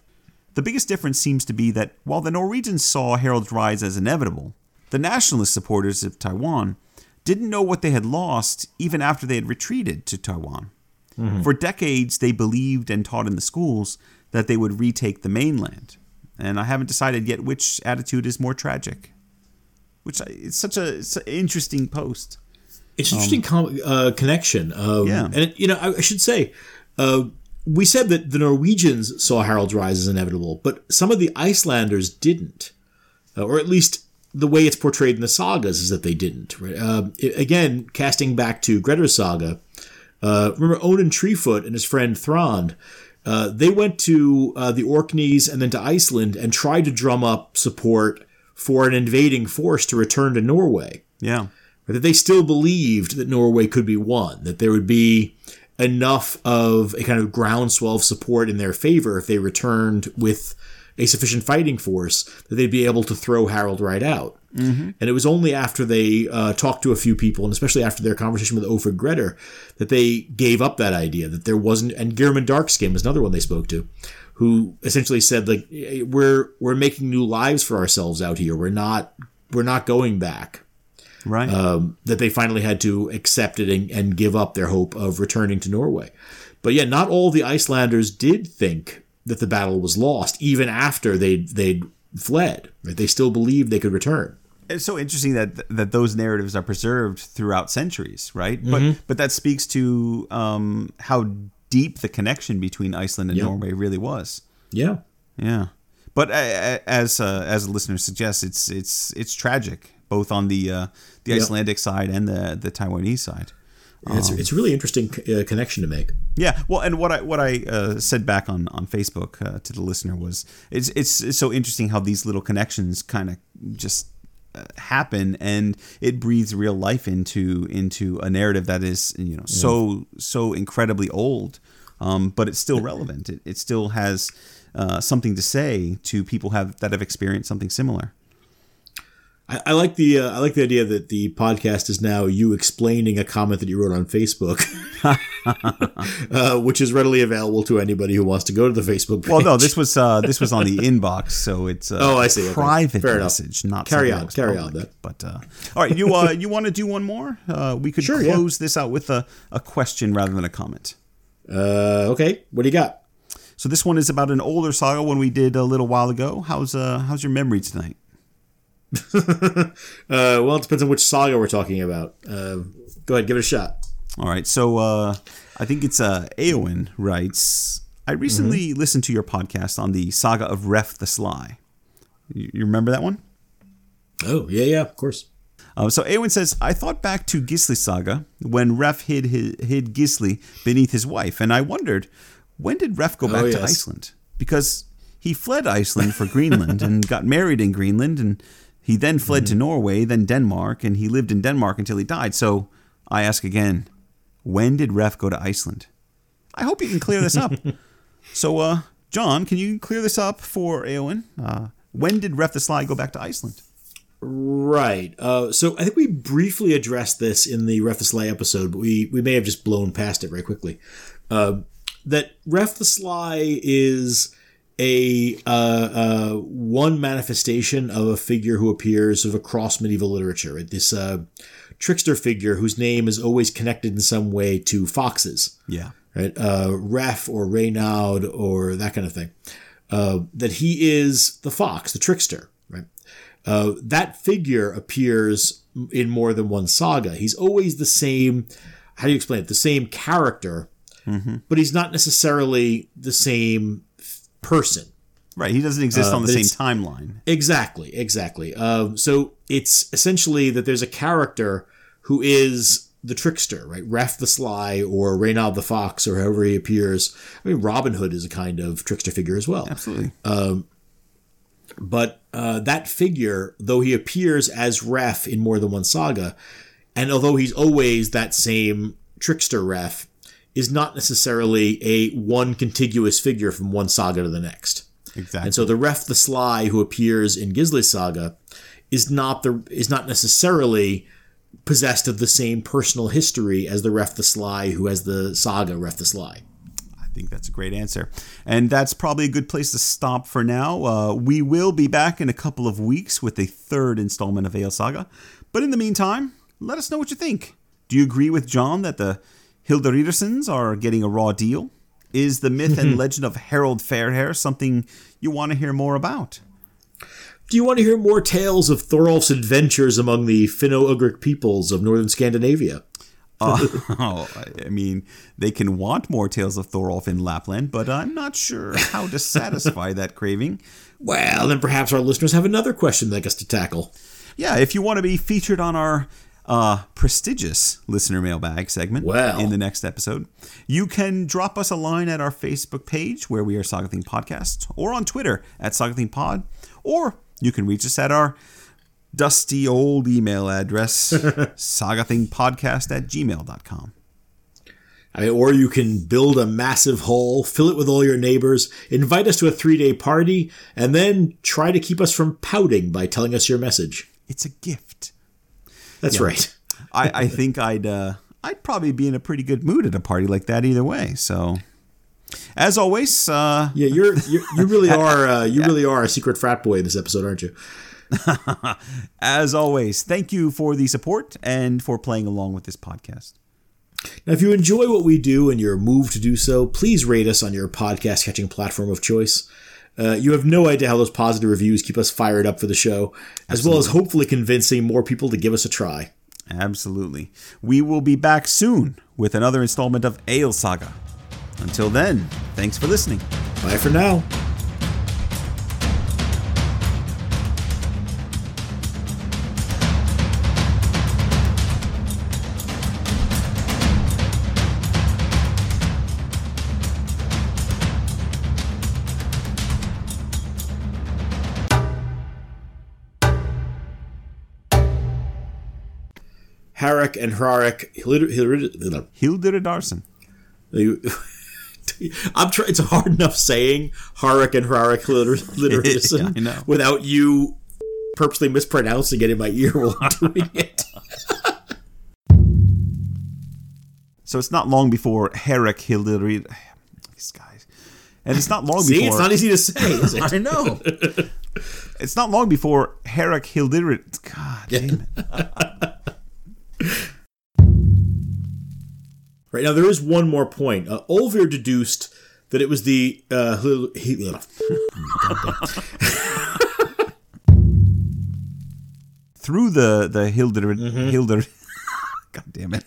[SPEAKER 2] The biggest difference seems to be that while the Norwegians saw Harold's rise as inevitable, the nationalist supporters of Taiwan didn't know what they had lost even after they had retreated to Taiwan. For decades, they believed and taught in the schools that they would retake the mainland. And I haven't decided yet which attitude is more tragic. Which I- it's such a it's an interesting post.
[SPEAKER 1] It's an interesting com- uh, connection. Um,
[SPEAKER 2] Yeah.
[SPEAKER 1] And, you know, I, I should say, uh, we said that the Norwegians saw Harold's rise as inevitable, but some of the Icelanders didn't. Uh, or at least the way it's portrayed in the sagas is that they didn't. Right? Uh, again, casting back to Grettir's saga, uh, remember Onund Treefoot and his friend Thrond, uh, they went to uh, the Orkneys and then to Iceland and tried to drum up support for an invading force to return to Norway
[SPEAKER 2] Yeah.
[SPEAKER 1] that they still believed that Norway could be won, that there would be enough of a kind of groundswell of support in their favor if they returned with a sufficient fighting force that they'd be able to throw Harold right out. And it was only after they uh, talked to a few people, and especially after their conversation with Ofrid Grettir, that they gave up that idea that there wasn't. And Geirmund Darkskin was another one they spoke to, who essentially said like, "We're we're making new lives for ourselves out here. We're not we're not going back."
[SPEAKER 2] Right.
[SPEAKER 1] um, that they finally had to accept it and, and give up their hope of returning to Norway. But yeah, not all the Icelanders did think that the battle was lost, even after they'd they'd fled. Right? They still believed they could return.
[SPEAKER 2] it's so interesting that that those narratives are preserved throughout centuries, right?
[SPEAKER 1] Mm-hmm.
[SPEAKER 2] But but that speaks to um, how deep the connection between Iceland and
[SPEAKER 1] Yeah.
[SPEAKER 2] Norway really was.
[SPEAKER 1] Yeah,
[SPEAKER 2] Yeah, but uh, uh, as uh, as the listener suggests, it's it's it's tragic both on the uh, the
[SPEAKER 1] Yeah.
[SPEAKER 2] Icelandic side and the the Taiwanese side.
[SPEAKER 1] it's it's a really interesting uh, connection to make.
[SPEAKER 2] Yeah, well, and what I what I uh, said back on on Facebook uh, to the listener was it's it's, it's so interesting how these little connections kind of just uh, happen and it breathes real life into into a narrative that is you know so so incredibly old, um, but it's still relevant. It, it still has uh, something to say to people have that have experienced something similar.
[SPEAKER 1] I, I like the uh, I like the idea that the podcast is now you explaining a comment that you wrote on Facebook, uh, which is readily available to anybody who wants to go to the Facebook page.
[SPEAKER 2] Well, no, this was uh, this was on the inbox, so it's uh,
[SPEAKER 1] Oh, I see. Okay.
[SPEAKER 2] private
[SPEAKER 1] enough.
[SPEAKER 2] message, not
[SPEAKER 1] Carry on,
[SPEAKER 2] that
[SPEAKER 1] carry on
[SPEAKER 2] public.
[SPEAKER 1] then.
[SPEAKER 2] But uh, all right, you uh, you want to do one more? Uh, we could
[SPEAKER 1] Sure, yeah.
[SPEAKER 2] close this out with a, a question rather than a comment.
[SPEAKER 1] uh, okay, what do you got?
[SPEAKER 2] So this one is about an older saga one we did a little while ago. How's uh how's your memory tonight?
[SPEAKER 1] Uh, well, it depends on which saga we're talking about. Uh, go ahead, give it a shot.
[SPEAKER 2] All right, so uh, I think it's uh, Eowyn writes. I recently
[SPEAKER 1] Mm-hmm.
[SPEAKER 2] listened to your podcast on the saga of Ref the Sly. You, you remember that one?
[SPEAKER 1] Oh, yeah, yeah, of course.
[SPEAKER 2] Uh, so Eowyn says, I thought back to Gisli saga when Ref hid his, hid Gisli beneath his wife, and I wondered when did Ref go back to
[SPEAKER 1] Oh, yes.
[SPEAKER 2] Iceland? Because he fled Iceland for Greenland and got married in Greenland, and he then fled
[SPEAKER 1] Mm-hmm.
[SPEAKER 2] to Norway, then Denmark, and he lived in Denmark until he died. So I ask again, when did Ref go to Iceland? I hope you can clear this up. so, uh, John, can you clear this up for Eowyn? Uh, when did Ref the Sly go back to Iceland?
[SPEAKER 1] Right. Uh, so I think we briefly addressed this in the Ref the Sly episode, but we, we may have just blown past it very quickly. Uh, that Ref the Sly is a uh, uh, one manifestation of a figure who appears sort of across medieval literature. Right? This uh, trickster figure whose name is always connected in some way to foxes.
[SPEAKER 2] Yeah.
[SPEAKER 1] right? Uh, Ref or Reynaud or that kind of thing. Uh, that he is the fox, the trickster, right? Uh, that figure appears in more than one saga. He's always the same. How do you explain it? The same character, but he's not necessarily the same person.
[SPEAKER 2] Right. He doesn't exist
[SPEAKER 1] Uh,
[SPEAKER 2] on the same timeline.
[SPEAKER 1] Exactly, exactly. Um, so it's essentially that there's a character who is the trickster, right? Ref the Sly or Reynaud the Fox or however he appears. I mean, Robin Hood is a kind of trickster figure as well.
[SPEAKER 2] Absolutely.
[SPEAKER 1] But uh, that figure, though he appears as Ref in more than one saga, and although he's always that same trickster Ref, is not necessarily a one contiguous figure from one saga to the next.
[SPEAKER 2] exactly.
[SPEAKER 1] And so the Ref the Sly who appears in Gisli's saga is not the is not necessarily possessed of the same personal history as the Ref the Sly, who has the saga Ref the Sly.
[SPEAKER 2] I think that's a great answer. And that's probably a good place to stop for now. Uh, we will be back in a couple of weeks with a third installment of Egil's Saga. But in the meantime, let us know what you think. Do you agree with John that the Hilderidersons are getting a raw deal? Is the myth and mm-hmm. legend of Harold Fairhair something you want to hear more about?
[SPEAKER 1] Do you want to hear more tales of Thorolf's adventures among the Finno-Ugric peoples of northern Scandinavia?
[SPEAKER 2] oh, I mean, they can want more tales of Thorolf in Lapland, but I'm not sure how to satisfy that craving.
[SPEAKER 1] Well, then perhaps our listeners have another question they'd like us to tackle.
[SPEAKER 2] Yeah, if you want to be featured on our uh, prestigious listener mailbag segment
[SPEAKER 1] Well.
[SPEAKER 2] in the next episode, you can drop us a line at our Facebook page where we are Sagathing Podcast, or on Twitter at Sagathing Pod, or you can reach us at our dusty old email address, sagathingpodcast at gmail.com.
[SPEAKER 1] I mean, or you can build a massive hole, fill it with all your neighbors, invite us to a three day party, and then try to keep us from pouting by telling us your message.
[SPEAKER 2] It's a gift.
[SPEAKER 1] That's right.
[SPEAKER 2] I, I think I'd uh, I'd probably be in a pretty good mood at a party like that either way. So, as always, uh,
[SPEAKER 1] Yeah, you're, you're you really are uh, you really are a secret frat boy in this episode, aren't you?
[SPEAKER 2] as always, thank you for the support and for playing along with this podcast.
[SPEAKER 1] Now, if you enjoy what we do and you're moved to do so, please rate us on your podcast catching platform of choice. Uh, you have no idea how those positive reviews keep us fired up for the show, as well as hopefully convincing more people to give us a try.
[SPEAKER 2] Absolutely. We will be back soon with another installment of Egil's Saga. Until then, thanks for listening.
[SPEAKER 1] Bye for now. Harak and Hrarik. You- I'm trying. It's a hard enough saying Harak and Harak
[SPEAKER 2] Yeah,
[SPEAKER 1] without you purposely mispronouncing it in my ear while I'm doing it.
[SPEAKER 2] So it's not long before Herrick Hildir. These guys. And it's not long
[SPEAKER 1] See,
[SPEAKER 2] before.
[SPEAKER 1] it's not easy to say, is it?
[SPEAKER 2] I know. it's not long before Herrick Hildir. God damn it.
[SPEAKER 1] Right now, there is one more point. Uh, Olvir deduced that it was the uh, Hil- Hil-
[SPEAKER 2] Through the, the Hildir.
[SPEAKER 1] Mm-hmm.
[SPEAKER 2] God damn it.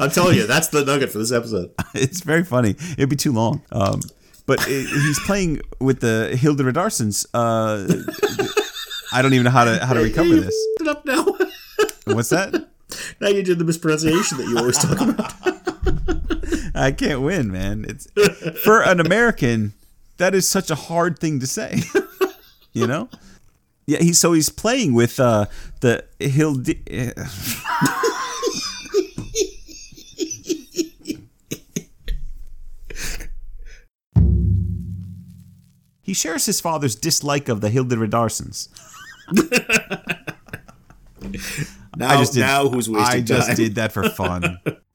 [SPEAKER 1] I'm telling you, that's the nugget for this episode.
[SPEAKER 2] it's very funny. It'd be too long. Um, but it, he's playing with the Hildir Darsons. Uh, I don't even know how to how to recover this.
[SPEAKER 1] it up now.
[SPEAKER 2] What's that?
[SPEAKER 1] Now you did the mispronunciation that you always talk about.
[SPEAKER 2] I can't win, man. It's for an American. That is such a hard thing to say. you know. Yeah, he's so he's playing with uh, the Hild. He shares his father's dislike of the Hilderedarsons.
[SPEAKER 1] Now,
[SPEAKER 2] I just did,
[SPEAKER 1] now who's wasting
[SPEAKER 2] I just
[SPEAKER 1] time?
[SPEAKER 2] did that for fun.